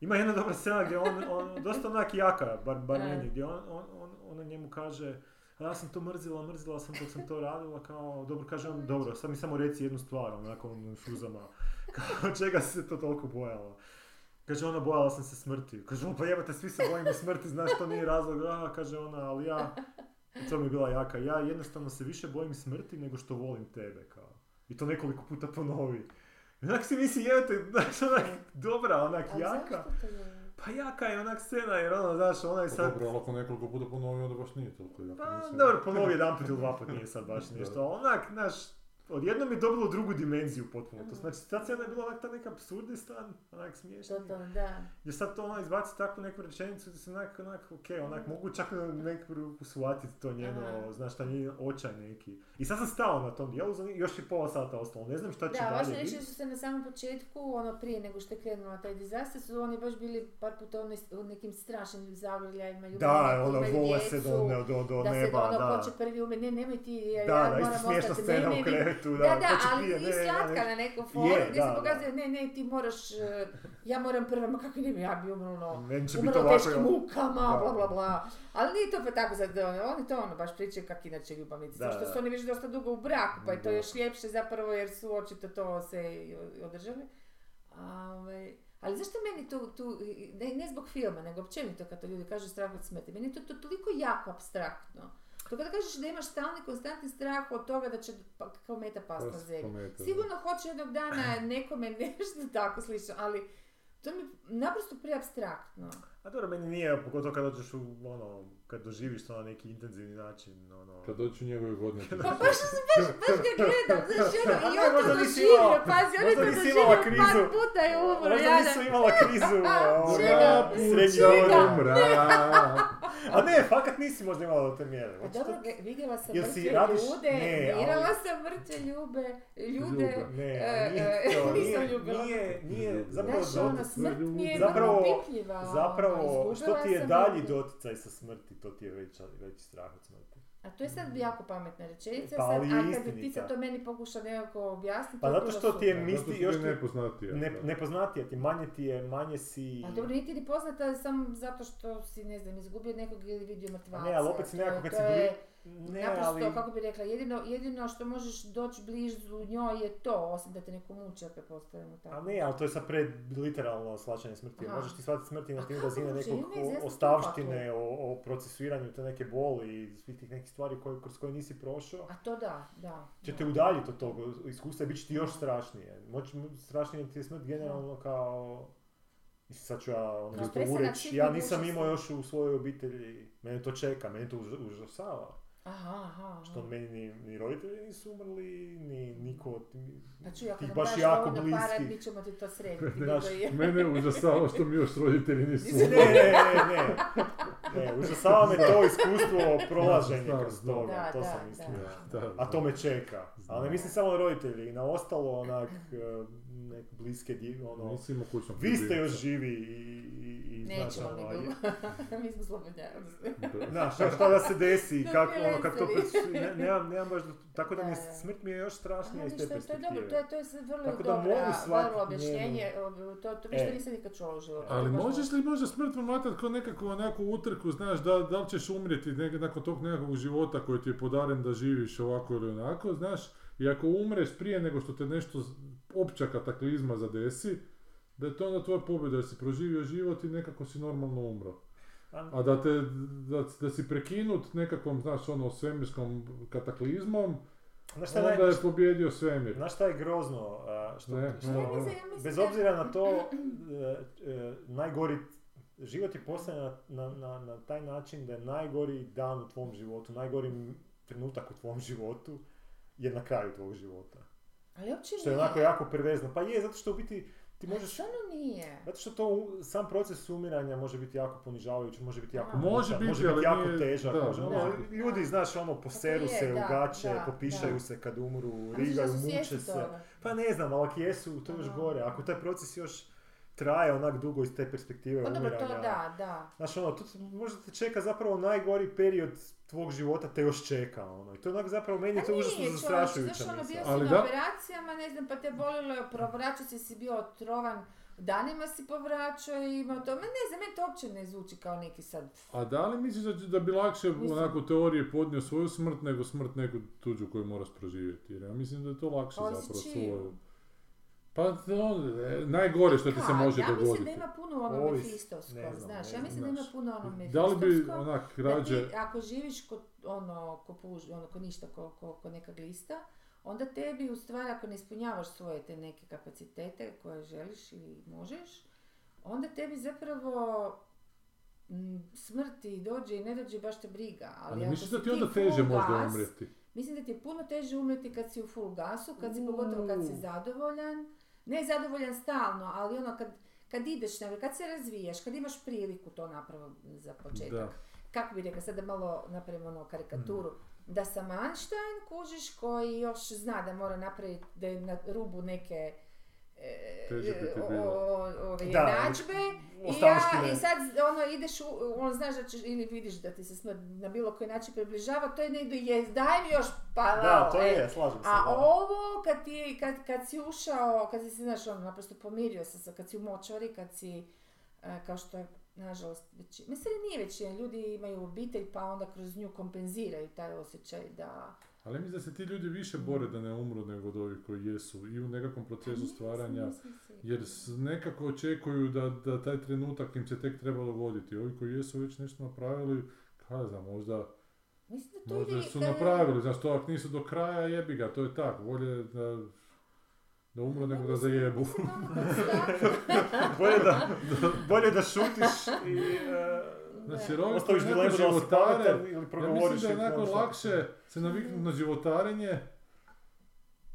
ima jedna dobra scena gdje on, on dosta onak jaka, bar, bar meni, gdje on, on, on, ona njemu kaže, a ja sam to mrzila, mrzila sam dok sam to radila, kao, dobro, kaže on, dobro, sad mi samo reci jednu stvar, onako, on u suzama, kao, čega se to toliko bojala? Kaže ona, bojala sam se smrti. Kaže on, pa jebate, svi se bojimo smrti, znaš, to nije razlog. A, kaže ona, ali ja, to mi je bila jaka, ja jednostavno se više bojim smrti nego što volim tebe, kao. I to nekoliko puta ponovi. Onak si misli, jebate, znaš, onak, dobra, onak, Ali jaka. Pa jaka je onak scena, jer ono, znaš, ona je Pa sad... dobro, ali ako nekoliko puta ponovio, onda baš nije toliko jako. Pa, dobro, ponovi jedan put ili dva put nije sad baš nešto, onak, znaš, odjednom je dobilo drugu dimenziju potpuno. To znači, ta scena je bila onak ta neka absurdistan, onak smiješna. Totalno, da. Gdje sad to ona izbaci takvu neku rečenicu da se onak, onak, ok, onak, mogu čak na neku ruku shvatiti to njeno, Aha. znaš, taj njen očaj neki. I sad sam stao na tom dijelu, još je pola sata ostalo, ne znam šta će Da, dalje je reći biti. da su se na samom početku, ono prije nego što je krenula taj disaster, su oni baš bili par puta ono, u nekim strašnim zagrljajima, Da, ono, imaju vole se do, ne- do, do da se neba, ono, da. ko će prvi umre, ne, nemoj ti, ja, Da, ja da, moram ostati, ne, ne, krevetu, da, Da, da, ali prije, i ne, slatka ne- na nekom foru Je, gdje da, se pokazuje, ne, ne, ti moraš, eh, ja moram prva, ma kako bi, ja bi umrlo, biti umrlo ovako, teškim mukama, bla, bla, bla. Ali nije to pa tako sad, ono, oni to ono baš pričaju kak inače ljubavnici, Da, zato što da. su oni već dosta dugo u braku, pa je to još ljepše zapravo jer su očito to se održali. Ovaj, ali zašto meni tu, tu ne, ne zbog filma, nego općenito kad to ljudi kažu strah od smrti, meni je to, to toliko jako abstraktno. To kada kažeš da imaš stalni, konstantni strah od toga da će pa, kao meta past na zemlju. da. Sigurno hoće jednog dana nekome nešto tako slično, ali to mi je naprosto preabstraktno. A dobro, meni nije, pogotovo kad dođeš u, ono, kad doživiš to na neki intenzivni način, ono... Kad dođu njegove godine. Pa baš, baš, baš ga gledam, znaš, ono, i on to doživio, pazi, on je to doživio par puta je umro, Možda nisam imala krizu, ovoga, srednji Čega? godin. A ne, fakat nisi možda imala do te mjere. Pa dobro, vidjela sam mrtve radiš- ljude, ne, ali- sam mrtve ljube, ljude, Ljude. Ne, e, nije e, to, nisam nije, ljubila. nije, nije, zapravo, Znaš, ono, smrt mi je zapravo, vrlo ono, zapravo, što ti je dalji doticaj sa smrti, to ti je veći strah od smrti. A to je sad jako pametna rečenica, Pa, sad, a kad bi ti sad to meni pokuša nekako objasniti, Pa zato što ti je misli- još nepoznatije. Ne, nepoznatija ti, manje ti je, manje si... Pa dobro, nije ti poznata samo zato što si, ne znam, izgubio nekog ili vidio mrtvaca. A ne, ali opet si nekako kad si je Ne, Naprosto, ali... kako bi rekla, jedino, jedino što možeš doći blizu njoj je to, osim da te neko ako pretpostavljamo tako. A ne, ali to je sad pred literalno shvaćanje smrti. Aha. Možeš ti shvatiti smrti na tim razine nekog Ne, o- ostavštine, o, o procesuiranju te neke boli i svih tih nekih stvari koje, kroz koje nisi prošao. A to da, da. će te udaljiti od tog iskustva i bit će ti još strašnije. Moć, strašnije ti je smrt generalno kao... Sad ću ja ono prestanak ureći. Ja nisam imao još u svojoj obitelji, mene to čeka, mene to uža- užasava. Aha, aha, Što meni ni, ni roditelji nisu umrli, ni niko od ako tih baš jako dovoljno para, bliskih. mi ćemo ti to srediti. Znaš, Mene je užasalo što mi još roditelji nisu Ne, ne, ne, ne. Ne, užasava me to iskustvo prolaženja Znam, kroz toga, Da, to da, sam da. mislio. Da, da. A to me čeka. Znam. Ali ne mislim samo na roditelji, i na ostalo onak e, nek bliske ono... Vi ste još živi i, i, Nećemo ni i- dugo. mi smo slobodnjaci. Da. Znaš, šta, šta da se desi, Da, kako, ono, kako to ne, nemam, nemam baš, tako da mi je Da, da. smrt mi je još strašnija iz te je, to je dobro, to perspektive. je, to je vrlo Tako da mogu objašnjenje, to, to više E. nisam nikad čula u životu. Ali možeš li možda smrt promatrati kao nekakvu onako utrku, znaš, da, da li ćeš umrijeti nakon tog nekakvog života koji ti je podaren da živiš ovako ili onako, znaš, i ako umreš prije nego što te nešto, opća kataklizma zadesi, da je to onda tvoja pobjeda, jer si proživio život i nekako si normalno umro. A da te, da, da si prekinut nekakvom, znaš, ono, svemirskom kataklizmom, Znaš šta, onda je pobjedio svemir. znaš šta je grozno? što, Ne, što, ne. Mislim bez da- obzira na to, e, e, najgori, život je postavljen na, na, na, na taj način da je najgori dan u tvom životu, najgori trenutak u tvom životu je na kraju tvog života. Ali uopće Što je onako jako pervezno. Pa je, zato što u biti ti možeš Stvarno nije. Zato što to sam proces umiranja može biti jako ponižavajući, može biti jako Može biti, može biti ali jako nije- težak. da, može, ono, da. ljudi, znaš, ono, poseru je, se da, gaće, da, popišaju da. se kad umru, rigaju, muče se. toga? Pa ne znam, ali ako jesu, to je još gore. Ako taj proces još traje onak dugo iz te perspektive Pa dobro, umiranja. to da, da. Znaš, ono, to možda te čeka zapravo najgori period tvog života te još čeka, ono. I to je onak zapravo, meni je Pa to užasno zastrašujuća znaš, ono, bio misao. si Ali na da- operacijama, ne znam, pa te bolilo, povraćao si, si bio otrovan, danima si povraćao i imao to, ma ne znam, meni to uopće ne zvuči kao neki sad, A da li misliš da, da bi lakše Mislim- onako u teoriji podnio svoju smrt nego smrt neku tuđu koju moraš proživjeti? Jer ja mislim da je to lakše Pa zapravo svoju. Pa e, najgore što ti se Ka, može ja mislim dogoditi. da ima puno ono Ovis- mefistovskog, ne znam, znaš, ja mislim da ima znaš. puno ono Da li bi onak da rađe... ti, ako živiš ko, ono, ko, puž, ono, ko ništa, ko, ko, ko neka glista, onda tebi u stvari ako ne ispunjavaš svoje te neke kapacitete koje želiš ili možeš, onda tebi zapravo m, smrti dođe i ne dođe baš te briga. Ali Ali misliš da ti ti onda teže možda gas, umrijeti? Mislim da ti je puno teže umreti kad si u full gasu, kad si pogotovo kad si zadovoljan. Ne zadovoljan stalno, ali ono kad, kad ideš, kad se razvijaš, kad imaš priliku to napravo za početak. Da. Kako bi rekla, sad da malo napravimo ono karikaturu. Mm. Da sam Einstein, kužiš, koji još zna da mora napraviti, da je na rubu neke ove jednadžbe i, ja, i sad ono ideš, u, on znaš da ćeš, ili vidiš da ti se smrt na bilo koji način približava, to je ne idu je, daj mi još pa Da, to e. je, slažem se. A da. ovo, kad, ti, kad, kad si ušao, kad si se, znaš, ono, naprosto pomirio se, sa- kad si u močvari, kad si, e, kao što je, nažalost, veći, mislim, nije većina, ljudi imaju obitelj, pa onda kroz nju kompenziraju taj osjećaj da... Ali mislim da se ti ljudi više bore da ne umru nego od ovih koji jesu i u nekakvom procesu stvaranja. Nisam sigurna. Jer nekako očekuju da, da taj trenutak im se tek treba dogoditi. Ovi koji jesu već nešto napravili, kada znam, možda, Mislim da to možda ide su napravili, znaš, to ako nisu do kraja, jebi ga, to je tako, bolje da, da umru nego da zajebu. Bolje, da, bolje da šutiš i e, Znači, jer ovi koji ostaviš dilemu da životare, ili ja progovoriš. mislim da je onako ono što- lakše se naviknuti na životarenje,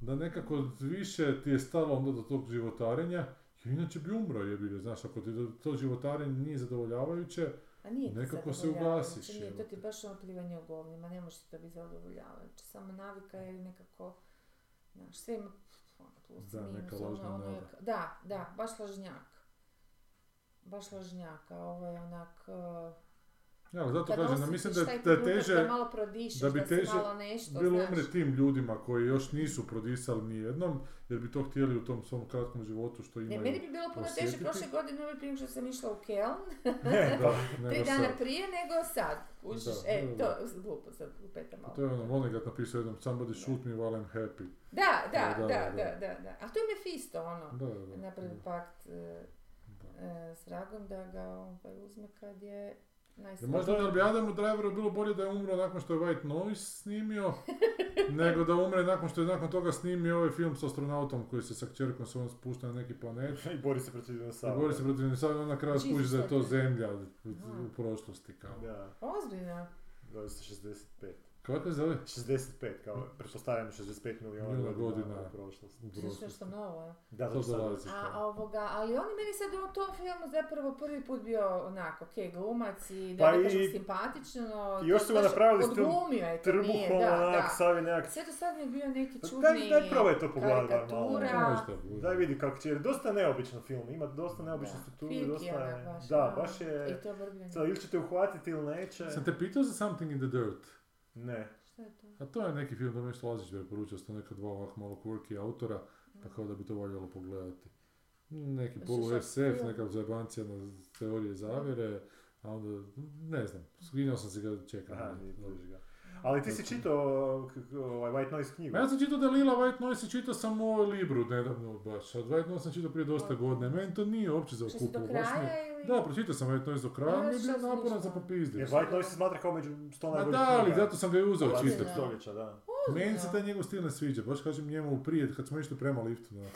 da nekako više ti je stalo onda do tog životarenja, jer inače bi umro jebi ga, znaš, ako ti to- životarenje nije zadovoljavajuće, A nije Nekako se ugasiš, Nije, to ti je baš ono plivanje u govnima, ne može to biti zadovoljavajuće. Samo navika je nekako, znaš, sve ima ono, plus, Da, minus, neka ono- lažna ono je-. Da, da, baš lažnjak. Baš lažnjak, a ovo je onak... uh, Ja, ali zato kad kažem, da mislim da, da teže Da malo prodišeš, da da, bi teže malo nešto, bilo znaš. umre tim ljudima koji još nisu prodisali ni jednom, jer bi to htjeli u tom svom kratkom životu što Ne, imaju. meni bi bilo puno teže prošle godine uvijek prije što sam išla u Keln, Ne, Da, tri dana sad. prije nego sad. Kužiš, Da, e, da, to, glupo sad, lupeta malo. To je ono, Vonnegut napisao jednom, somebody shoot me while I'm happy. Da, da, Da, da, da, da, da. da, da. A to je Mephisto, ono. Da, da, da. Da. pakt e, Da. e, s vragom da ga ovaj, uzme kad je Ja, najslabiji. možda da bi Adamu Driveru bilo bolje da je umro nakon što je White Noise snimio, nego da umre nakon što je nakon toga snimio ovaj film s astronautom koji se sa kćerkom svojom spušta na neki planet. I bori se protiv I dinosaura. govori se protiv dinosaura i onda na kraju skuži da je to zemlja u, u prošlosti kao. Da, Ozbiljno. zove se 65. Kako se zove? 65, kao, pretpostavljam 65 milijuna Milijuna godina, godina. u prošlosti. U Što nešto novo. Da, To to dolazi. A a ovoga, ali on je meni sad u tom filmu zapravo prvi put bio onako, ok, glumac i da Pa ne kažem simpatično, no, i još to su ga napravili s tim to, nije, Trbuhom, onak, savi neak... Sve do sad mi je bio neki Pa čudni daj- daj probaj to pogledat bar malo. Daj vidi kako će, jer dosta neobičan film, ima dosta neobičnu strukturu, dosta je... baš, Da, baš je... I to. Sad, ili će te uhvatiti ili neće. Sam te pitao za Something in the Dirt. Ne. Šta je to? A to je neki film da mi što Lazić preporučio, sto neka dva ovak malo quirky autora, pa kao da bi to valjalo pogledati. Neki polu SF, neka zajebancija na teorije zavjere, a onda, ne znam, skinjao sam si ga, čekam. Aha, ga. Ali ti si čitao ovaj White Noise knjigu. Ja sam čitao da Lila White Noise i čitao sam ovo Libru nedavno baš, a White Noise sam čitao prije dosta Ok. godina, meni to nije uopće Što si do je- kraja ili? Da, pročitao sam White Noise do kraja, mi je bio sam naporan za išla. popizditi. Jer White Noise se smatra kao među 100 Ma najboljih da, ali zato sam ga i uzeo 20. čitati. Da. stoljeća, da. Meni se taj njegov stil ne sviđa, baš kažem njemu prije, kad smo išli prema liftu, da,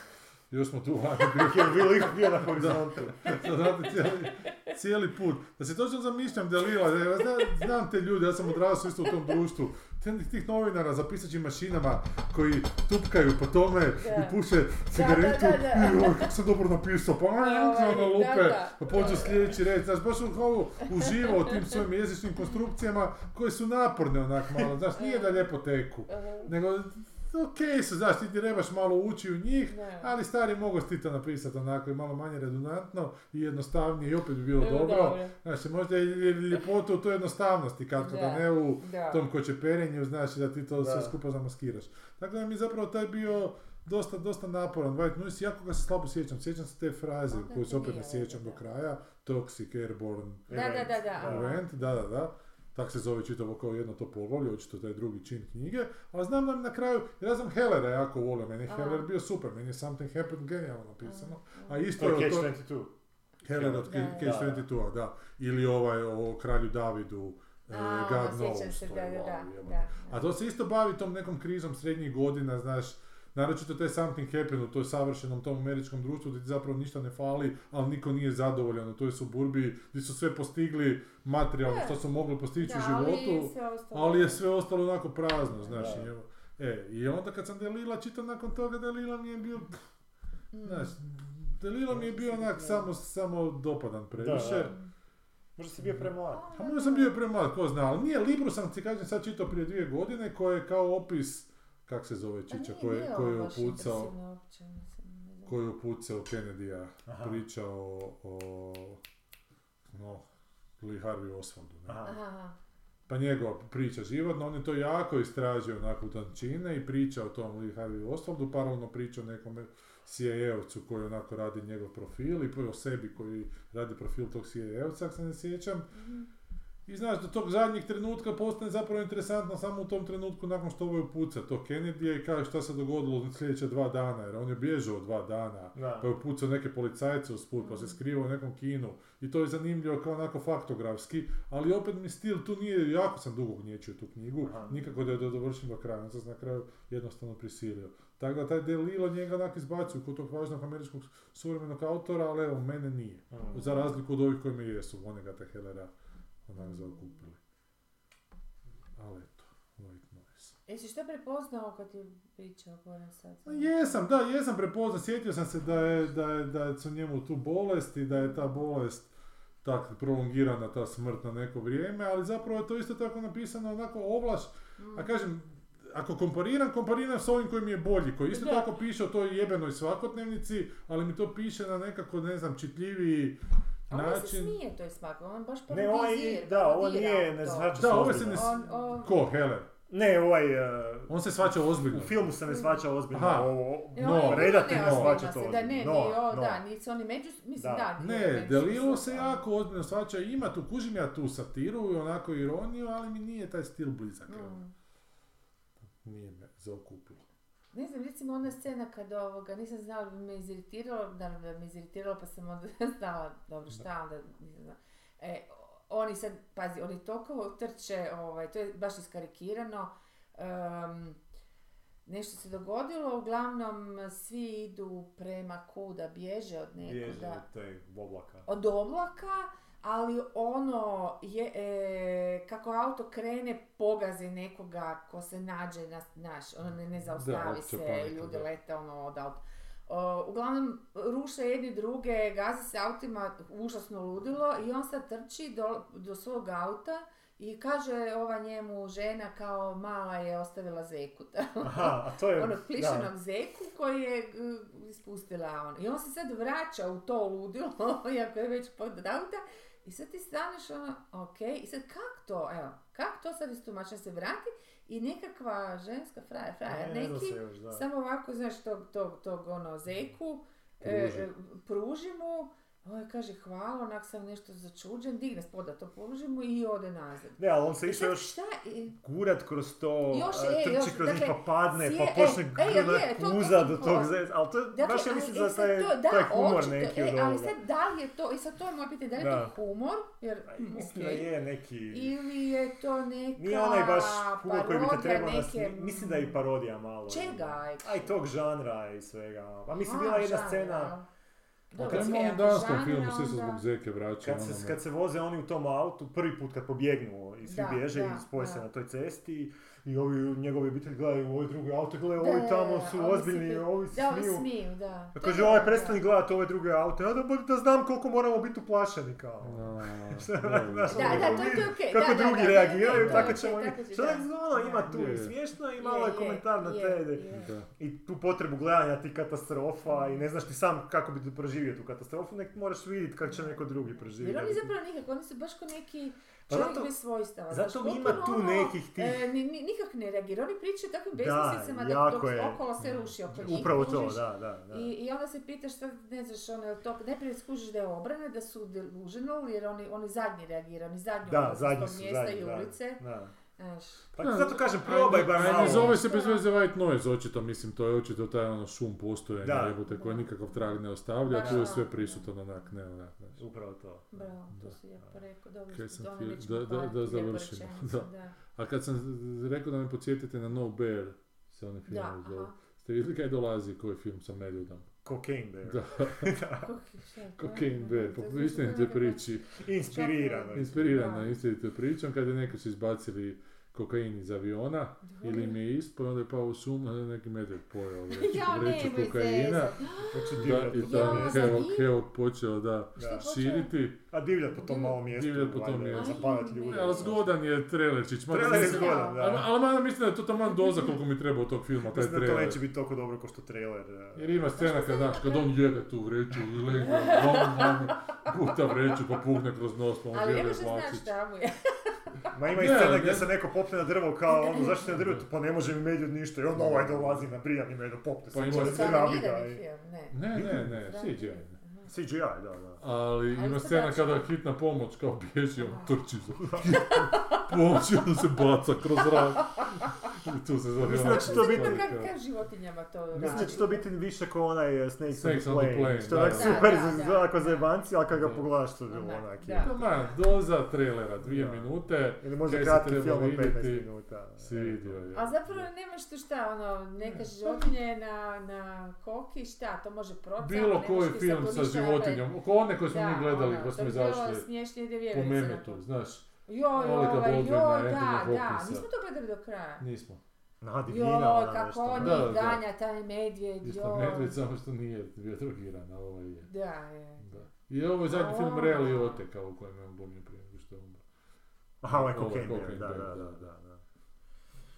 još smo tu vani Jer je bio lik bio na horizontu. bili, znate, cijeli, cijeli put. Da se točno zamišljam da ja znam, znam te ljude, ja sam odrasao isto u tom društvu. Tih, tih novinara za pisaćim mašinama koji tupkaju po tome Da. i puše cigaretu. i joj, kako sam dobro napisao, pa Ovaj, ono da, lupe, pa pođu sljedeći red, znaš, baš kao uživa u tim svojim jezičnim konstrukcijama koje su naporne onak malo, znaš, nije da lijepo teku, nego ok su, znaš, ti trebaš malo ući u njih, Da. ali stari mogu ti to napisati onako i malo manje redundantno i jednostavnije i opet bi bilo Bilo dobro. dobro. Znači, možda je ljepota u toj jednostavnosti, kad kada Da. ne u Da. tom kočeperenju, znači da ti to sve Da. skupa zamaskiraš. Tako da mi zapravo taj bio dosta, dosta naporan. White Noise, jako ga se slabo sjećam. Sjećam se te fraze koju se opet ne sjećam do kraja. Toxic, Airborne, Da, da, da, da. Da. Event, da, da, da. Tak se zove čitavo kao jedno to poglavlje, očito taj drugi čin knjige. Ali znam da mi na kraju, jer ja sam Hellera jako volio, meni je. Heller bio super, meni je Something Happened genijalno napisano. A To isto je Catch to... 22. Heller od. Cage 22, da. Ili ovaj o kralju Davidu, A, God Knows. se, to da, je da, da. A to se isto bavi tom nekom krizom srednjih godina, znaš, naročito taj something happen u toj savršenom tom američkom društvu gdje ti zapravo ništa ne fali, ali niko nije zadovoljan u toj suburbiji gdje su sve postigli materijalno Da. što su mogli postići Da, u životu, ali sve ostalo. ali je sve ostalo onako prazno, znaš. Da. i evo. E, i onda kad sam Delila čitao nakon toga, Delila mi je bio, Mm. znaš, Delila mi je bio onak samo, samo dopadan previše. Da, Možda si bio premlad. A možda sam bio premlad, ko zna, ali nije Libru sam ti kažem sad čitao prije dvije godine koje je kao opis, kak se zove nije koji je znam. koji je upucao Kennedy-a, Aha. priča o, o no, Lee Harvey Oswaldu. Ne? Aha. Pa njegova priča životna, on je to jako istražio onako u tančine i priča o tom Lee Harvey Oswaldu, paralelno priča o nekom CIA-evcu koji onako radi njegov profil i o sebi koji radi profil tog CIA-evca, ako se ne sjećam. I znaš, do tog zadnjeg trenutka postane zapravo interesantno samo u tom trenutku nakon što ovaj upuca to Kennedy i kaže šta se dogodilo u sljedeća dva dana, jer on je bježao dva dana, Da. pa je upucao neke policajce usput, pa se skrivao u nekom kinu. I to je zanimljivo kao onako faktografski, ali opet mi stil tu nije, jako sam dugo gnječio tu knjigu, Aha. nikako da je dovršim do kraja, on se na kraju jednostavno prisilio. Tako da taj Delilo njega onak izbacuju kod tog važnog američkog suvremenog autora, ali evo, mene nije. Mm. Za razliku od ovih koji me jesu, one ga te Hellera onak zaokupili. Ali eto, White Noise. Jesi što prepoznao kad ti pričao Goran sad? Pa Jesam, da, jesam prepoznao, sjetio sam se da je, da je, da su njemu tu bolest i da je ta bolest tak prolongirana ta smrt na neko vrijeme, ali zapravo je to isto tako napisano onako ovlaš, Mm. a kažem, ako kompariram, kompariram s ovim koji mi je bolji, koji isto Da. tako piše o toj jebenoj svakodnevnici, ali mi to piše na nekako, ne znam, čitljiviji A on se način. smije toj smaku, on baš Ne, ovaj, da, ovo nije, ne se Da, ovo se ozbiljno. ne- On, on, Ko, Heller? Ne, ovaj, uh, On se svača ozbiljno. u filmu se ne svača ozbiljno, Aha. ovo, Ne, No, je redatelj ne shvaća to se, Da, ne, ozbiljno. ne, No, o, no. da, nisu oni među, mislim, Da. da. Ne, Delilo su, se jako ozbiljno svača, ima tu, kužim ja tu satiru i onako ironiju, ali mi nije taj stil blizak. Mm. Nije me zaokupilo. Ne znam, recimo ona scena kad ovoga, nisam znala da me iziritiralo, da me iziritiralo pa sam onda znala, dobro šta, onda nisam znala. E, oni sad, pazi, oni toliko trče, ovaj, to je baš iskarikirano, em, nešto se dogodilo, uglavnom svi idu prema kuda, bježe od bježe nekuda, od oblaka. od oblaka, ali ono, je, e, kako auto krene, pogazi nekoga ko se nađe na, naš, ono ne, ne zaustavi opća se, panika, ljudi da. lete ono od auta. O, uglavnom, ruše jedni druge, gazi se autima, užasno ludilo i on sad trči do, do svog auta i kaže ova njemu žena kao mala je ostavila zeku. Aha, a to je... onog da. plišenog zeku koji je uh, ispustila on. I on se sad vraća u to ludilo, iako je već pod auta. I sad ti staneš ono, ok, i sad kak to, evo, kak to sad istumačen se vrati i nekakva ženska frajer, frajer Ne, neki, još, samo ovako, znaš, tog, tog, tog ono, zeku, Pruži. e, e, pruži mu, ovaj kaže hvala, onak sam nešto začuđen, digne spoda to pruži mu i ode nazad. Ne, ali on se išao još šta, e, gurat kroz to, Još, a, e, trči još, kroz njih dakle, pa padne, pa e, počne e, to- to sam do tog zeca, ali to je, Dakle, baš ja ali, mislim e, da taj, to, to je humor očito, neki e, od ali ovoga. sad da li je to, i sad to je moje pitanje, da li je Da. to humor, jer, Pa, hm, Mislim okej. da je neki... ili je to neka Nije onaj baš humor koji bi te trebao nas... neke, Mislim da je i parodija malo. Čega? A i tog žanra i svega. A mislim, A, bila je jedna scena, Sve, malo ako danskom filmu, svi se onda- zbog zeke vraća. Kad ono, se, kad se voze oni u tom autu, prvi put kad pobjegnu i svi Da, bježe da, i spoje se da. na toj cesti i ovi njegovi obitelj gledaju u ove druge auto, gledaju Da, ovi da, tamo su ovi ozbiljni, se- ovi se Da, ovi smiju. smiju, da. Pa kaže, je ovaj prestani da. gledati ove druge aute, ja da, budi da znam koliko moramo biti uplašeni kao. da, Da, ono, da, to je okej, Kako drugi reagiraju, tako ćemo i Što da. je ono, ima tu i je. smiješno i malo je komentar na te. I tu potrebu gledanja tih katastrofa i ne znaš ti sam kako bi proživio tu katastrofu, nek moraš vidjeti kako će neko drugi proživjeti. Jer oni zapravo nikako, oni su baš ko neki Pa čovjek zato- bez svojstava. zato znaš, ima tu ono, nekih tih- e, ni, ni- nikak ne reagira, oni pričaju takvim Da, besmislicama da, dok je. okolo se ruši oko njih. Upravo to, da, da, da. I, I onda se pitaš šta, ne znaš, ono, to, najprije skužiš da je obrana, da su delusional, jer oni, oni zadnji reagiraju, oni zadnji Da, zadnji tog su, mjesta zadnji, i da. ulice. da. Znaš, Pa Da, zato kažem, probaj bar malo. zove se bez veze white noise, očito, mislim, to je očito taj ono šum postojanja, Da. jebote, koji nikakav trag ne ostavlja, Da, tu je sve da. prisutan onak, ne onak, znaš. Upravo to. bravo, to Da. si lijepo rekao, dobro, Kaj što sam to da- da- da završimo, da. da. A kad sam rekao da me podsjetite na No Bear, se onaj film zove, ste vidjeli kaj dolazi, koji film sa Medvedom? Cocaine Bear. Da, to? Cocaine Bear, To po istinitoj nekako- priči, Inspirirano. inspirirana Da. istinitom pričom, kad je neko su izbacili kokain iz aviona, ili im je ispao, onda je pao u šumu, a neki medved pojeo vreću, Ja, kokaina. Znači Da, i Ja, tamo njih? Heog počeo da Da. širiti, A divljat po tom malom mjestu. Divljat po tom mjestu. Zapadat Aj, ljude. ali zgodan je mada Trailer je zgodan, ali, da. ali mada mislim da je to taman doza koliko mi treba od tog filma, taj Mislim da to trailer. neće biti toliko dobro kao što trailer. eh, Jer ima scena kad, znaš, kad on jede tu vreću legne, puta vreću pa pugne kroz nos, pa on Ali ne jede možeš znaš vlačić. šta mu je. Ma ima i Ne, scena ne. gdje se neko popne na drvo kao ono zašto na drvetu, pa ne može mi medvjed ništa i onda ovaj dolazi na brijani medvjed, popne se, Pa ima pa To se i... ne. Ne, ne. CGI. CGI, da, da. Ali ima scena će- kada hitna pomoć kao bježi, on trči za pomoć i onda se baca kroz zrak. I tu se zove Mislim da će to biti- Kako životinjama to Mislim da će to biti više kao onaj eh, Snakes, Snakes on on the Plane, što je super Da, za zajebanci, ali kad ga Da. pogledaš to je. Bilo Onak, da. doza trailera, dvije Da. minute, Ili možda kratki film od 15 vidjeti, minuta. si vidio je. A zapravo nemaš tu šta, ono, neka životinja je na, na koki, šta, to može proći, Bilo koji film sa životinjom, one koje smo mi gledali, ko smo izašli po. Memetu, znaš, Joj, Olika ovaj, joj, da, da, nismo to gledali do kraja. nismo. Na, divina, Joj, kako nešto. on Da, da. ganja, taj medvjed, Isto joj. medved, samo što nije bio drogiran, a ovaj je. Da, je. Da. I ovo je zadnji film. Ray Liotte, kao u kojem je on glumio prije nego što je umro. Aha, ovaj Ovaj da, Bear, da, da, da, da. da.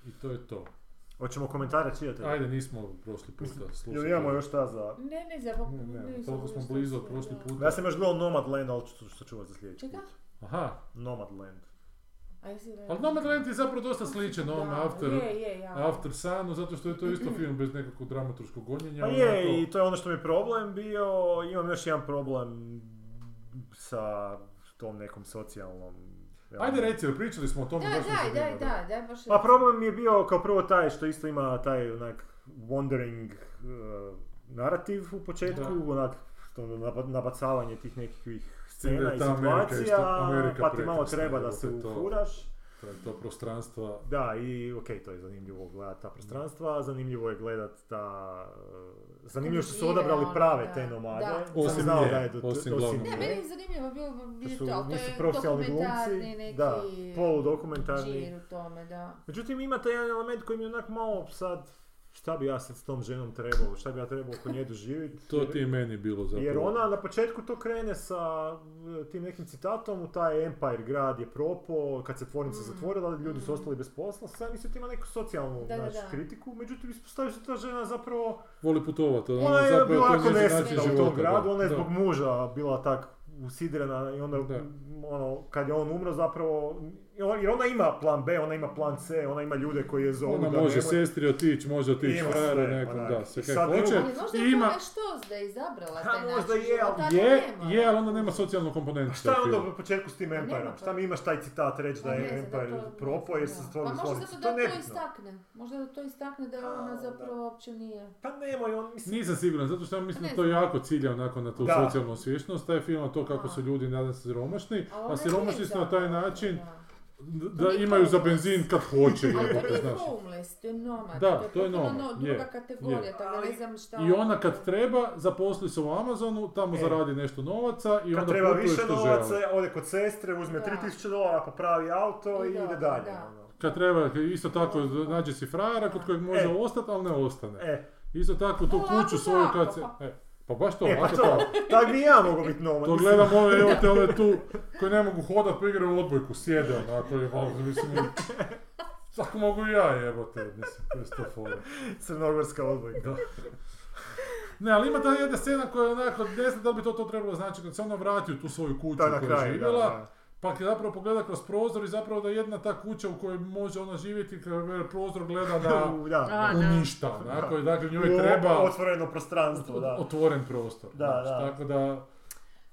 I to je to. Hoćemo komentare čitati? Ajde, nismo prošli puta slušali. Imamo još šta za... Ne, ne, za Ne, ne, nisam toliko smo blizu od prošli puta. Ja sam još gledao Nomadland, ali ću vas za sljedeći Čega? put. Aha, Nomadland. Ali Nomadland je zapravo dosta sličan ovome Da, After, je, je, ja. After Sunu, zato što je to isto film bez nekakvog dramaturškog gonjenja. Pa onako- je, i to je ono što mi je problem bio. Imam još jedan problem sa tom nekom socijalnom... Ajde reci, pričali smo o tome, Da, zanima, daj, da. daj, daj, baš Pa problem mi je bio kao prvo taj što isto ima taj onak wandering uh, narativ u početku, Da. onak to naba- nabacavanje tih da scena i situacija, Amerika pa ti malo treba da se to. ufuraš. To je to prostranstva. Da, i ok, to je zanimljivo gledat ta prostranstva, zanimljivo je gledat ta... uh, Zanimljivo što su odabrali prave te nomade. da. Osim znao nje, da je do- osim osim glavnog Ne, meni je zanimljivo bilo su, to, ali to je profesionalni dokumentarni glumci, neki da, poludokumentarni. džir u tome, da. Međutim, ima taj jedan element koji mi je onak malo sad, šta bi ja sad s tom ženom trebao, šta bi ja trebao oko nje doživjeti. To ti je meni bilo zapravo. Jer ona na početku to krene sa e, tim nekim citatom, u taj Empire grad je propo, kad se tvornica Mm. zatvorila, ljudi su ostali bez posla, sad mislim da ima neku socijalnu Da, da, znaš, da. kritiku, međutim ispostavi se ta žena zapravo, Voli putovati, ono, ona je zapravo bila to jako nesretna u tom gradu, da, ona je da. zbog muža bila tak usidrena i onda Da. ono, kad je on umro zapravo, jer ona ima plan B, ona ima plan C, ona ima ljude koji je zovu Ona da može nemoj- sestri otići, može otići sve, nekom, onak. da, sve I kaj sad hoće. Ali možda I je ima, to nešto da je izabrala taj možda način je, života, ali ali je, nema. je, ali onda nema socijalnu komponentu. A šta je taj onda film. u početku s tim Pa Empireom? to. Šta mi imaš taj citat reći da Pa je Empire propao jer se da. zatvorili Pa možda da je to istakne. Možda da to istakne da ona zapravo uopće nije. Pa nemoj, on mislim... Nisam siguran, zato što ja mislim da to jako cilja onako na tu socijalnu osviještenost, taj film, to kako su ljudi, nadam se, siromašni, a je siromašni su na taj način da. da imaju za benzin kad hoće. Ali to nije znaš. homeless, to je nomad. Da, to je, to je potpuno nomad, no- je, druga kategorija, je. tako da ne znam šta... I ona kad treba, zaposli se u Amazonu, tamo E. zaradi nešto novaca i Kad onda treba više što novaca, želi. ode kod sestre, uzme Da. 3000 dolara, popravi auto I i ide dalje. da. ono. Kad treba, isto tako nađe si frajera kod kojeg može E. ostati, ali ne ostane. E, Isto tako tu kuću svoju kad se... E, pa baš to, e pa to, tak bi ja mogao biti nomad. To gledam ove, evo te ove tu, koji ne mogu hodat, pa igraju odbojku, sjede onako, je malo, mislim, Svako mogu i ja jebote, mislim, to je sto fora. Crnogorska odbojka. Da. Ne, ali ima ta jedna scena koja je onako, ne znam da li bi to to trebalo znači, kad se ona vrati u tu svoju kuću To je u na kojoj je da, živjela, da. Pa kad zapravo pogleda kroz prozor i zapravo da jedna ta kuća u kojoj može ona živjeti, kad prozor gleda na da. U ništa, i dakle njoj treba Otvoreno prostranstvo, da. otvoren prostor. Da, znaš, da. Tako da,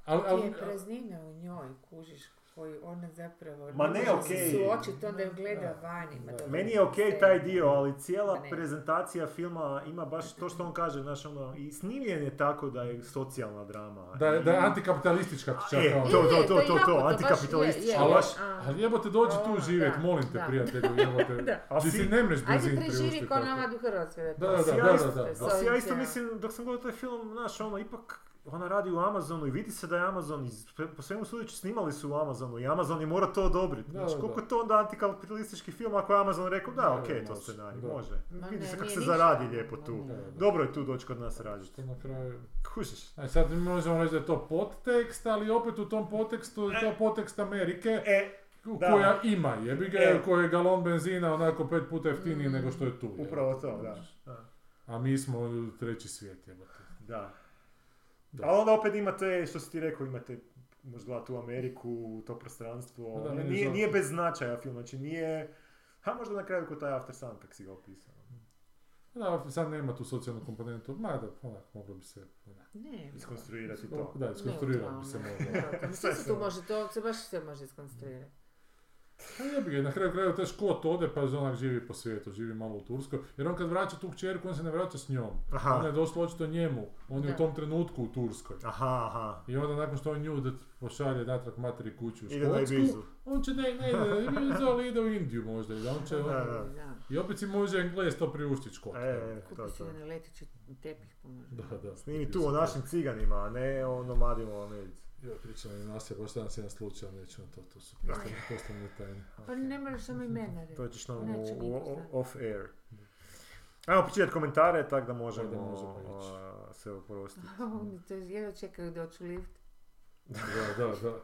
ali, Ti ali, je praznina u njoj, kužiš, koju ona zapravo... Ma ne, može okej. se suočiti, onda ju gleda Da. vani. Ma Da. dobro, Meni je okej sve. taj dio, ali cijela ne. prezentacija filma ima baš to što on kaže, znaš, ono, i snimljen je tako da je socijalna drama. da, je- da je antikapitalistička čak E, to, Je, to, to, to, to, antikapitalistička, je, ali je. baš, A. Ali jebote, dođi tu O, živjet, da, molim te, da. prijatelju, jebote. Da. A Ti si- ne mreš Ajde benzin preživi tako. nomad u Hrvatskoj. Da, da, Ali da, ja da, da, da. ja isto mislim, dok sam gledao taj film, znaš, ono, ipak, ona radi u Amazonu i vidi se da je Amazon, iz- po svemu sudeći snimali su u Amazonu i Amazon je mora to odobriti. Znači, koliko je to onda antikapitalistički film ako je Amazon rekao, da, Da, okej, da, to scenarij, da. može. Ma Vidi ne, se kako se ništa. zaradi lijepo tu. ne. Dobro je tu doći kod nas raditi. Što na kraju... Kužiš? A sad mi možemo reći da je to podtekst, ali opet u tom podtekstu je to podtekst Amerike E, da. koja ima jebi ga, E. koji je galon benzina onako pet puta jeftiniji Mm. nego što je tu. upravo to, da. da. A mi smo u treći svijet jebote. Da. Da. Ali onda opet imate, što si ti rekao, imate možda gledati u Ameriku, to prostranstvo. Da, Ne- meni nije, nije bez značaja film, znači nije... Ha, možda na kraju kod taj After Sun, kak si ga opisao. Da, sad nema tu socijalnu komponentu, mada onak, moglo bi se onak, Ne, Iskonstruirati to. Da, iskonstruirati bi se moglo. Sve se tu može, to se baš sve može iskonstruirati. Pa jebi ga, na kraju krajeva taj škot ode pa onak živi po svijetu, živi malo u Turskoj. Jer on kad vraća tu kćerku, on se ne vraća s njom. Aha. Ona je došla očito njemu, on je Da. u tom trenutku u Turskoj. Aha, aha. I onda nakon što on nju da pošalje natrag materi kuću u Škotsku, on će ne, ne ide na Ibizu, ali ide u Indiju možda. I, on će, Da, da. Da. I opet si može Englez to priuštiti škot. E, to, Kupi si letići tepih pomože. Da, da. Snimi tu o našim ciganima, a ne o nomadima u Americi. Ja pričam i nas je baš danas jedan slučaj, ali neću na to, to su Da. poslovne- poslovne tajne. Pa ne moraš samo imena reći. To ćeš nam Neće u, niko u- znati. off air. Ajmo počitati komentare, tako da možemo, Da možemo ići. a, se oprostiti. Oni to jedno čekaju doći u lift. Da, da, da.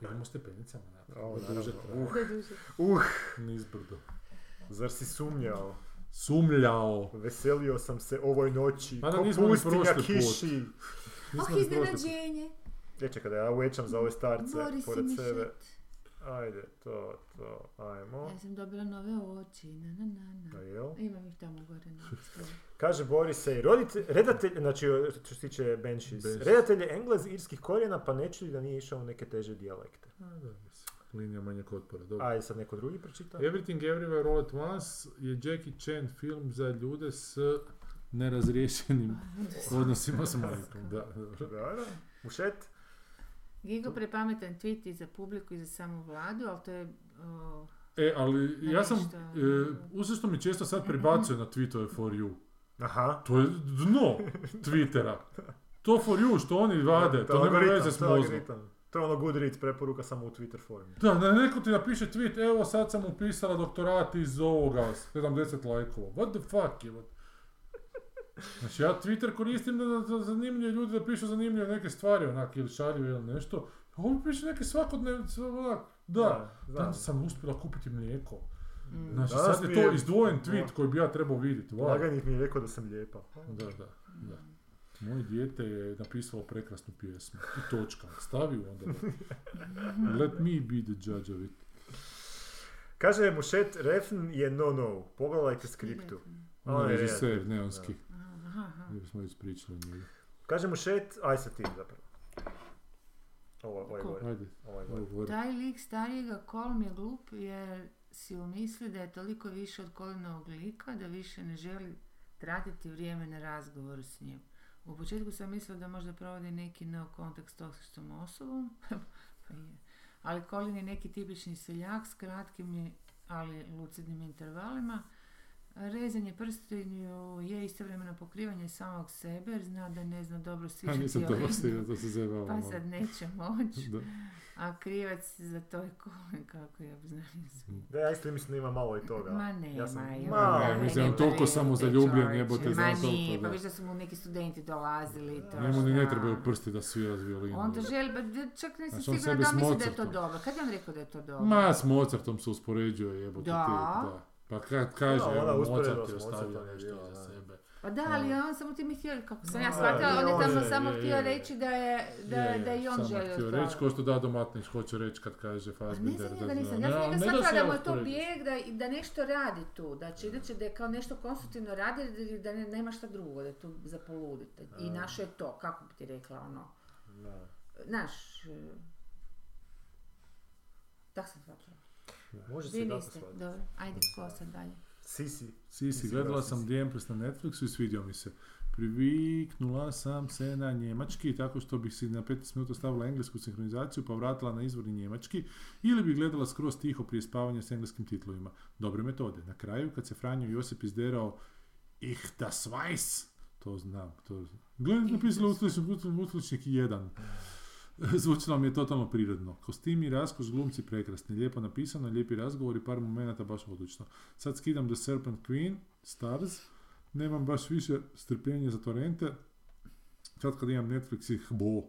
Idemo stepenicama naprijed. Traje. Da duže. Uh, Nizbrdo. zar si sumnjao? Sumljao. Veselio sam se ovoj noći, Ma da ko nismo ni prošli put. kiši. Oh, prošli put. iznenađenje. Ja čekaj da ja uvećam za ove starce Bori si pored sebe. šet. Ajde, to, to, ajmo. Ja sam dobila nove oči, na na na A na. jel? Imam ih tamo gore na. Kaže Boris se, roditelj, redatelj, znači što se tiče Banshees, Banshees. redatelj je Englez irskih korijena pa ne čudi da nije išao u neke teže dijalekte. A, da, mislim. Linija manjeg otpora, dobro. Ajde sad neko drugi pročita. Everything Everywhere All at Once je Jackie Chan film za ljude s nerazriješenim odnosima s majkom. Da, dobro. Da, da. Mušet? Gigo prepametan tweet i za publiku i za samu vladu, ali to je... E, ali ja sam, Nešto. e, uzeo što mi često sad pribacuje na tweetove for you. Aha. To je dno Twittera. To for you što oni vade, to nema algoritam, veze s to mozgom. To je ono Goodreads preporuka samo u Twitter formi. Da, da neko ti napiše tweet, evo sad sam upisala doktorat iz ovoga, 70 lajkova. What the fuck je? Znači ja Twitter koristim da, da, da zanimljive ljudi da pišu zanimljive neke stvari, onak, ili šaljive ili nešto. A piše neke svakodnevnice, onak, da. znam. Danas sam uspjela kupiti mlijeko. mm. Znači Danas sad je to je- izdvojen tweet Da. koji bi ja trebao vidjeti. Wow. Laganik mi je rekao da sam lijepa. Da, da, da. Moje dijete je napisalo prekrasnu pjesmu. I točka. Stavi onda. Let me be the judge of it. Kaže Mušet, Refn je no-no. Pogledajte skriptu. On On je je režiser neonski. Aha, aha. Jer smo ispričali o njegu. Kaže Mušet, aj sa tim zapravo. Ovo, ovo je Ko? gore. Ajde, Ovo gore. gore. Taj lik starijega kolom je glup jer si umisli da je toliko više od kolinovog lika da više ne želi tratiti vrijeme na razgovoru s njim. U početku sam mislila da možda provodi neki no context toksičnom osobom, pa ali Colin je neki tipični seljak s kratkim, ali lucidnim intervalima. Rezanje prstenju je istovremeno pokrivanje samog sebe, jer zna da ne zna dobro A sviđati nisam to stigao, to se zajebalo pa sad neće moći. A krivac za to je Colin, kako ja znam svi. Da, ja isto mislim da ima malo i toga. Ma nema, Ja sam malo- daj, Ne, mislim, ne on toliko brinite, samozaljubljen, čovječe. jebote, Ma znam toliko, nije, pa viš da su mu neki studenti dolazili i to. Njemu ni ne trebaju prsti da svira s violinu. On to želi, pa da- čak nisam Znači, sigurna da misli da je to dobro. Kad je on rekao da je to dobro? Ma, s Mozartom se uspoređuje, jebote Da. ti, da. Pa kad kaže, Da, ona Mozart je ostavio nešto da. sebe. Pa da, ali on samo ti mi htio, kako sam ja shvatila, on je tamo je, samo je, htio je. reći da je, da, Je, da je i on samo želio htio to. reći, ko što Dado Matnić hoće reći kad kaže Pa ne Fassbinder. znam da nisam, ja sam shvatila da mu je to bijeg, da, da nešto radi tu, da će, da će da je kao nešto konstruktivno radi, da, da ne, nema šta drugo, da je tu za poludite. I naše je to, kako bi ti rekla, ono, Da. naš, e, tak sam shvatila. Može se Vi tako niste, shvatiti. dobro, ajde, ko sad dalje? Sisi. Si, si, Nisi gledala sam Sisi. The Empress na Netflixu i svidio mi se. Priviknula sam se na njemački tako što bih si na 15 minuta stavila englesku sinhronizaciju pa vratila na izvorni njemački ili bi gledala skroz tiho prije spavanja s engleskim titlovima. Dobre metode. Na kraju kad se Franjo Josip izderao Ich das weiß, to znam, to Gledam napisala utličnik 1. Zvučilo mi je totalno prirodno. Kostimi, raskoš, glumci prekrasni, lijepo napisano, lijepi razgovor i par momenata baš odlično. Sad skidam The Serpent Queen, Stars, nemam baš više strpljenja za torrente, sad kad imam Netflix ih bo.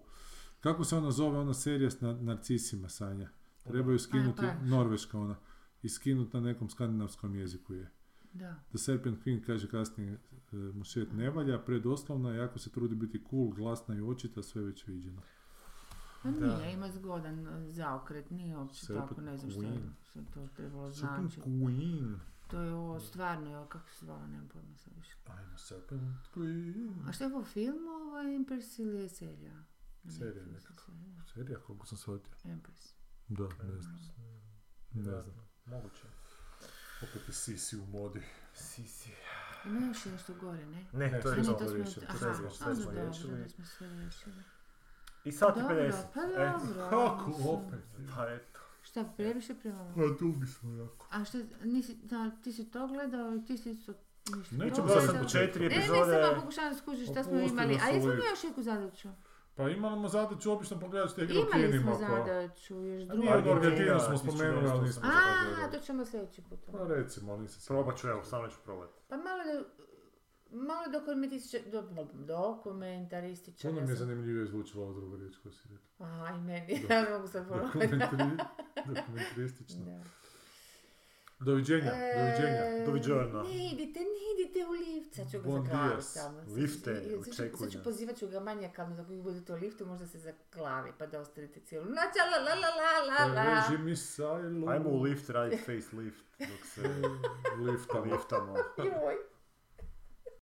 Kako se ona zove, ona serija s na- narcisima, Sanja? Trebaju skinuti, pa. norveška ona, i skinuti na nekom skandinavskom jeziku je. Da. The Serpent Queen kaže kasnije e, mušet ne valja, predoslovna, jako se trudi biti cool, glasna i očita, sve već viđeno. Pa Da. nije, ima zgodan e, zaokret, nije uopće Serpent tako, ne znam što, Queen. što je to trebalo znači. Queen. To je ovo stvarno, evo, kako se zvala, nemam pojma sad više. Ajmo, Serpent Queen. A što je ovo film, ovo je Empress ili je serija? Serija nekako. serija. Koliko sam shvatio. Empress. Da, ne znam. Ne znam. Moguće. Opet je Sisi u modi. Sisi. Ima još nešto gore, ne? Ne, to A je ne, to to. to smo... riješili, to Aha, onda dobro, da smo sve riješili. I sat i Dobro, 50. pa E, dobro. Kako opet? Pa eto. Šta, previše premalo? Pa dugi smo jako. A što, nisi, da, ti si to gledao i ti si to... ništa Nećemo Gledao sad sam gledao? po četiri Ne, ne, epizode. samo pokušavam skušati šta smo imali. A jesmo mi još neku zadaću? Pa imamo zadaću obično pogledati što igra u Imali smo kinima, pa... zadaću, još drugu. nije Ajde, Argentinu smo spomenuli, ali 1900. nismo A, to ćemo sljedeći put. Pa recimo, ali nisam Probat ću, evo, samo ću probati. Pa malo da... Malo do, dokumentarističar. Puno mi je zanimljivije zvučila ova druga riječ koja si rekla. A, i meni, ja ne mogu. Dokumentari... Dokumentaristično. Da. Doviđenja, doviđenja. E, Doviđorno. Ne idite, ne idite u lift, sad ću ga Bon zaglaviti dias. tamo. Sad Lifte, ću- sad ću- pozivat ću ga manjakalno, da ako budete u liftu, možda se zaklavi, pa da ostanete cijelu noć, la la la la la la. Reži mi sajlu. Ajmo u lift raditi face lift dok se Lifta, liftamo. Joj.